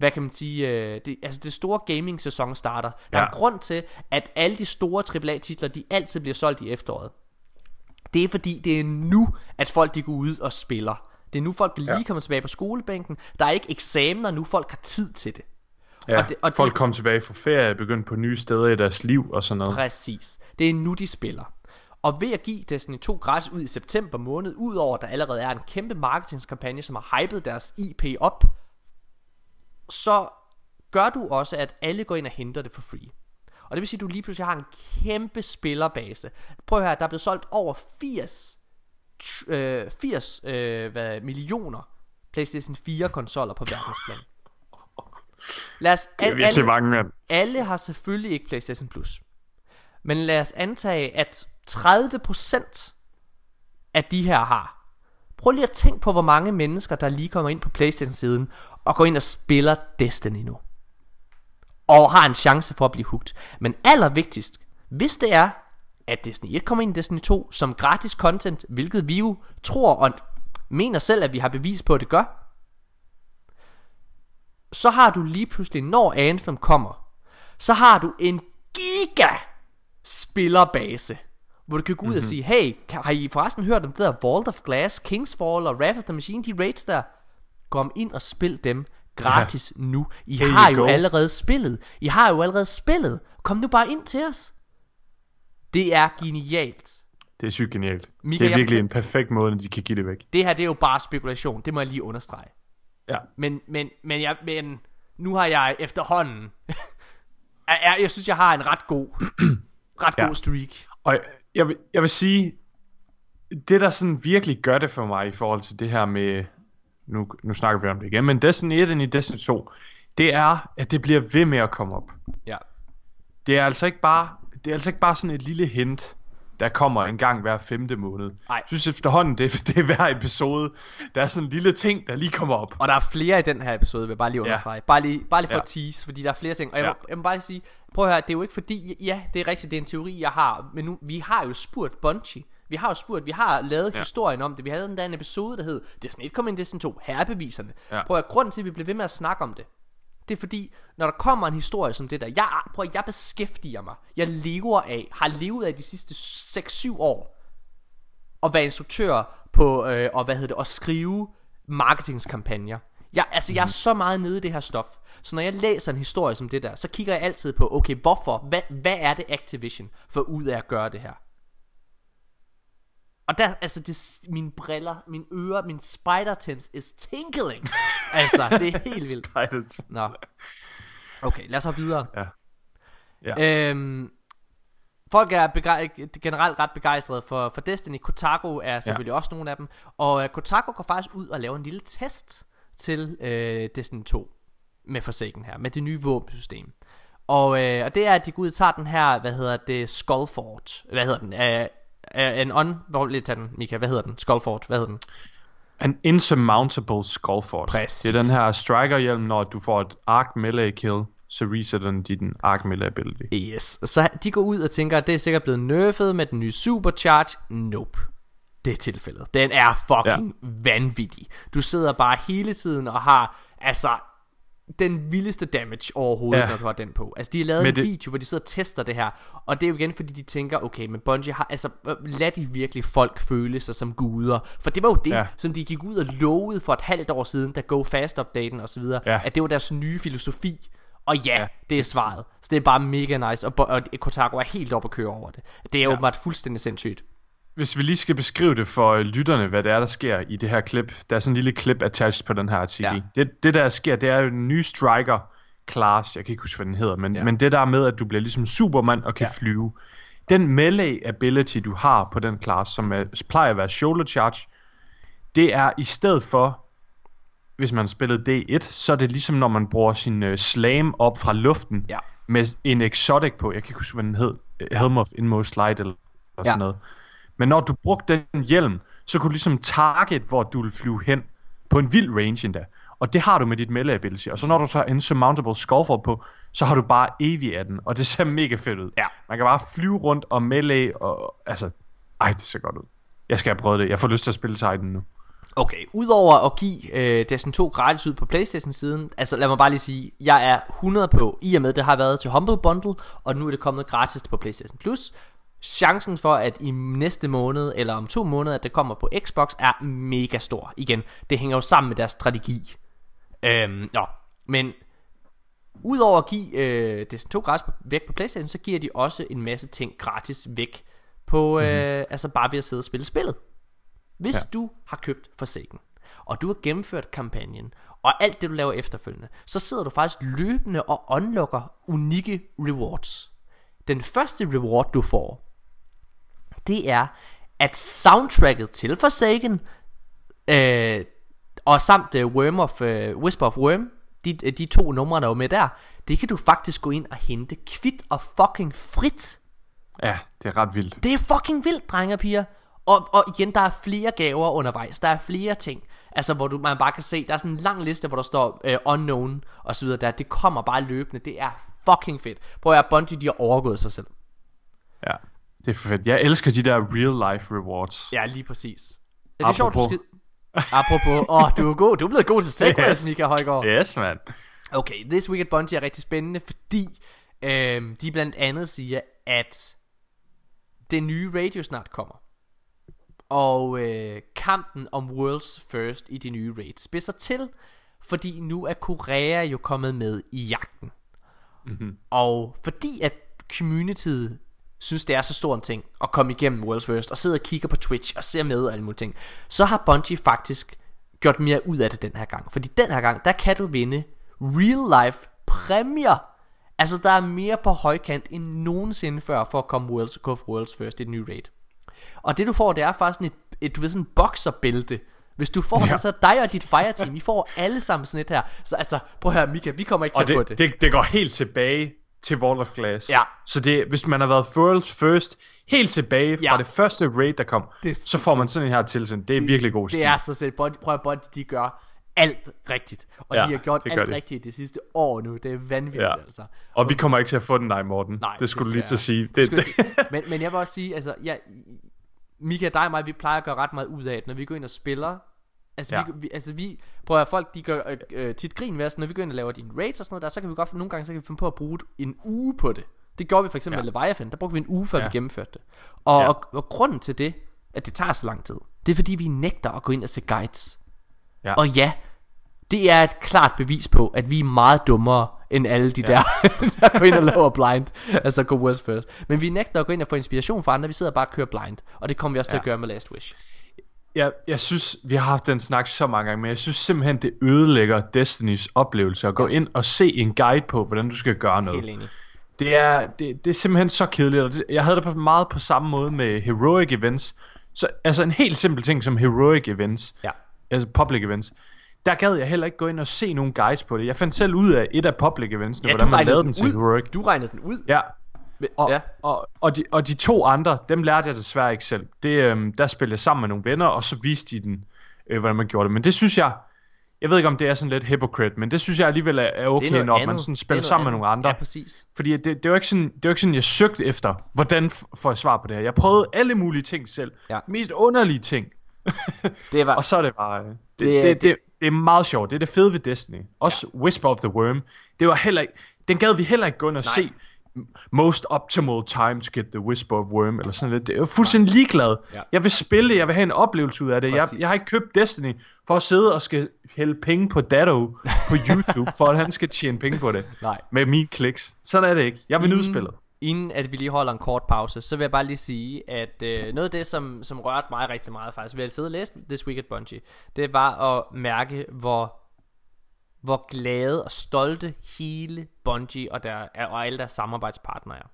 hvad kan man sige, øh, det, altså det store gaming sæson starter. Der er Ja. en grund til, at alle de store AAA titler, de altid bliver solgt i efteråret. Det er fordi, det er nu, at folk de går ud og spiller. Det er nu, folk lige ja. kommer tilbage på skolebænken. Der er ikke eksamener nu, folk har tid til det. Ja, Og det- og det- folk kom tilbage fra ferie, begyndte på nye steder i deres liv og sådan noget. Præcis. Det er nu, de spiller. Og ved at give Destiny 2 gratis ud i september måned, udover at der allerede er en kæmpe marketingskampagne, som har hypet deres IP op, så gør du også, at alle går ind og henter det for free. Og det vil sige, at du lige pludselig har en kæmpe spillerbase. Prøv at høre, der er blevet solgt over 80, tr- øh, 80 øh, hvad, millioner PlayStation 4 konsoller på verdensplan. Lad os, Det er virkelig mange, mand. alle har selvfølgelig ikke PlayStation Plus. Men lad os antage, at 30% af de her har. Prøv lige at tænke på, hvor mange mennesker, der lige kommer ind på Playstation-siden og går ind og spiller Destiny nu. Og har en chance for at blive hooked. Men allervigtigst, hvis det er, at Destiny 1 kommer ind i Destiny 2 som gratis content, hvilket vi jo tror og mener selv, at vi har bevis på, at det gør, så har du lige pludselig, når Anthem kommer, så har du en giga spillerbase, hvor du kan gå ud mm-hmm. og sige, hey, har I forresten hørt om det der Vault of Glass, Kingsfall og Wrath of the Machine, de raids der? Kom ind og spil dem gratis ja. nu. I Here har jo go. allerede spillet. I har jo allerede spillet. Kom nu bare ind til os. Det er genialt. Det er sygt genialt. Mika, det er jeg virkelig fortæl- en perfekt måde, de kan give det væk. Det her, det er jo bare spekulation. Det må jeg lige understrege. Ja. Men, men, men, jeg, men nu har jeg efterhånden... jeg, jeg, jeg synes, jeg har en ret god, ret Ja. god streak. Og jeg- jeg vil, jeg vil sige, det der sådan virkelig gør det for mig i forhold til det her med, nu, nu snakker vi om det igen, men Destiny 1 ind i Destiny 2, det er, at det bliver ved med at komme op. Ja. Det er altså ikke bare, det er altså ikke bare sådan et lille hint, der kommer en gang hver femte måned. Nej. Jeg synes efterhånden, det, det er hver episode, der er sådan en lille ting, der lige kommer op. Og der er flere i den her episode, vil jeg bare lige Ja. understrege. Bare lige, bare lige for Ja. at tease, fordi der er flere ting. Og jeg, må, Ja. jeg må bare sige, prøv at høre, det er jo ikke fordi, ja, det er rigtigt, det er en teori, jeg har, men nu, vi har jo spurgt Bungie. Vi har jo spurgt, vi har lavet ja. Historien om det. Vi havde endda en episode, der hed Destiny 1 kom ind, Destiny 2, herrebeviserne. Ja. Prøv at grunden til, at vi bliver ved med at snakke om det, det er fordi, når der kommer en historie som det der, jeg, prøv at, jeg beskæftiger mig, jeg lever af, har levet af de sidste 6-7 år, at være instruktør på, øh, og hvad hedder det, at skrive marketingskampagner. Jeg, altså, jeg er så meget nede i det her stof. Så når jeg læser en historie som det der, så kigger jeg altid på, okay, hvorfor? Hvad, hvad er det Activision for ud af at gøre det her? Og der, altså, det, mine briller, mine ører, min spider tens is tingling. altså, det er helt vildt. Nå. Okay, lad os hoppe videre. Ja. Ja. Øhm, folk er begej- generelt ret begejstrede for, for Destiny. Kotaku er selvfølgelig ja. også nogle af dem. Og uh, Kotaku går faktisk ud og laver en lille test til uh, Destiny 2 med Forsaken her, med det nye våbensystem. Og, øh, og det er, at de går ud og tager den her, hvad hedder det, Skullfort. Hvad hedder den? Uh, uh, en on... Hvor lidt tage den, Mika. Hvad hedder den? Skullfort. Hvad hedder den? An insurmountable skullfort. Præcis. Det er den her striker-hjelm, når du får et arc melee kill, så resetter den din arc melee ability. Yes. Så de går ud og tænker, at det er sikkert blevet nerfed med den nye supercharge. Nope. Det er tilfældet. Den er fucking ja. vanvittig. Du sidder bare hele tiden og har, altså, den vildeste damage overhovedet, ja. Når du har den på. Altså, de har lavet Men en det- video, hvor de sidder og tester det her. Og det er jo igen, fordi de tænker, okay, men Bungie har, altså, øh, lad de virkelig folk føle sig som guder. For det var jo det, ja. Som de gik ud og lovede for et halvt år siden, da Go Fast-updaten og så videre, Ja. at det var deres nye filosofi. Og ja, ja, det er svaret. Så det er bare mega nice, og, og Kotaku er helt oppe at køre over det. Det er ja. åbenbart fuldstændig sindssygt. Hvis vi lige skal beskrive det for øh, lytterne, hvad det er, der sker i det her klip. Der er sådan en lille klip attached på den her artikel. Ja. Det, det der sker, det er jo en ny striker class. Jeg kan ikke huske, hvad den hedder. Men, Ja. men det der med, at du bliver ligesom Superman og kan Ja. flyve. Den melee ability, du har på den class, som er, plejer at være shoulder charge, det er i stedet for, hvis man spillede D1, så er det ligesom når man bruger sin uh, slam op fra luften Ja. med en exotic på. Jeg kan ikke huske, hvad den hed. Helm of Inmost Light eller, eller Ja. sådan noget. Men når du brugte den hjelm, så kunne du ligesom target, hvor du vil flyve hen på en vild range endda. Og det har du med dit melee ability. Og så når du så har en surmountable skullfort på, så har du bare evig af den. Og det ser mega fedt ud. Ja. Man kan bare flyve rundt og melee og altså... Ej, det ser godt ud. Jeg skal have prøvet det. Jeg får lyst til at spille Titan nu. Okay, udover at give øh, Destiny 2 gratis ud på Playstation-siden, altså lad mig bare lige sige, jeg er 100 på, i og med det har været til Humble Bundle, og nu er det kommet gratis på Playstation Plus. Chancen for, at i næste måned, eller om to måneder, at det kommer på Xbox, er mega stor. Igen, det hænger jo sammen med deres strategi. Øhm, nå, men Udover at give øh, Destiny 2 gratis væk på Playstation, så giver de også en masse ting gratis væk på, øh, mm-hmm. altså bare ved at sidde og spille spillet. Hvis ja. du har købt Forsaken, og du har gennemført kampagnen, og alt det du laver efterfølgende, så sidder du faktisk løbende og unlocker unikke rewards. Den første reward du får, det er, at soundtracket til Forsaken, øh, og samt uh, Worm of, uh, Whisper of Worm, de, de to numre, der var med der, det kan du faktisk gå ind og hente kvit og fucking frit. Ja, det er ret vildt. Det er fucking vildt, drenge og piger. Og, og igen, der er flere gaver undervejs. Der er flere ting. Altså, hvor du, man bare kan se, der er sådan en lang liste, hvor der står uh, unknown og så videre der. Det kommer bare løbende. Det er fucking fedt. Prøv at Bungie, de har overgået sig selv. Ja, det er for fedt. Jeg elsker de der real life rewards. Ja, lige præcis. Er det sjovt, du Apropos. skal... Apropos, åh, oh, du er god. Du er blevet god til segways, Yes. Mika Højgaard. Yes, man. Okay, This Week at Bungie er rigtig spændende, fordi øhm, de blandt andet siger, at det nye radio snart kommer. Og øh, kampen om World's First i de nye raids spidser til, fordi nu er Korea jo kommet med i jagten. Mm-hmm. Og fordi at communityet synes, det er så stor en ting at komme igennem World's First, og sidder og kigger på Twitch og ser med og alle mulige ting, så har Bungie faktisk gjort mere ud af det den her gang. Fordi den her gang, der kan du vinde real life præmier. Altså, der er mere på højkant end nogensinde før for at komme World's, gå for World's First i den nye raid. Og det du får, det er faktisk et, et du ved, sådan en boxerbælte. Hvis du får ja. Det, så dig og dit fireteam, I får alle sammen sådan et her. Så altså, prøv at høre, Mika, vi kommer ikke til Og at få det, det. det, det går helt tilbage til Wall of Glass. Ja. Så det, hvis man har været World's First, helt tilbage fra Ja. det første raid, der kom, Det så får man sådan en her tilsendt. Det er virkelig god stil. Det er så selv. Body, prøv at Bungie, de gør alt rigtigt. Og Ja, de har gjort det alt de. rigtigt det sidste år nu. Det er vanvittigt, Ja. altså. Og vi kommer ikke til at få den, nej Morten. Nej, det skulle du lige til at sige. Det, det, jeg sige. men, men jeg vil også sige, altså, jeg, Mika, dig og mig, vi plejer at gøre ret meget ud af, at når vi går ind og spiller, altså, Ja. vi, vi, altså vi, prøv at folk, de gør øh, øh, tit grin ved os, når vi går ind og laver dine raids og sådan noget der, så kan vi godt, nogle gange, så kan vi finde på at bruge en uge på det. Det gjorde vi for eksempel Ja. med Leviathan, der brugte vi en uge, før Ja. vi gennemførte det. Og, Ja. og, og grunden til det, at det tager så lang tid, det er fordi, vi nægter at gå ind og se guides. Ja. Og ja, det er et klart bevis på, at vi er meget dummere end alle de ja. der, der går ind og laver blind. Altså go worst first. Men vi nægter at gå ind og få inspiration fra andre. Vi sidder bare og kører blind. Og det kommer vi også ja. til at gøre med Last Wish. Jeg, jeg synes, vi har haft den snak så mange gange, men jeg synes simpelthen, det ødelægger Destinys oplevelse at gå ind og se en guide på, hvordan du skal gøre noget. Helt enig. Det er, det, det er simpelthen så kedeligt. og det- Jeg havde det på meget på samme måde med heroic events. Så, altså en helt simpel ting som heroic events. Ja. Altså public events. Der gad jeg heller ikke gå ind og se nogle guides på det. Jeg fandt selv ud af et af public eventsene, Ja, hvordan man lavede den den til ud. heroic. Du regnede den ud. Ja. Og, ja. og, og, de, og de to andre, dem lærte jeg desværre ikke selv. Det, øhm, der spillede jeg sammen med nogle venner, og så viste de den, øh, hvordan man gjorde det. Men det synes jeg, jeg ved ikke om det er sådan lidt hypocrite, men det synes jeg alligevel er, er okay, noget når man andet. sådan Det er spiller sammen med andet. nogle andre. Ja, præcis. Fordi det, det, var ikke sådan, det var ikke sådan, jeg søgte efter, hvordan får jeg svar på det her. Jeg prøvede alle mulige ting selv. Ja. Mest underlige ting. Det var, og så er det bare... øh, Det, Det det, er- det, det, det er meget sjovt. Det er det fede ved Destiny. Også ja. Whisper of the Worm. Det var heller ikke... Den gad vi heller ikke gå ind og Nej. se. Most optimal time to get the Whisper of Worm, eller sådan lidt. Det er fuldstændig ligeglad. Ja. Jeg vil spille jeg vil have en oplevelse ud af det. Jeg, jeg har ikke købt Destiny for at sidde og skal hælde penge på Datto på YouTube, for at han skal tjene penge på det. Nej. Med mine kliks. Sådan er det ikke. Jeg vil nyde spillet. Inden at vi lige holder en kort pause, så vil jeg bare lige sige, at øh, noget af det, som, som rørte mig rigtig meget faktisk, ved at sidde og læse This Week at Bungie, det var at mærke, hvor, hvor glade og stolte hele Bungie og, der, og alle deres samarbejdspartnere er.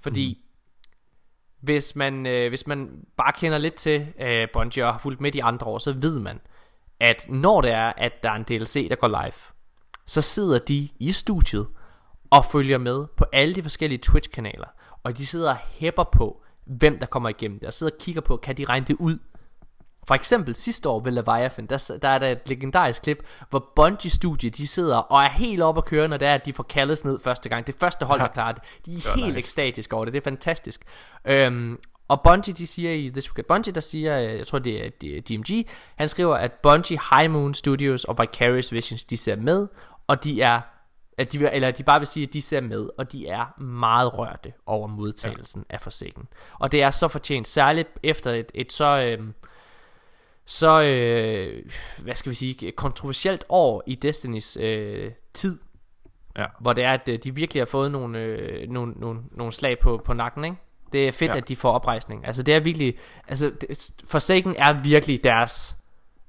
Fordi hvis man, øh, hvis man bare kender lidt til øh, Bungie og har fulgt med de andre år, så ved man, at når det er, at der er en DLC, der går live, så sidder de i studiet og følger med på alle de forskellige Twitch-kanaler. Og de sidder og hæpper på, hvem der kommer igennem det, og sidder og kigger på, kan de regne det ud? For eksempel sidste år ved Leviathan, der, der er der et legendarisk klip, hvor Bungie Studio, de sidder og er helt oppe at køre, når det er, at de får kaldet ned første gang. Det første hold, der klarer det. De er Det helt nice. ekstatiske over det. Det er fantastisk. Øhm, og Bungie, de siger i This Week at Bungie, der siger, øh, jeg tror det er DMG, han skriver, at Bungie, High Moon Studios og Vicarious Visions, de ser med, og de er at de, vil- eller de bare vil sige, at de ser med, og de er meget rørte over modtagelsen ja. af Forsaken. Og det er så fortjent, særligt efter et, et så, øh, så øh, hvad skal vi sige, kontroversielt år i Destinys øh, tid, Ja. hvor det er, at øh, de virkelig har fået nogle, øh, nogle, nogle, nogle slag på, på nakken, ikke? Det er fedt, Ja. at de får oprejsning. Altså, det er virkelig... Altså, det, Forsaken er virkelig deres...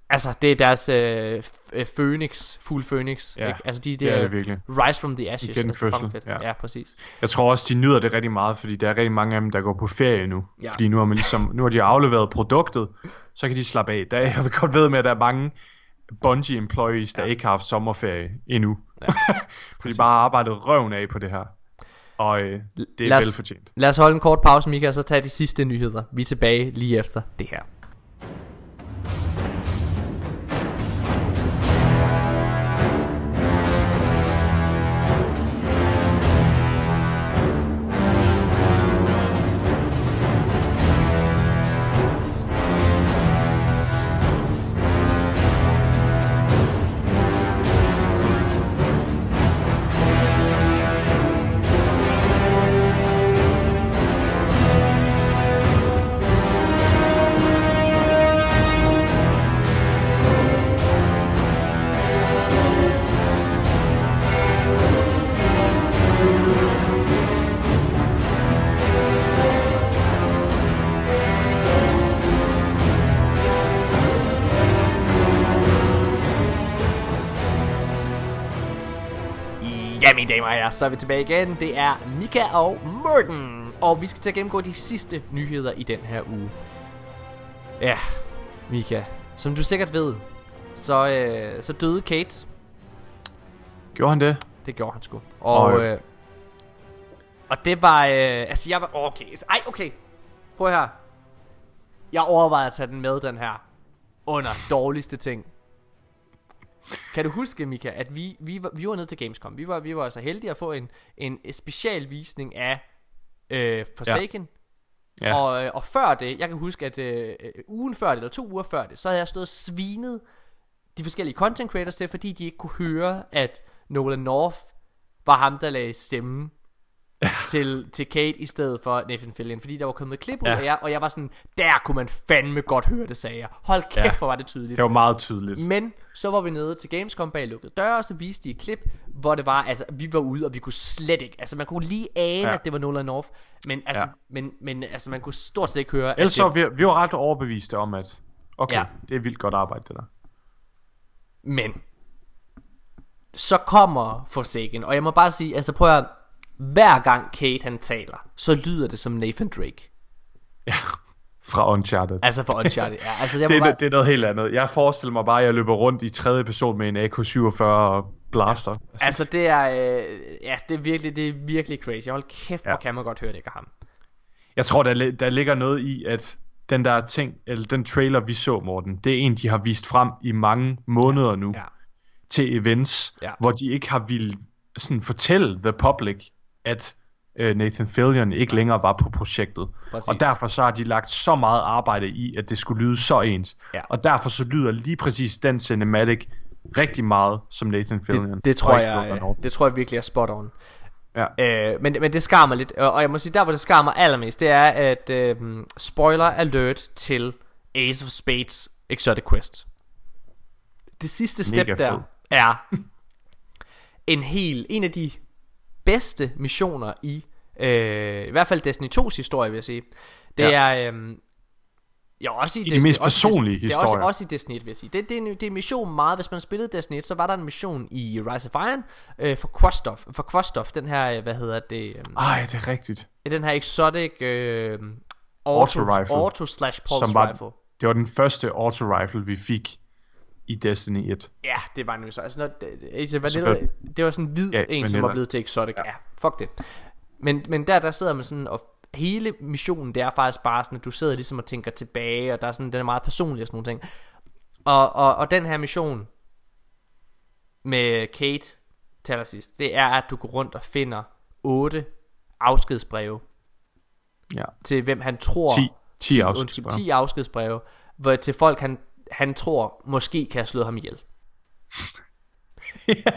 Altså, det er deres øh, øh, Phoenix, Fugl Phoenix. Ja, ikke? Altså, de, det er det virkelig. Rise from the Ashes. Igen altså, er fedt. ja. ja, præcis. Jeg tror også, de nyder det rigtig meget, fordi der er rigtig mange af dem, der går på ferie nu. Ja. Fordi nu har, man ligesom, nu har de afleveret produktet, så kan de slappe af. Der, er- jeg vil godt ved med, at der er mange Bungie employees, der ja. ikke har haft sommerferie endnu. Ja. fordi de bare har arbejdet røven af på det her. Og øh, det er Lad os- velfortjent. Lad os holde en kort pause, Mika, og så tage de sidste nyheder. Vi er tilbage lige efter det her. Så er vi tilbage igen. Det er Mika og Morten. Og vi skal til at gennemgå de sidste nyheder i den her uge. Ja, Mika. Som du sikkert ved, så, øh, så døde Kate. Gjorde han det? Det gjorde han sgu. Og, Og- øh, og det var... Øh, altså, jeg var... Okay. Ej, okay. Prøv her. Jeg overvejede at tage den med, den her. Under dårligste ting. Kan du huske, Mika, at vi, vi, var, vi var nede til Gamescom. Vi var, vi var altså heldige at få en, en specialvisning af øh, Forsaken. Ja. Og, øh, og før det, jeg kan huske, at øh, øh, ugen før det, eller to uger før det, så havde jeg stået og svinet de forskellige content creators til, fordi de ikke kunne høre, at Nolan North var ham, der lagde stemme til, til Kate i stedet for Nathan Fillion, fordi der var kommet et klip ud Ja. af jer, og jeg var sådan, der kunne man fandme godt høre det, sagde jeg. Hold kæft, Ja. hvor var det tydeligt. Det var meget tydeligt. Men så var vi nede til Gamescom bag lukkede døre, og så viste de et klip, hvor det var, altså vi var ude, og vi kunne slet ikke, altså man kunne lige ane, Ja. at det var Nolan North, men altså, Ja. men, men altså man kunne stort set ikke høre, Ellers så det, var vi, vi var ret overbeviste om, at okay, ja. det er vildt godt arbejde, det der. Men så kommer Forsaken, og jeg må bare sige, altså prøv at hver gang Kate han taler, så lyder det som Nathan Drake. Fra Uncharted. Altså fra Uncharted, ja. Altså, jeg det, er, bare- det er noget helt andet. Jeg forestiller mig bare, at jeg løber rundt i tredje person med en AK-47 og blaster. Altså det er, øh, ja, det er virkelig, det er virkelig crazy. Hold kæft, ja. Ja. hvor kan man godt høre det ikke ham. Jeg tror, der, der ligger noget i, at den der ting, eller den trailer, vi så, Morten, det er en, de har vist frem i mange måneder nu Ja. til events, Ja. hvor de ikke har ville sådan fortælle the public, at øh, Nathan Fillion ikke længere var på projektet. Præcis. Og derfor så har de lagt så meget arbejde i, at det skulle lyde så ens. Ja. Og derfor så lyder lige præcis den cinematic rigtig meget som Nathan Fillion. Det, det tror og jeg, det tror jeg virkelig er spot on. Ja. Øh, men, men det skar mig lidt, og jeg må sige, der hvor det skar mig allermest, det er, at øh, spoiler alert til Ace of Spades Exotic Quest. Det sidste step Mega der fed. er en helt, en af de bedste missioner i, øh, i hvert fald Destiny 2's historie, vil jeg sige. Det Ja. er, øh, ja, også i De Destiny, mest også i Destiny- personlige Det er også, historier. også i Destiny 1, vil jeg sige. Det, det, er, en- det er en mission meget, hvis man spillede Destiny 1, så var der en mission i Rise of Iron øh, for Kvostov, for Kvostov, den her, øh, hvad hedder det, øh, Ej, det er rigtigt. den her exotic øh, auto, Auto-rifle. auto slash pulse var, rifle. det var den første auto-rifle, vi fik i Destiny 1. Ja, det var nemlig så. Altså, når, det, Så vanilla, godt. det var sådan en hvid Ja, en, som vanilla. var blevet til exotic. Ja, ja fuck det. Men, men der, der sidder man sådan, og hele missionen, det er faktisk bare sådan, at du sidder ligesom og tænker tilbage, og der er sådan, den er meget personlig og sådan nogle ting. Og, og, og den her mission med Kate til allersidst, det er, at du går rundt og finder otte afskedsbreve Ja. til hvem han tror 10 10 undskyld, afskedsbreve. 10 afskedsbreve hvor, til folk han, han tror måske kan have slået ham ihjel.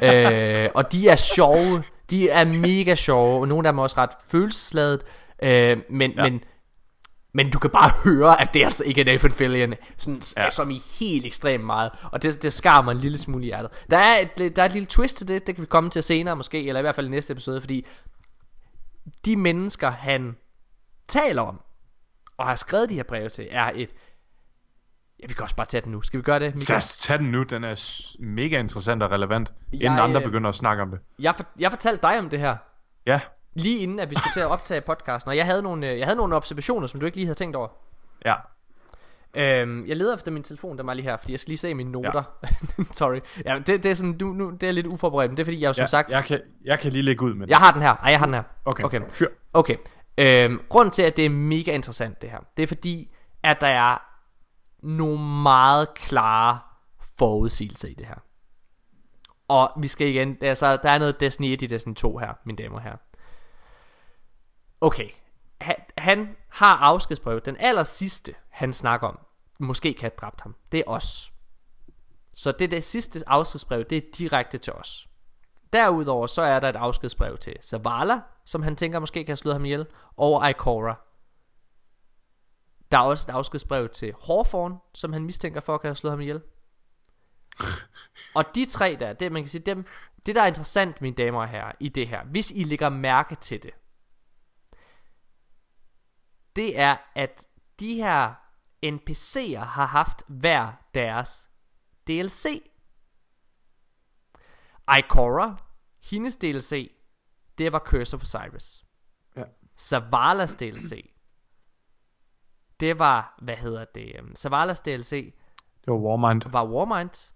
Øh, og de er sjove. De er mega sjove og nogle af dem er også ret følelsesladet. Øh, men, ja. men men du kan bare høre at det altså ikke er Nathan Fillion. Sådan, ja. Som i helt ekstremt meget. Og det, det skar mig en lille smule i hjertet. Der er, et, der er et lille twist til det. Det kan vi komme til senere måske Eller i hvert fald i næste episode Fordi de mennesker han taler om Og har skrevet de her breve til Er et Ja vi kan også bare tage den nu Skal vi gøre det Lad Michael? os tage den nu, den er mega interessant og relevant, inden Jeg, andre øh, begynder at snakke om det. Jeg, for, jeg fortalte dig om det her Ja, Lige inden at vi skulle til at optage podcasten Og jeg havde nogle, øh, jeg havde nogle observationer Som du ikke lige havde tænkt over ja. Øhm, jeg leder efter min telefon, der var lige her, fordi jeg skal lige se mine noter. Ja. Sorry. Ja, det, det er sådan, du, nu, det er lidt uforberedt, men det er fordi, jeg jo som ja sagt... jeg, kan, jeg kan lige lægge ud med det. Jeg har den her. Ej, jeg har den her. Okay, okay. fyr. Okay. Øhm, grunden til, at det er mega interessant, det her, det er fordi, at der er nogle meget klare forudsigelser i det her. Og vi skal igen, altså, der er noget Destiny 1 i Destiny 2 her, mine damer og herrer. Okay, han, han har afskedsbrevet. Den aller sidste, han snakker om, måske kan have dræbt ham, det er os. Så det, der sidste afskedsbrev, det er direkte til os. Derudover så er der et afskedsbrev til Zavala, som han tænker måske kan have slået ham ihjel, og Ikora. Der er også et afskedsbrev til Hawthorne, som han mistænker for at kan have slået ham ihjel. Og de tre der, det man kan sige, dem, det der er interessant, mine damer og herrer, i det her, hvis I lægger mærke til det, det er, at de her NPC'er har haft hver deres DLC. Ikora, hendes DLC, det var Curse of Osiris. Ja. Savalas DLC, det var, hvad hedder det, um, Savalas DLC Det var Warmind. var Warmind.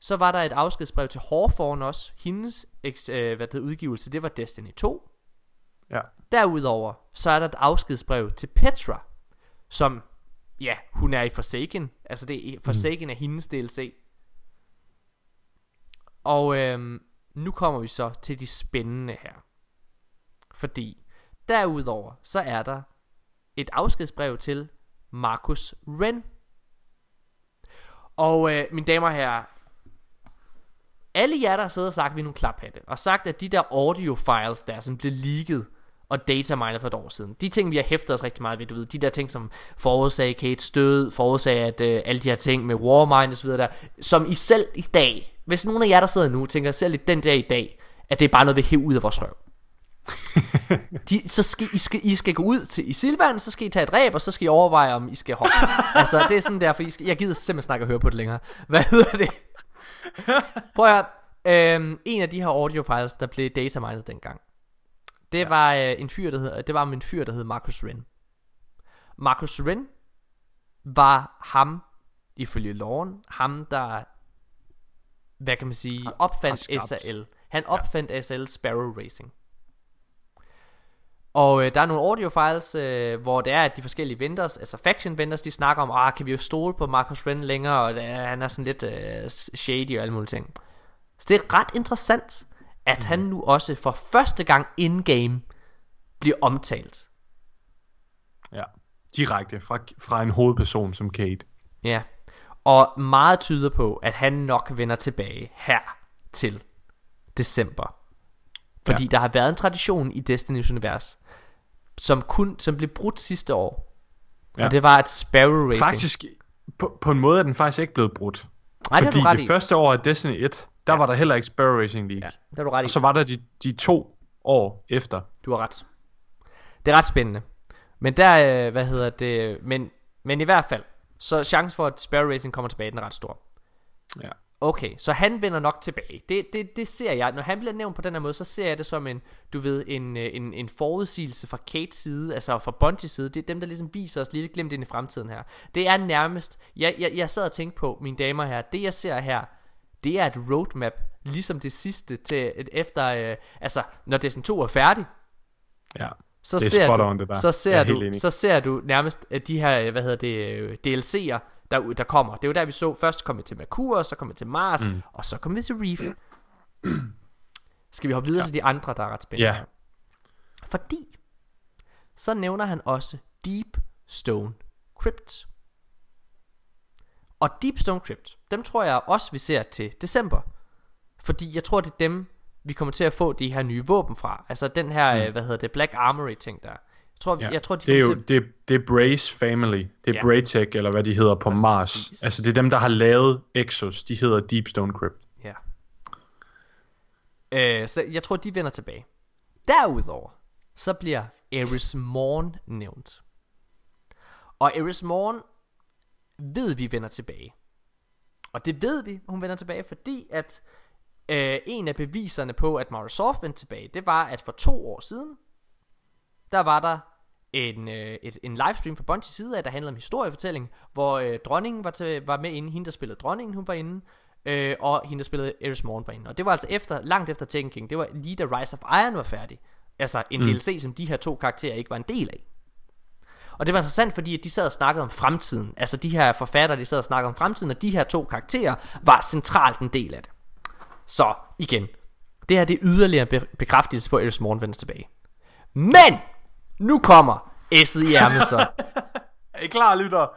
Så var der et afskedsbrev til Hawthorne også. Hendes eks, øh, hvad det udgivelse, det var Destiny 2. Ja. Derudover, så er der et afskedsbrev til Petra, som, ja, hun er i Forsaken. Altså det er, Forsaken er hendes DLC. Og øhm, nu kommer vi så til de spændende her. Fordi derudover, så er der et afskedsbrev til Marcus Wren. Og øh, mine damer og herrer, alle jer, der sidder og sagt, vi nu klaphatte, og sagt, at de der audio files der, som blev leaget, og datamined for et år siden. De ting, vi har hæftet os rigtig meget ved, du ved, de der ting, som forudsagde Kate stød, forudsagde at øh, alle de her ting med Warmind og så videre der, som I selv i dag, hvis nogen af jer, der sidder nu, tænker selv i den dag i dag, at det er bare noget, vi hæver ud af vores røv. De, så skal I, skal I skal gå ud til i Silvan, så skal I tage et ræb, og så skal I overveje, om I skal hoppe. altså, det er sådan der, for I skal, jeg gider simpelthen snakke og høre på det længere. Hvad hedder det? Prøv at høre. Øhm, en af de her audio files, der blev datamined dengang, det ja. var øh, en fyr, der hed, det var en fyr, der hed Marcus Wren. Marcus Wren var ham, ifølge loven, ham der, hvad kan man sige, opfandt. SAL. Han opfandt ja. SL Sparrow Racing. Og øh, der er nogle audio files, øh, hvor det er, at de forskellige vendors, altså faction vendors, de snakker om, ah, kan vi jo stole på Marcus Wren længere, og øh, han er sådan lidt øh, shady og alle mulige ting. Så det er ret interessant, at han nu også for første gang in-game bliver omtalt. Ja. Direkte fra, fra en hovedperson som Kate. Ja. Og meget tyder på, at han nok vender tilbage her til december. Fordi ja. der har været en tradition i Destiny's univers, som kun som blev brudt sidste år. Ja. Og det var et Sparrow Racing. Faktisk, på, på en måde er den faktisk ikke blevet brudt. Nej, det Fordi du ret det i. første år af Destiny 1, der ja. var der heller ikke Sparrow Racing League. Ja, det har du ret i. Og så var der de, de to år efter. Du har ret. Det er ret spændende. Men der, øh, hvad hedder det, men, men i hvert fald, så chancen for, at Sparrow Racing kommer tilbage, den er ret stor. Ja. Okay, så han vender nok tilbage. Det, det, det ser jeg. Når han bliver nævnt på den her måde, så ser jeg det som en, du ved, en, øh, en, en forudsigelse fra Kates side, altså fra Bungies side. Det er dem, der ligesom viser os lidt glimt ind i fremtiden her. Det er nærmest, jeg, jeg, jeg sad og tænkte på, mine damer her, det jeg ser her, det er et roadmap, ligesom det sidste til, et, efter, øh, altså, når Destiny 2 er færdig, Ja. så det er ser du, on, det der. så ser er du, så ser du nærmest de her, øh, hvad hedder det, øh, DLC'er, der, der kommer. Det er jo der, vi så, først kom vi til Merkur, så kom vi til Mars, mm. Og så kom vi til Reef. Skal vi hoppe videre ja. til de andre, der er ret spændende? Ja. Fordi, så nævner han også Deep Stone Crypt. Og Deep Stone Crypt, dem tror jeg også, vi ser til december. Fordi jeg tror, det er dem, vi kommer til at få de her nye våben fra. Altså den her, Mm. mm. hvad hedder det, Black Armory ting der. Jeg tror, Ja. jeg tror de det er jo til... det, det er Brace Family. Det er Ja. Braytech, eller hvad de hedder på Præcis. Mars. Altså det er dem, der har lavet Exos. De hedder Deep Stone Crypt. Ja. Øh, så jeg tror, de vender tilbage. Derudover, så bliver Eris Morn nævnt. Og Eris Morn ved vi vender tilbage. Og det ved vi, hun vender tilbage, fordi at øh, en af beviserne på, at Microsoft vendte tilbage, det var, at for to år siden, der var der en, øh, et, en livestream fra Bungies side af, der handlede om historiefortælling, hvor øh, dronningen var, til, var med inde, hende der spillede dronningen, hun var inde, øh, og hende der spillede Eris Morn var inde. Og det var altså efter, langt efter Taken King, det var lige da Rise of Iron var færdig. Altså en Mm. DLC, som de her to karakterer ikke var en del af. Og det var interessant, fordi at de sad og snakkede om fremtiden. Altså de her forfattere, de sad og snakkede om fremtiden, og de her to karakterer var centralt en del af det. Så igen, det her det er yderligere be- bekræftelse på, at Eris Morn vender tilbage. Men, nu kommer S'et i ærmet så. Er I klar, lytter?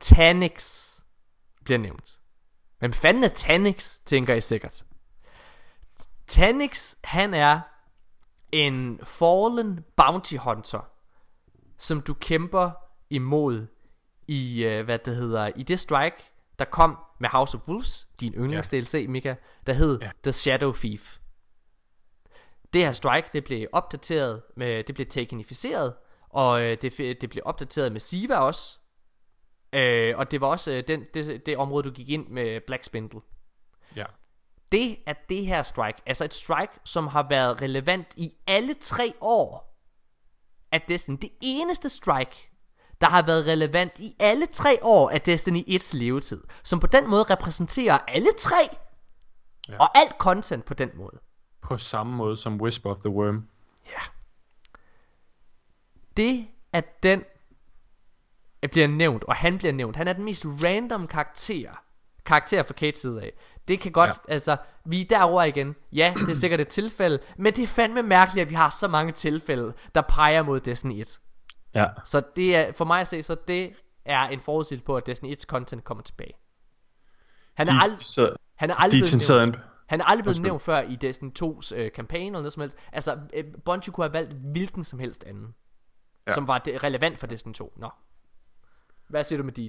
Tanix bliver nævnt. Hvem fanden er Tanix, tænker I sikkert. Tanix, han er en fallen bounty hunter, som du kæmper imod i, øh, hvad det hedder, i det strike, der kom med House of Wolves, din yndlings DLC, Mika, der hed Ja. The Shadow Thief. Det her strike, det blev opdateret med, det blev takenificeret, og øh, det, det blev opdateret med Siva også. Øh, og det var også øh, den, det, det område, du gik ind med Black Spindle. Ja. Det er det her strike, altså et strike, som har været relevant i alle tre år af Destiny. Det eneste strike, der har været relevant i alle tre år af Destiny 1's levetid. Som på den måde repræsenterer alle tre. Ja. Og alt content på den måde. På samme måde som Whisper of the Worm. det at den bliver nævnt, og han bliver nævnt, han er den mest random karakter, karakter fra Kates side af. Det kan godt, ja. altså, vi er derover igen. Ja, det er sikkert et tilfælde, men det er fandme mærkeligt, at vi har så mange tilfælde, der peger mod Destiny 1. Ja. Så det er, for mig at se, så det er en forudsigelse på, at Destiny 1's content kommer tilbage. Han er de, sidder, Han er aldrig blevet nævnt. Han er aldrig blevet Undskyld. nævnt før i Destiny 2's øh, kampagne eller noget som helst. Altså, øh, Bungie kunne have valgt hvilken som helst anden. Ja. Som var det, relevant for Destiny 2. Nå. Hvad siger du med Deej?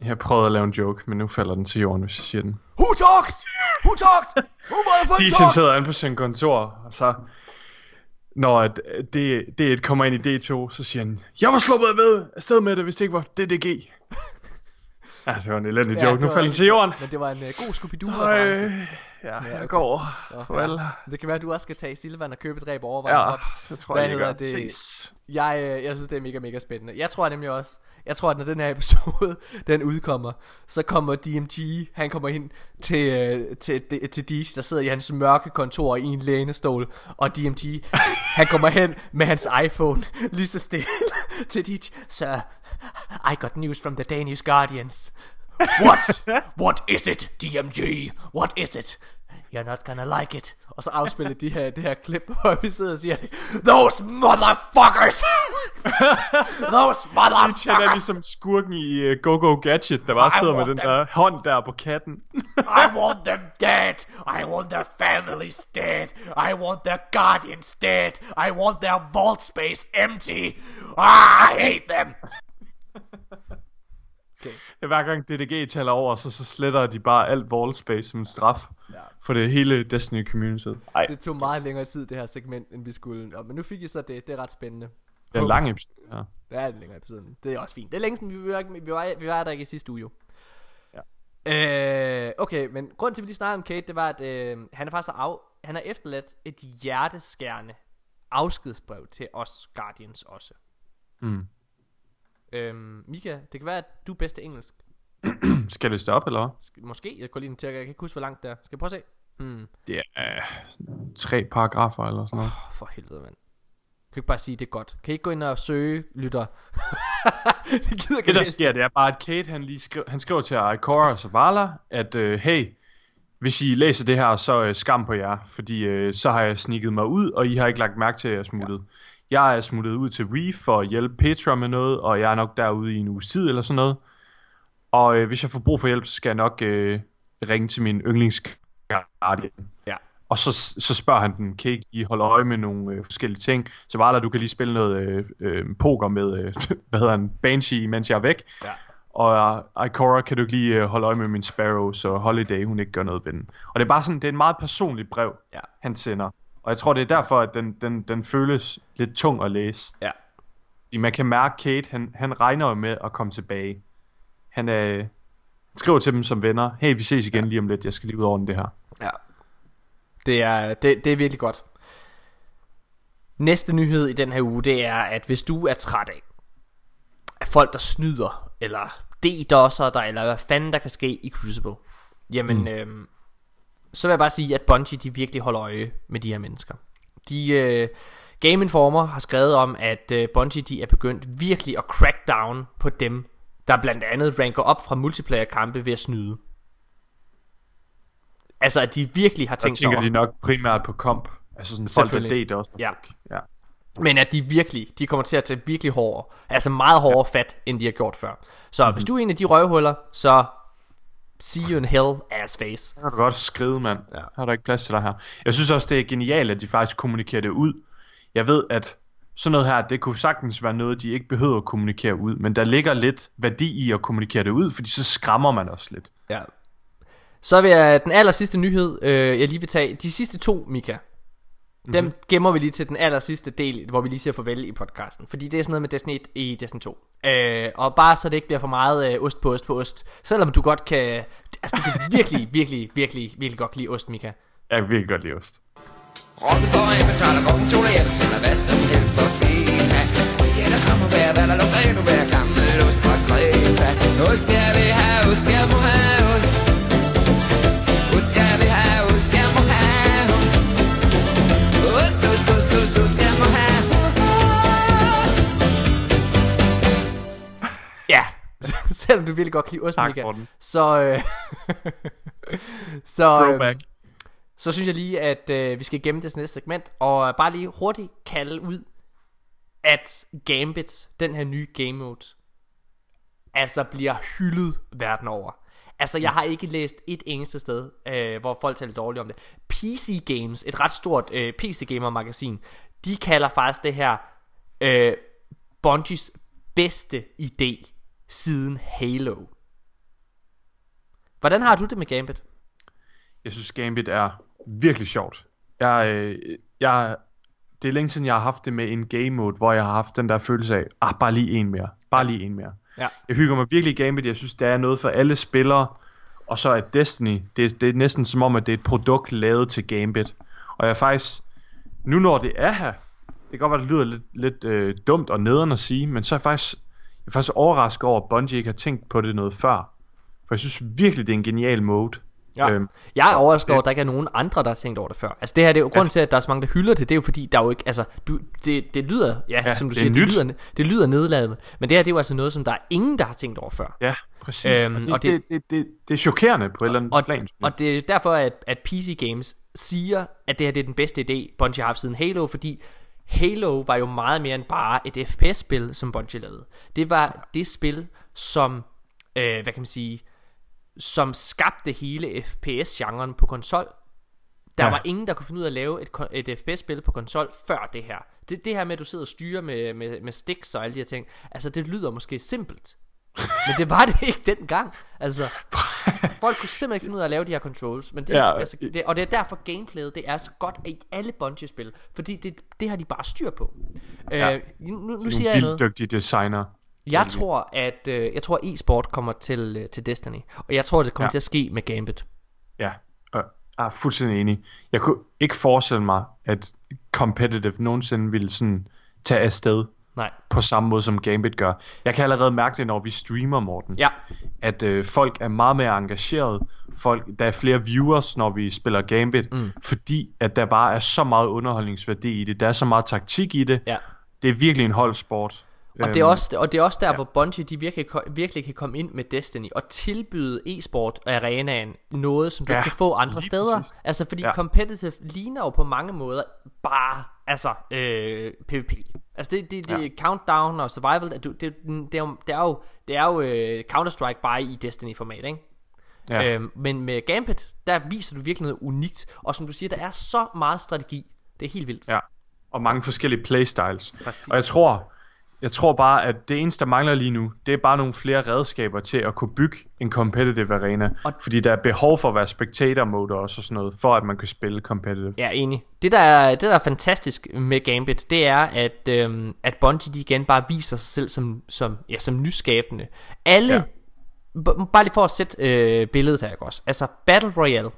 Jeg prøvede at lave en joke, men nu falder den til jorden, hvis jeg siger den. Who talked? Who talked? Who motherfucking talked? sidder inde på sin kontor, og så... Når at det, D1 kommer ind i D2, så siger han, Jeg var sluppet af med afsted med det, hvis det ikke var DDG. ja, det var en elendig Ja, joke. det Nu faldt den en- til jorden. Men det var en uh, god scooby Så, øh, ja, jeg går. Farvel. Det kan være, at du også skal tage Silvan og købe et dræb og overveje Ja, op. det tror Hvad jeg, jeg hedder det? Ses. Jeg, øh, jeg synes, det er mega, mega spændende. Jeg tror nemlig også, jeg tror, at når den her episode, den udkommer, så kommer DMG, han kommer ind til, øh, til, til, til Deej, der sidder i hans mørke kontor i en lænestol, og DMG, han kommer hen med hans iPhone, lige så stille, til Deej, Sir, I got news from the Danish Guardians. What? What is it, DMG? What is it? You're not gonna like it. Og så afspiller de her, det her klip, hvor vi sidder og siger det. Those motherfuckers! Those Det er motherfuckers! ligesom skurken i uh, Go Go Gadget, der bare I sidder med want den them. der hånd der på katten. I want them dead. I want their families dead. I want their guardians dead. I want their vault space empty. Ah, I hate them. Ja, Hver gang DDG taler over, så, så sletter de bare alt wall space som en straf Ja. for det hele Destiny community. Ej, Det tog meget længere tid, det her segment, end vi skulle. Ja, men nu fik I så det. Det er ret spændende. det er en lang episode. Ja. Det er en længere episode. Det er også fint. Det er længe siden, vi var, ikke- vi var, vi var der ikke i sidste uge jo. Ja. Øh, okay, men grunden til, at vi lige snakkede om Kate, det var, at øh, han er faktisk af, han har efterladt et hjerteskærende afskedsbrev til os Guardians også. Mm. Øhm, Mika, det kan være, at du er bedst til engelsk. Skal det op, eller hvad? Måske, jeg går lige til, jeg kan ikke huske, hvor langt det er. Skal jeg prøve at se? Hmm. Det er øh, tre paragrafer eller sådan noget. Oh, for helvede, mand. Kan ikke bare sige, det er godt? Kan I ikke gå ind og søge, lytter? det gider ikke Det der læse sker, det er bare, at Kate han lige skriver, han skriver til Ikora Zavala, at øh, hey, hvis I læser det her, så øh, skam på jer, fordi øh, så har jeg snikket mig ud, og I har ikke lagt mærke til, at jeg er smuttet. Ja. Jeg er smuttet ud til Reef for at hjælpe Petra med noget, og jeg er nok derude i en uges tid eller sådan noget. Og øh, hvis jeg får brug for hjælp, så skal jeg nok øh, ringe til min yndlingsguardian. Ja. Og så, så spørger han den, kan I ikke holde øje med nogle øh, forskellige ting? Så der, du kan lige spille noget øh, øh, poker med, øh, hvad hedder han, Banshee, mens jeg er væk. Ja. Og uh, Ikora, kan du ikke lige øh, holde øje med min Sparrow, så Holiday, hun ikke gør noget ved den. Og det er bare sådan, det er et meget personligt brev, Ja. han sender. Og jeg tror, det er derfor, at den, den, den føles lidt tung at læse. Ja. Fordi man kan mærke, Kate, han, han regner jo med at komme tilbage. Han øh, skriver til dem som venner, hey, vi ses igen lige om lidt, jeg skal lige ud over det her. Ja. Det er, det, det er virkelig godt. Næste nyhed i den her uge, det er, at hvis du er træt af, af folk, der snyder, eller DDoS'er dig, eller hvad fanden der kan ske i Crucible, jamen, mm. øhm, så vil jeg bare sige, at Bungie, de virkelig holder øje med de her mennesker. De, øh, Game Informer har skrevet om, at øh, Bungie, de er begyndt virkelig at crack down på dem, der blandt andet ranker op fra multiplayer-kampe ved at snyde. Altså, at de virkelig har tænkt sig tænker over. de nok primært på komp. Altså sådan folk, der også. Ja. ja. Men at de virkelig, de kommer til at tage virkelig hårdere, altså meget hårdere fat, end de har gjort før. Så mm-hmm. hvis du er en af de røvhuller, så see you in hell, ass face. Så kan du godt skride, mand. Ja. Har du ikke plads til dig her. Jeg synes også, det er genialt, at de faktisk kommunikerer det ud. Jeg ved, at sådan noget her, det kunne sagtens være noget, de ikke behøver at kommunikere ud. Men der ligger lidt værdi i at kommunikere det ud, fordi så skræmmer man også lidt. Ja. Så vil jeg den aller sidste nyhed, øh, jeg lige vil tage. De sidste to, Mika. Dem Mhm. gemmer vi lige til den aller sidste del, hvor vi lige siger farvel i podcasten. Fordi det er sådan noget med Destiny 1 i Destiny 2. Øh, og bare så det ikke bliver for meget øh, ost på ost på ost. Selvom du godt kan... Altså du kan virkelig, virkelig, virkelig, virkelig godt lide ost, Mika. Jeg kan virkelig godt lide ost. Rundt for jeg betaler to, jeg betaler hvad som helst for feta. Ja, der kommer hver, hvad der lugter endnu hver gammel ost fra Kreta. Ost, jeg vil have ost, jeg må have ost. Ost, jeg vil ost, ost, jeg må have. Ja, selvom du virkelig godt kan lide ost, Tak, Mika, så, øh, så, Throwback. øh, så synes jeg lige, at øh, vi skal gemme det til næste segment, og bare lige hurtigt kalde ud, at Gambit, den her nye game mode, altså bliver hyldet verden over. Altså, jeg har ikke læst et eneste sted, øh, hvor folk taler dårligt om det. PC Games, et ret stort øh, PC-gamer-magasin, de kalder faktisk det her øh, Bungies bedste idé siden Halo. Hvordan har du det med Gambit? Jeg synes Gambit er virkelig sjovt. Jeg, øh, jeg, det er længe siden, jeg har haft det med en game mode, hvor jeg har haft den der følelse af, ah, bare lige en mere. Bare lige en mere. Ja. Jeg hygger mig virkelig i Gambit. Jeg synes, der er noget for alle spillere. Og så er Destiny, det, det er næsten som om, at det er et produkt lavet til Gambit. Og jeg er faktisk, nu når det er her, det kan godt være, det lyder lidt, lidt øh, dumt og nederen at sige, men så er jeg faktisk, jeg er faktisk overrasket over, at Bungie ikke har tænkt på det noget før. For jeg synes virkelig, det er en genial mode. Ja. Øhm, jeg er overrasket over, at der ikke er nogen andre, der har tænkt over det før. Altså det her, det er jo grund til, at der er så mange, der hylder det. Det er jo fordi, der er jo ikke, altså, du, det, det lyder, ja, Ja, som du det er siger, det lyder, det lyder nedladende. Men det her, det er jo altså noget, som der er ingen, der har tænkt over før. Ja, præcis. Øhm, og det, og det, det- det, det, det, er chokerende på et eller andet og, plan. Og det er derfor, at, at PC Games siger, at det her det er den bedste idé, Bungie har haft siden Halo, fordi Halo var jo meget mere end bare et FPS-spil, som Bungie lavede. Det var det spil, som, øh, hvad kan man sige, som skabte hele FPS-genren på konsol. Der Ja. var ingen, der kunne finde ud af at lave et, et FPS-spil på konsol før det her. Det, det her med, at du sidder og styrer med, med, med sticks og alle de her ting, altså det lyder måske simpelt. Men det var det ikke dengang. Altså, folk kunne simpelthen ikke finde ud af at lave de her controls. Men det, Ja, altså, det, og det er derfor gameplayet, det er så godt i alle Bungie-spil. Fordi det, det har de bare styr på. Ja. Øh, nu, nu Nogle siger jeg noget. dygtige designer. Jeg tror, at øh, jeg tror, e-sport kommer til, øh, til Destiny. Og jeg tror, det kommer Ja. til at ske med Gambit. Ja, jeg er fuldstændig enig. Jeg kunne ikke forestille mig, at competitive nogensinde ville sådan tage afsted Nej. på samme måde som Gambit gør. Jeg kan allerede mærke det, når vi streamer, Morten. Ja. At øh, folk er meget mere engageret. Folk, der er flere viewers, når vi spiller Gambit. Mm. Fordi at der bare er så meget underholdningsværdi i det. Der er så meget taktik i det. Ja. Det er virkelig en holdsport. Og det, er Øhm, også, og det er også der, ja. hvor Bungie de virkelig, virkelig kan komme ind med Destiny og tilbyde e-sport arenaen noget, som du Ja, kan få andre steder. præcis. Altså fordi Ja. competitive ligner jo på mange måder bare altså øh, PvP. Altså det, det, det Ja. countdown og survival, det, det, det, er jo, det er jo, det er jo øh, Counter-Strike bare i Destiny-format, ikke? Ja. Øhm, men med Gambit, der viser du virkelig noget unikt. Og som du siger, der er så meget strategi. Det er helt vildt. Ja, og mange forskellige playstyles. Præcis. Og jeg tror, jeg tror bare, at det eneste, der mangler lige nu, det er bare nogle flere redskaber til at kunne bygge en competitive arena. Og- Fordi der er behov for at være spectator mode også og sådan noget, for at man kan spille competitive. Ja, enig. Det der, er, det der er fantastisk med Gambit, det er, at, øhm, at Bungie de igen bare viser sig selv som, som, ja, som nyskabende. Alle, Ja. bare lige for at sætte øh, billedet her, ikke også? Altså, Battle Royale,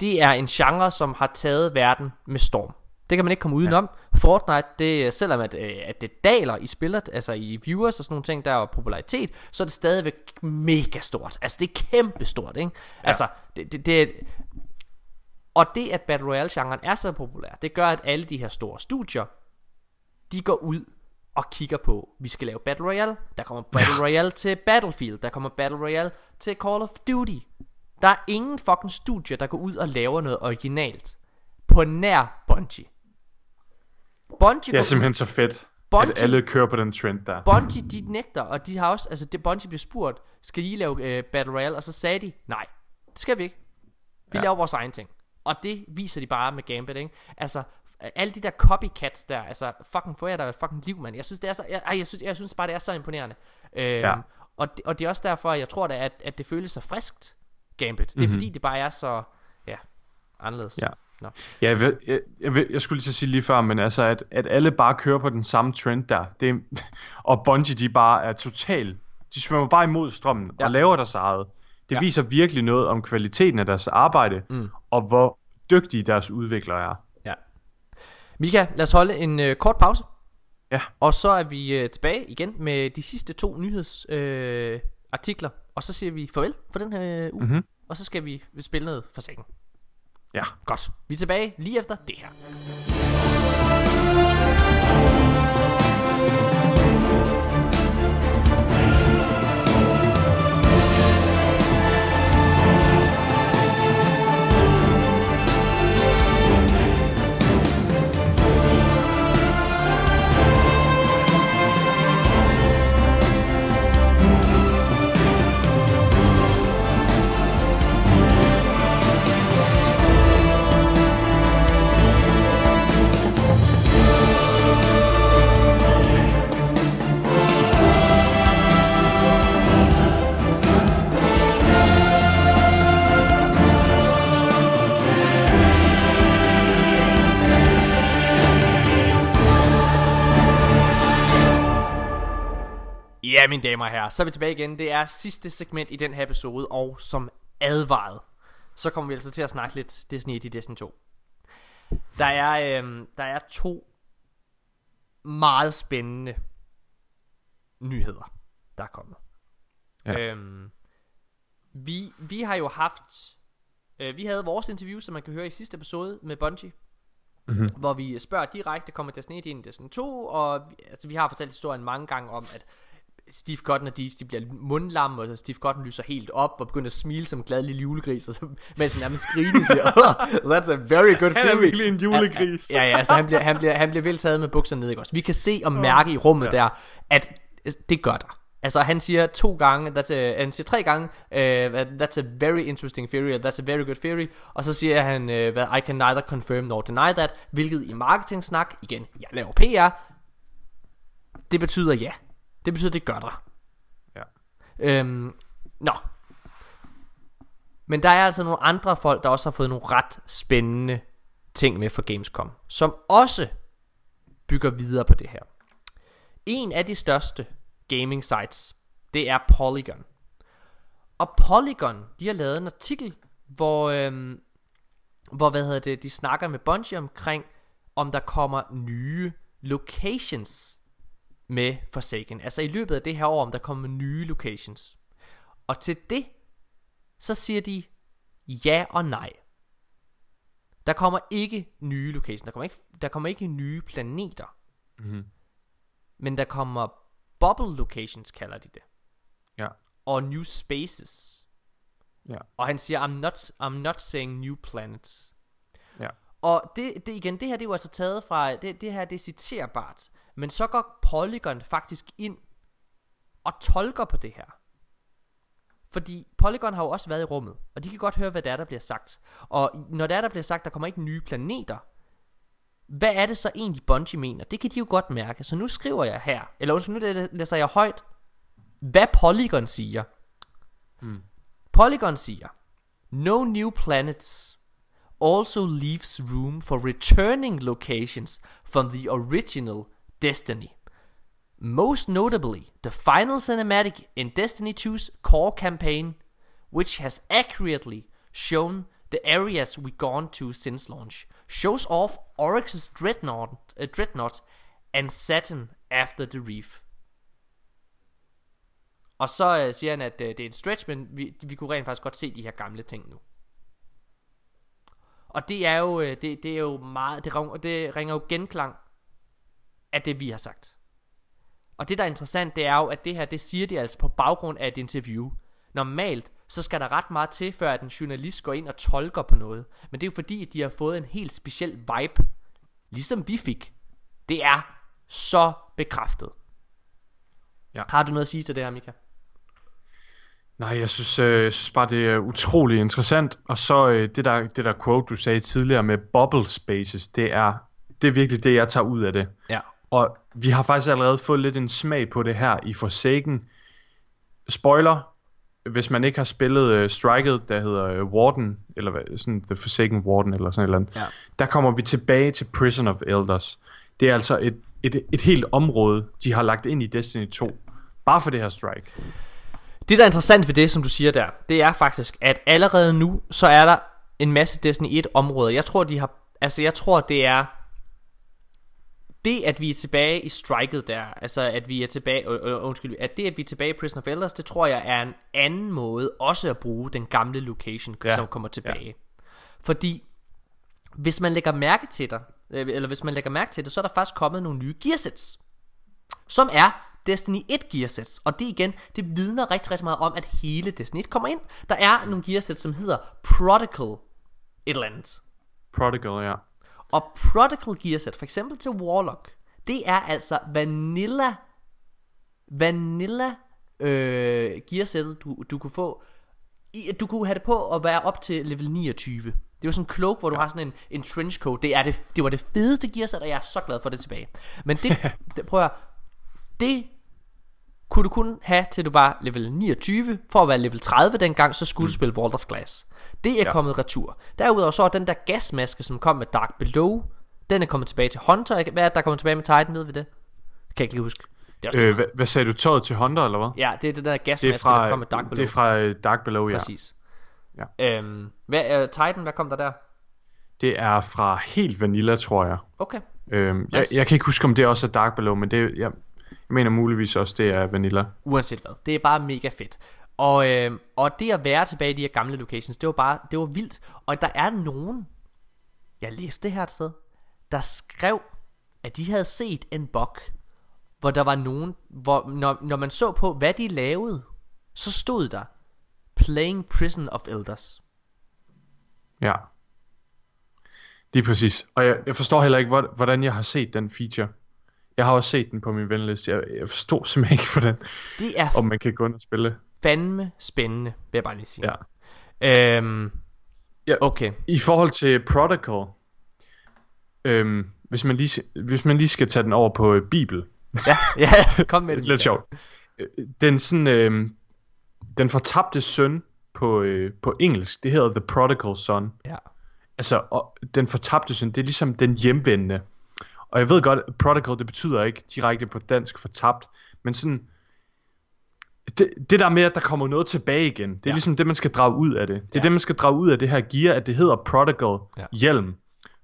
det er en genre, som har taget verden med storm. Det kan man ikke komme udenom. Ja. Fortnite, det, selvom at, øh, at det daler i spillet, altså i viewers og sådan nogle ting, der er popularitet, så er det stadigvæk mega stort. Altså det er kæmpe stort, ikke? Ja. Altså, det, det, det, er- og det, at Battle Royale-genren er så populær, det gør, at alle de her store studier, de går ud og kigger på, vi skal lave Battle Royale, der kommer Battle Royale til Battlefield, der kommer Battle Royale til Call of Duty. Der er ingen fucking studier, der går ud og laver noget originalt på nær Bungie. Bungie Det er simpelthen så fedt, Bungie- at alle kører på den trend der. Bungie, de nægter, og de har også, altså det Bungie blev spurgt, skal I lave øh, Battle Royale, og så sagde de, nej, det skal vi ikke. Vi Ja. laver vores egen ting. Og det viser de bare med Gambit, ikke? Altså, alle de der copycats der, altså, fucking få jer der fucking liv, mand. Jeg synes, det er så, jeg, jeg, synes, jeg synes bare, det er så imponerende. Øhm, Ja. og, det, og det er også derfor, jeg tror da, at, at det føles så friskt, Gambit. Det er Mhm. fordi, det bare er så, ja, anderledes. Ja. Nå. Ja, jeg, jeg, jeg, jeg skulle lige til at sige lige før, men altså, at, at alle bare kører på den samme trend der, det, er- og Bungie, de bare er total, de svømmer bare imod strømmen ja. og laver deres eget. Det ja. viser virkelig noget om kvaliteten af deres arbejde, Mm. og hvor dygtige deres udviklere er. Ja. Mika, lad os holde en øh, kort pause. Ja. Og så er vi øh, tilbage igen med de sidste to nyhedsartikler. Øh, artikler. og så siger vi farvel for den her øh, uge. Mhm. Og så skal vi spille noget for sækken. Ja. Godt. Vi er tilbage lige efter det her. Mine damer og herrer, så er vi tilbage igen. Det er sidste segment i den her episode, og som advaret, så kommer vi altså til at snakke lidt Disney 1 i Disney 2. Der er, øhm, der er to meget spændende nyheder, der er kommet. Ja. Øhm, vi, vi har jo haft øh, Vi havde vores interview Som man kan høre i sidste episode med Bungie Mhm. Hvor vi spørger direkte Kommer Destiny 1 ind i Destiny 2 Og vi- altså, vi har fortalt historien mange gange om At Steve Cotton og Dees, de bliver mundlam Og Steve Cotton lyser helt op Og begynder at smile som en glad lille julegris Og så, mens han nærmest griner siger That's a very good Han er theory virkelig en julegris. Ja, ja, altså han bliver, han bliver, han bliver vel taget med bukserne ned, ikke også? Vi kan se og mærke i rummet Ja. der, at det gør der. Altså han siger to gange, that's a, han siger tre gange, uh, that's a very interesting theory, or that's a very good theory, og så siger han, uh, I can neither confirm nor deny that, hvilket i marketing-snak, igen, jeg laver PR, det betyder ja. Det betyder, det gør der. Ja. Øhm, nå. Men der er altså nogle andre folk, der også har fået nogle ret spændende ting med for Gamescom, som også bygger videre på det her. En af de største gaming sites, det er Polygon. Og Polygon, de har lavet en artikel, hvor, øhm, hvor hvad hedder det, de snakker med Bungie omkring, om der kommer nye locations med Forsaken. Altså i løbet af det her år, om der kommer nye locations. Og til det, så siger de ja og nej. Der kommer ikke nye locations. Der kommer ikke, der kommer ikke nye planeter. Mhm. Men der kommer bubble locations, kalder de det. Ja. Og new spaces. Ja. Og han siger, I'm not, I'm not saying new planets. Ja. Og det, det igen, det her det er jo altså taget fra, det, det her det er citerbart. Men så går Polygon faktisk ind og tolker på det her. Fordi Polygon har jo også været i rummet, og de kan godt høre, hvad det er, der bliver sagt. Og når det er, der bliver sagt, der kommer ikke nye planeter, hvad er det så egentlig Bungie mener? Det kan de jo godt mærke. Så nu skriver jeg her, eller undskyld, nu læ- læser jeg højt, hvad Polygon siger. Mm. Polygon siger, No new planets also leaves room for returning locations from the original Destiny. Most notably, the final cinematic in Destiny 2's core campaign, which has accurately shown the areas we've gone to since launch, shows off Oryx's dreadnought, uh, dreadnought and Saturn after the reef. Og så øh, siger han, at øh, det er en stretch, men vi, vi kunne rent faktisk godt se de her gamle ting nu. Og det er jo, øh, det, det er jo meget, det, ringer, det ringer jo genklang af det, vi har sagt. Og det, der er interessant, det er jo, at det her, det siger de altså på baggrund af et interview. Normalt, så skal der ret meget til, før at en journalist går ind og tolker på noget. Men det er jo fordi, at de har fået en helt speciel vibe, ligesom vi fik. Det er så bekræftet. Ja. Har du noget at sige til det her, Mika? Nej, jeg synes, øh, jeg synes bare, det er utrolig interessant. Og så øh, det, der, det der quote, du sagde tidligere med bubble spaces, det er, det er virkelig det, jeg tager ud af det. Ja. Og vi har faktisk allerede fået lidt en smag på det her i Forsaken. Spoiler, hvis man ikke har spillet uh, Striket, der hedder uh, Warden, eller hvad, sådan The Forsaken Warden, eller sådan et eller andet, Ja. der kommer vi tilbage til Prison of Elders. Det er altså et, et, et helt område, de har lagt ind i Destiny 2. Bare for det her strike. Det der er interessant ved det, som du siger der, det er faktisk, at allerede nu, så er der en masse Destiny 1 områder. Jeg tror, de har, altså jeg tror, det er, det at vi er tilbage i striket der, altså at vi er tilbage, øh, undskyld, at det at vi er tilbage i Prison of Elders, det tror jeg er en anden måde også at bruge den gamle location, ja. Som kommer tilbage. Ja. Fordi, hvis man lægger mærke til det, øh, eller hvis man lægger mærke til det, så er der faktisk kommet nogle nye gearsets som er Destiny 1 gearsets. Og det igen, det vidner rigtig, rigtig meget om, at hele Destiny 1 kommer ind. Der er nogle gearsets, som hedder Prodigal et eller andet. Prodigal, ja. Og Prodigal gearset, for eksempel til Warlock, det er altså vanilla, vanilla øh, gearsættet, du, du kunne få. I, du kunne have det på at være op til level 29. Det jo sådan en cloak, hvor du har sådan en, en trenchcoat. Det, er det, det var det fedeste gearsæt, og jeg er så glad for det tilbage. Men det, det prøv at høre, det kunne du kun have til du var level 29 For at være level 30 dengang Så skulle mm. du spille Vault of Glass Det er ja. Kommet retur Derudover så er den der gasmaske som kom med Dark Below Den er kommet tilbage til Hunter Hvad er det, der er kommet tilbage med Titan Ved vi det? Kan jeg ikke lige huske Det er også Øh, hvad, hvad sagde du? Tøjet til Hunter, eller hvad? Ja, det er det der det er gasmaske, fra, der kommer med Dark Below. Det er fra øh, Dark Below, ja. Præcis. Ja. Øhm, hvad, uh, Titan, hvad kom der der? Det er fra helt Vanilla, tror jeg. Okay. Øhm, jeg, Nice. jeg kan ikke huske, om det også er Dark Below, men det, jeg, jeg mener muligvis også, det er Vanilla. Uanset hvad. Det er bare mega fedt. Og, øh, og det at være tilbage i de her gamle locations, det var bare, det var vildt. Og der er nogen, jeg læste det her et sted, der skrev, at de havde set en bug, hvor der var nogen, hvor når, når man så på, hvad de lavede, så stod der, Playing Prison of Elders. Ja. Lige præcis. Og jeg, jeg forstår heller ikke, hvor- hvordan jeg har set den feature. Jeg har også set den på min venliste. Jeg, jeg forstår simpelthen ikke, hvordan Det er om man kan gå ind og spille. fandme spændende, vil jeg bare lige sige. Ja. Øhm, ja. Okay. I forhold til Protocol, øhm, hvis, man lige, hvis man lige skal tage den over på øh, Bibel. Ja, ja, kom med det. Lidt sjovt. Øh, Den sådan, øhm, den fortabte søn på, øh, på engelsk, det hedder The Prodigal Son. Ja. Altså, og den fortabte søn, det er ligesom den hjemvendende. Og jeg ved godt, prodigal, det betyder ikke direkte på dansk fortabt, men sådan, det, det der med, at der kommer noget tilbage igen, det er ja. Ligesom det, man skal drage ud af det. Det er Ja. det, man skal drage ud af det her gear, at det hedder prodigal Ja. hjelm.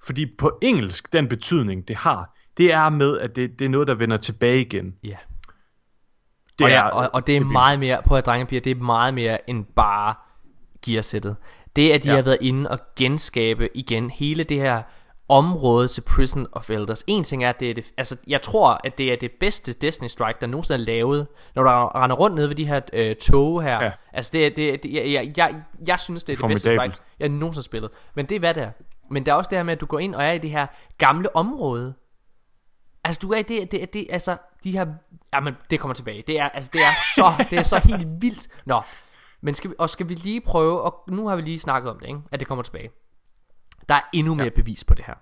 Fordi på engelsk, den betydning, det har, det er med, at det, det er noget, der vender tilbage igen. Ja. Det og, er, ja, og, og det er vildt. meget mere, på at drengepiger, det er meget mere end bare gearsættet. Det at de Ja. har været inde og genskabe igen hele det her område til Prison of Elders. En ting er, at det er det, altså jeg tror, at det er det bedste Destiny Strike, der nogensinde er lavet. Når du render rundt nede ved de her øh, tog her. Ja. Altså det er, det, det, jeg, jeg, jeg, jeg synes, det er det bedste. Strike, jeg nogensinde har spillet. Men det er hvad det er. Men der er også det her med, at du går ind og er i det her gamle område. Altså du er i det, det, det altså de her, jamen det kommer tilbage. Det er, altså det er så, det er så helt vildt. Nå, men skal vi, og skal vi lige prøve, og nu har vi lige snakket om det, ikke? at det kommer tilbage. Der er endnu mere bevis på det her.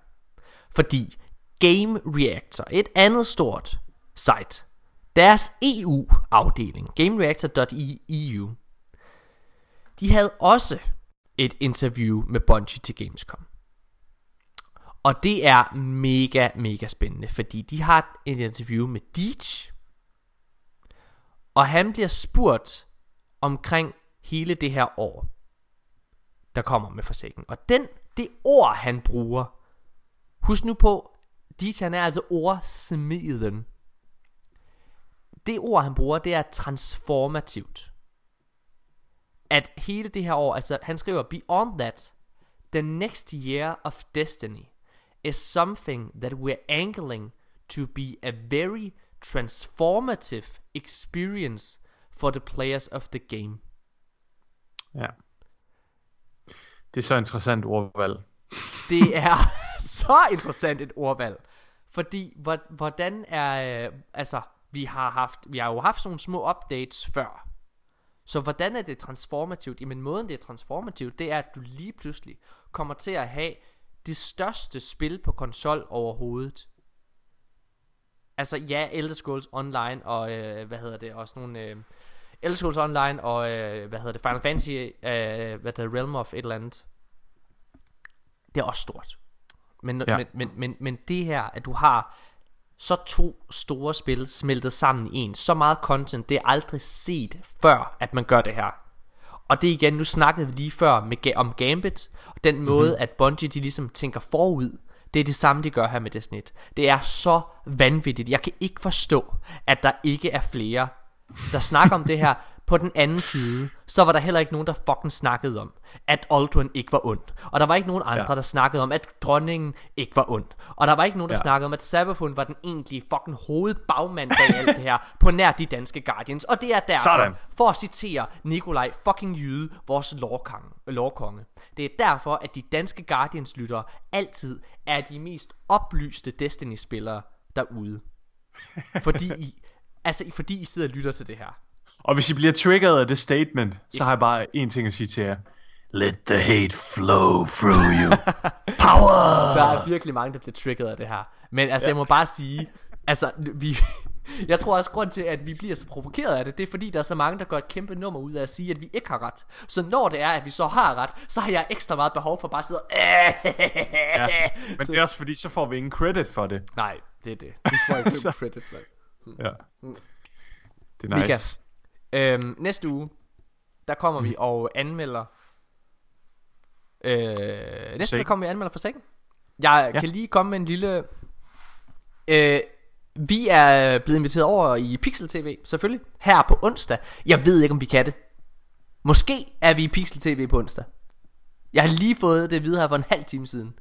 Fordi Game Reactor, et andet stort site, deres EU-afdeling, GameReactor.eu, de havde også et interview med Bungie til Gamescom. Og det er mega, mega spændende, fordi de har et interview med Deej, og han bliver spurgt omkring hele det her år, der kommer med forsikringen. Og den, det ord, han bruger, husk nu på, DJ han er altså ordsmeden. Det ord, han bruger, det er transformativt. At hele det her år, altså han skriver, Beyond that, the next year of destiny is something that we're angling to be a very transformative experience for the players of the game. Ja. Det er så interessant ordvalg. Det er så interessant et ordvalg. Fordi, hvordan er... Øh, altså, vi har, haft, vi har jo haft sådan nogle små updates før. Så hvordan er det transformativt? Jamen måden det er transformativt, det er, at du lige pludselig kommer til at have det største spil på konsol overhovedet. Altså ja, Elder Scrolls Online og, øh, hvad hedder det, også nogle... Øh, Elder Scrolls Online og, øh, hvad hedder det, Final Fantasy, øh, hvad hedder Realm of et eller andet. Det er også stort. Men, Ja. men, men, men, men det her, at du har så to store spil smeltet sammen i en, så meget content, det er aldrig set før, at man gør det her. Og det igen, nu snakkede vi lige før med, om Gambit, og den måde, Mhm. at Bungie de ligesom tænker forud, det er det samme, de gør her med Destiny. Det er så vanvittigt. Jeg kan ikke forstå, at der ikke er flere, der snakker om det her. På den anden side, så var der heller ikke nogen, der fucking snakkede om, at Aldrin ikke var ond. Og der var ikke nogen andre, Ja. der snakkede om, at dronningen ikke var ond. Og der var ikke nogen, der Ja. snakkede om, at Sabafun var den egentlige fucking hovedbagmand bag alt det her, på nær de danske Guardians. Og det er derfor, Sådan. for at citere Nikolaj fucking Jyde, vores lovkonge, lovkonge. Det er derfor, at de danske Guardians-lyttere altid er de mest oplyste Destiny-spillere derude. Fordi I, altså, fordi I sidder og lytter til det her. Og hvis I bliver triggeret af det statement, så har jeg bare én ting at sige til jer. Let the hate flow through you. Power! Der er virkelig mange, der bliver triggeret af det her. Men altså, jeg må bare sige, altså, vi... Jeg tror også, grund til, at vi bliver så provokeret af det, det er fordi, der er så mange, der gør et kæmpe nummer ud af at sige, at vi ikke har ret. Så når det er, at vi så har ret, så har jeg ekstra meget behov for bare at sidde og... ja. Men det er også fordi, så får vi ingen credit for det. Nej, det er det. Vi får ikke Så- credit, man. Ja. Det er nice. Mika, øhm, næste uge, der kommer vi og anmelder... Øh, næste uge kommer vi og anmelder Forsaken. Jeg Ja. kan lige komme med en lille... Øh, vi er blevet inviteret over i Pixel TV, selvfølgelig, her på onsdag. Jeg ved ikke, om vi kan det. Måske er vi i Pixel TV på onsdag. Jeg har lige fået det at vide her for en halv time siden.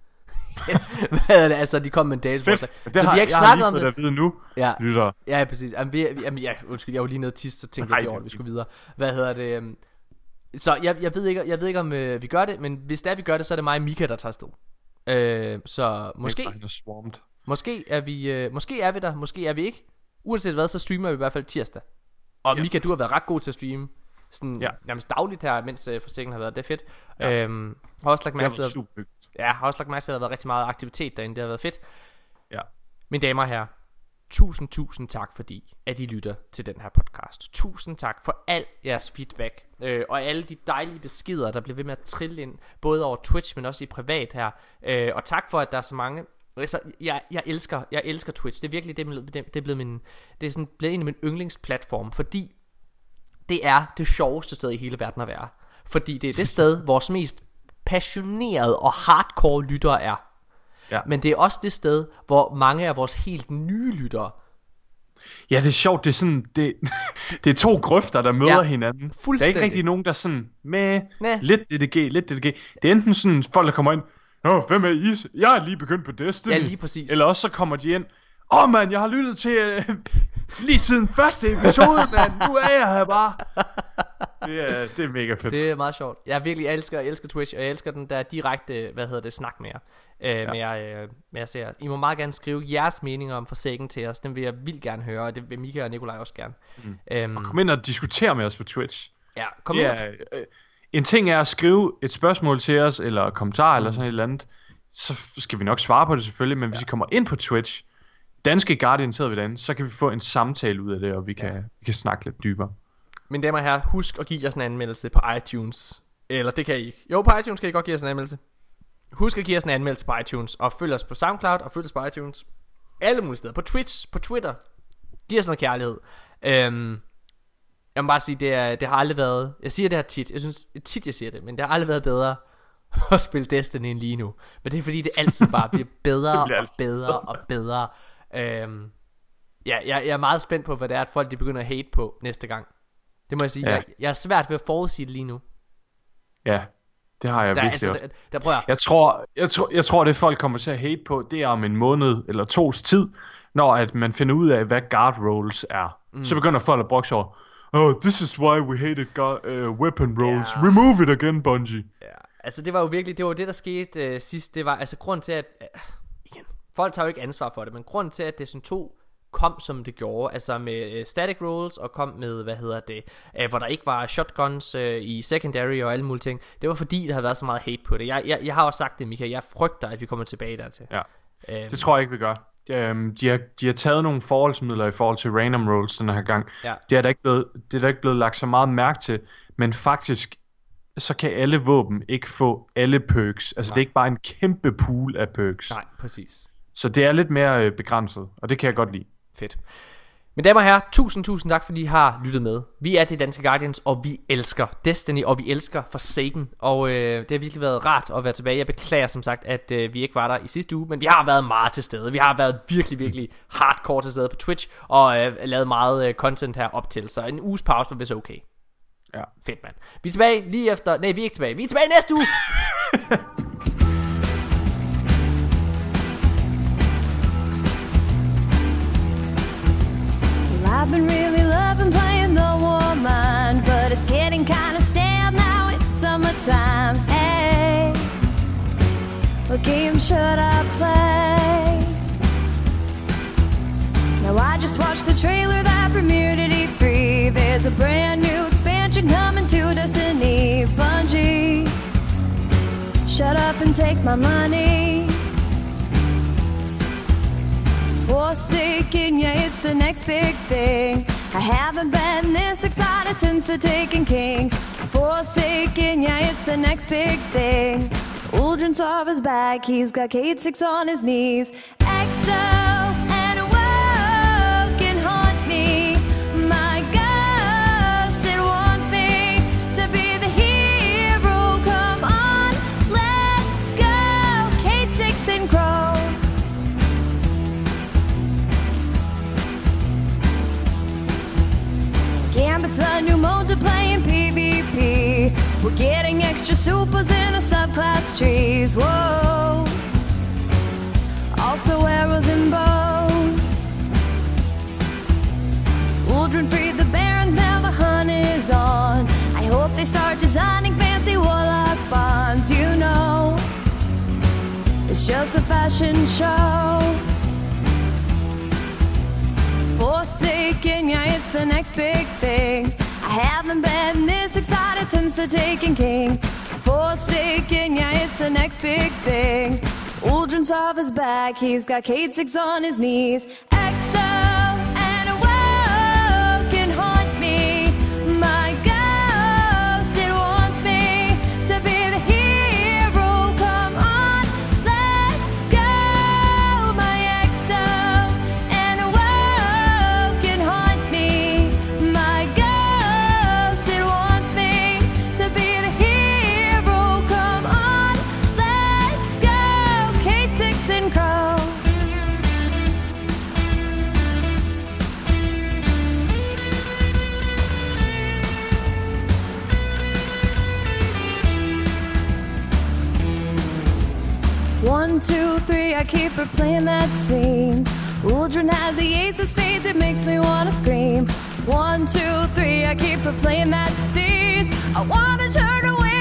Hvad er det? Altså, de kom med en dags Fedt. forslag. Det Så vi har, ikke jeg har snakket lige om det. nu, Ja. lytter. Ja, præcis. Jamen, vi, jamen, ja, undskyld, jeg var lige nede til så tænkte jeg lige over, at vi skulle videre. Hvad hedder det? øhm, Så jeg, jeg, ved ikke, jeg ved ikke, om øh, vi gør det, men hvis det er, vi gør det, så er det mig og Mika, der tager afsted. Øh, så måske, er måske, er vi, øh, måske er vi der, måske er vi ikke. Uanset hvad, så streamer vi i hvert fald tirsdag. Og Ja. Mika, du har været ret god til at streame sådan Ja. nærmest dagligt her, mens øh, forsikringen har været. Det er fedt. Ja. Øhm, har også lagt mærke til, at- Ja, har også lagt mærke til, at der har været rigtig meget aktivitet derinde. Det har været fedt. Ja. Mine damer og herrer, tusind, tusind tak, fordi at I lytter til den her podcast. Tusind tak for al jeres feedback, øh, og alle de dejlige beskeder, der bliver ved med at trille ind, både over Twitch, men også i privat her. Øh, og tak for, at der er så mange... Altså, jeg, jeg, elsker, jeg elsker Twitch. Det er virkelig det, det, det er blevet min, det er sådan blevet en af mine yndlingsplatform, fordi det er det sjoveste sted i hele verden at være. Fordi det er det sted, vores mest passionerede og hardcore lyttere er. Ja. Men det er også det sted, hvor mange af vores helt nye lyttere Ja, det er sjovt, det er sådan, det, det er to grøfter, der møder Ja, hinanden. Der er ikke rigtig nogen, der er sådan, med lidt DDG, lidt DDG. Det er enten sådan folk, der kommer ind, Nå, hvem er I? Jeg er lige begyndt på Destiny. Ja, lige præcis. Eller også så kommer de ind, Åh oh, mand, jeg har lyttet til uh, lige siden første episode, mand. Nu er jeg her bare. Det er, det er mega fedt. Det er meget sjovt. Jeg virkelig elsker, jeg elsker Twitch, og jeg elsker den der direkte, hvad hedder det, snak med jer. Øh, ja. med, jer, øh, med jer ser. I må meget gerne skrive jeres meninger om Forsaken til os. Den vil jeg vildt gerne høre, og det vil Mika og Nikolaj også gerne. Mm. Øhm, Og kom ind og diskutere med os på Twitch. Ja, kom ind øh, En ting er at skrive et spørgsmål til os, eller kommentar, Mm. eller sådan et eller andet. Så skal vi nok svare på det selvfølgelig, men hvis I kommer ind på Twitch, Danske Guardian sidder vi derinde, så kan vi få en samtale ud af det, og vi kan, vi kan snakke lidt dybere. Mine damer og herrer, husk at give os en anmeldelse på iTunes. Eller det kan I ikke. Jo, på iTunes kan I godt give os en anmeldelse. Husk at give os en anmeldelse på iTunes. Og følg os på SoundCloud, og følg os på iTunes. Alle mulige steder. På Twitch, på Twitter. Giv os noget kærlighed. Øhm, jeg må bare sige, det, er, det har aldrig været... Jeg siger det her tit. Jeg synes tit, jeg siger det. Men det har aldrig været bedre at spille Destiny end lige nu. Men det er fordi, det altid bare bliver bedre bliver og bedre og bedre. Øhm, ja, jeg, jeg er meget spændt på, hvad det er, at folk de begynder at hate på næste gang. Det må jeg sige. Ja. Jeg, jeg er svært ved at forudsige det lige nu. Ja, det har jeg Der, virkelig altså, også. der, der prøver jeg. Jeg tror, jeg, tror, jeg tror, det folk kommer til at hate på, det er om en måned eller tos tid, når at man finder ud af, hvad guard rolls er. Mm. Så begynder folk at brokke sig over, Oh, this is why we hated guard, uh, weapon rolls. Ja. Remove it again, Bungie. Altså det var jo virkelig, det var det der skete øh, sidst, det var, altså grund til at, øh, igen, folk tager jo ikke ansvar for det, men grund til at Destiny 2 kom som det gjorde, altså med øh, static rolls og kom med, hvad hedder det, øh, hvor der ikke var shotguns øh, i secondary og alle mulige ting, det var fordi, der havde været så meget hate på det. Jeg, jeg, jeg har også sagt det, Mika, jeg frygter, at vi kommer tilbage dertil. Ja. Øhm, Det tror jeg ikke, vi gør. Um, de, har, de har taget nogle forholdsmidler i forhold til random rolls den her gang. Ja. Det, er der ikke blevet, det er der ikke blevet lagt så meget mærke til, men faktisk, så kan alle våben ikke få alle perks. Altså Nej. det er ikke bare en kæmpe pool af perks. Nej, præcis. Så det er lidt mere øh, begrænset, og det kan jeg godt lide. Fedt. Mine damer og herrer, tusind, tusind tak, fordi I har lyttet med. Vi er de danske Guardians, og vi elsker Destiny, og vi elsker Forsaken. Og øh, det har virkelig været rart at være tilbage. Jeg beklager som sagt, at øh, vi ikke var der i sidste uge, men vi har været meget til stede. Vi har været virkelig, virkelig hardcore til stede på Twitch, og øh, lavet meget øh, content her op til. Så en uges pause var vist okay. Ja. Fedt, mand. Vi er tilbage lige efter... Nej, vi er ikke tilbage. Vi er tilbage næste uge! I've been really loving playing the woman, but it's getting kind of stale now. It's summertime. Hey, what game should I play? Now I just watched the trailer that premiered at E3. There's a brand new expansion coming to Destiny. Bungie, shut up and take my money. Forsaken, yeah, it's the next big thing. I haven't been this excited since the Taken King. Forsaken, yeah, it's the next big thing. Uldren's off his back, he's got Kate Six on his knees. Exo it's a new multiply in PvP. We're getting extra supers in the subclass trees. Whoa. Also arrows and bows. Uldren freed the barons, now the hunt is on. I hope they start designing fancy warlock bonds. You know, it's just a fashion show. Forsaken, yeah, it's the next big thing. I haven't been this excited since the Taken King. Forsaken, yeah, it's the next big thing. Uldren's off his back, he's got Kate Six on his knees. Exo and a can haunt me. My two, three, I keep replaying that scene. Uldren has the ace of spades, it makes me wanna scream. One, two, three, I keep replaying that scene. I wanna turn away.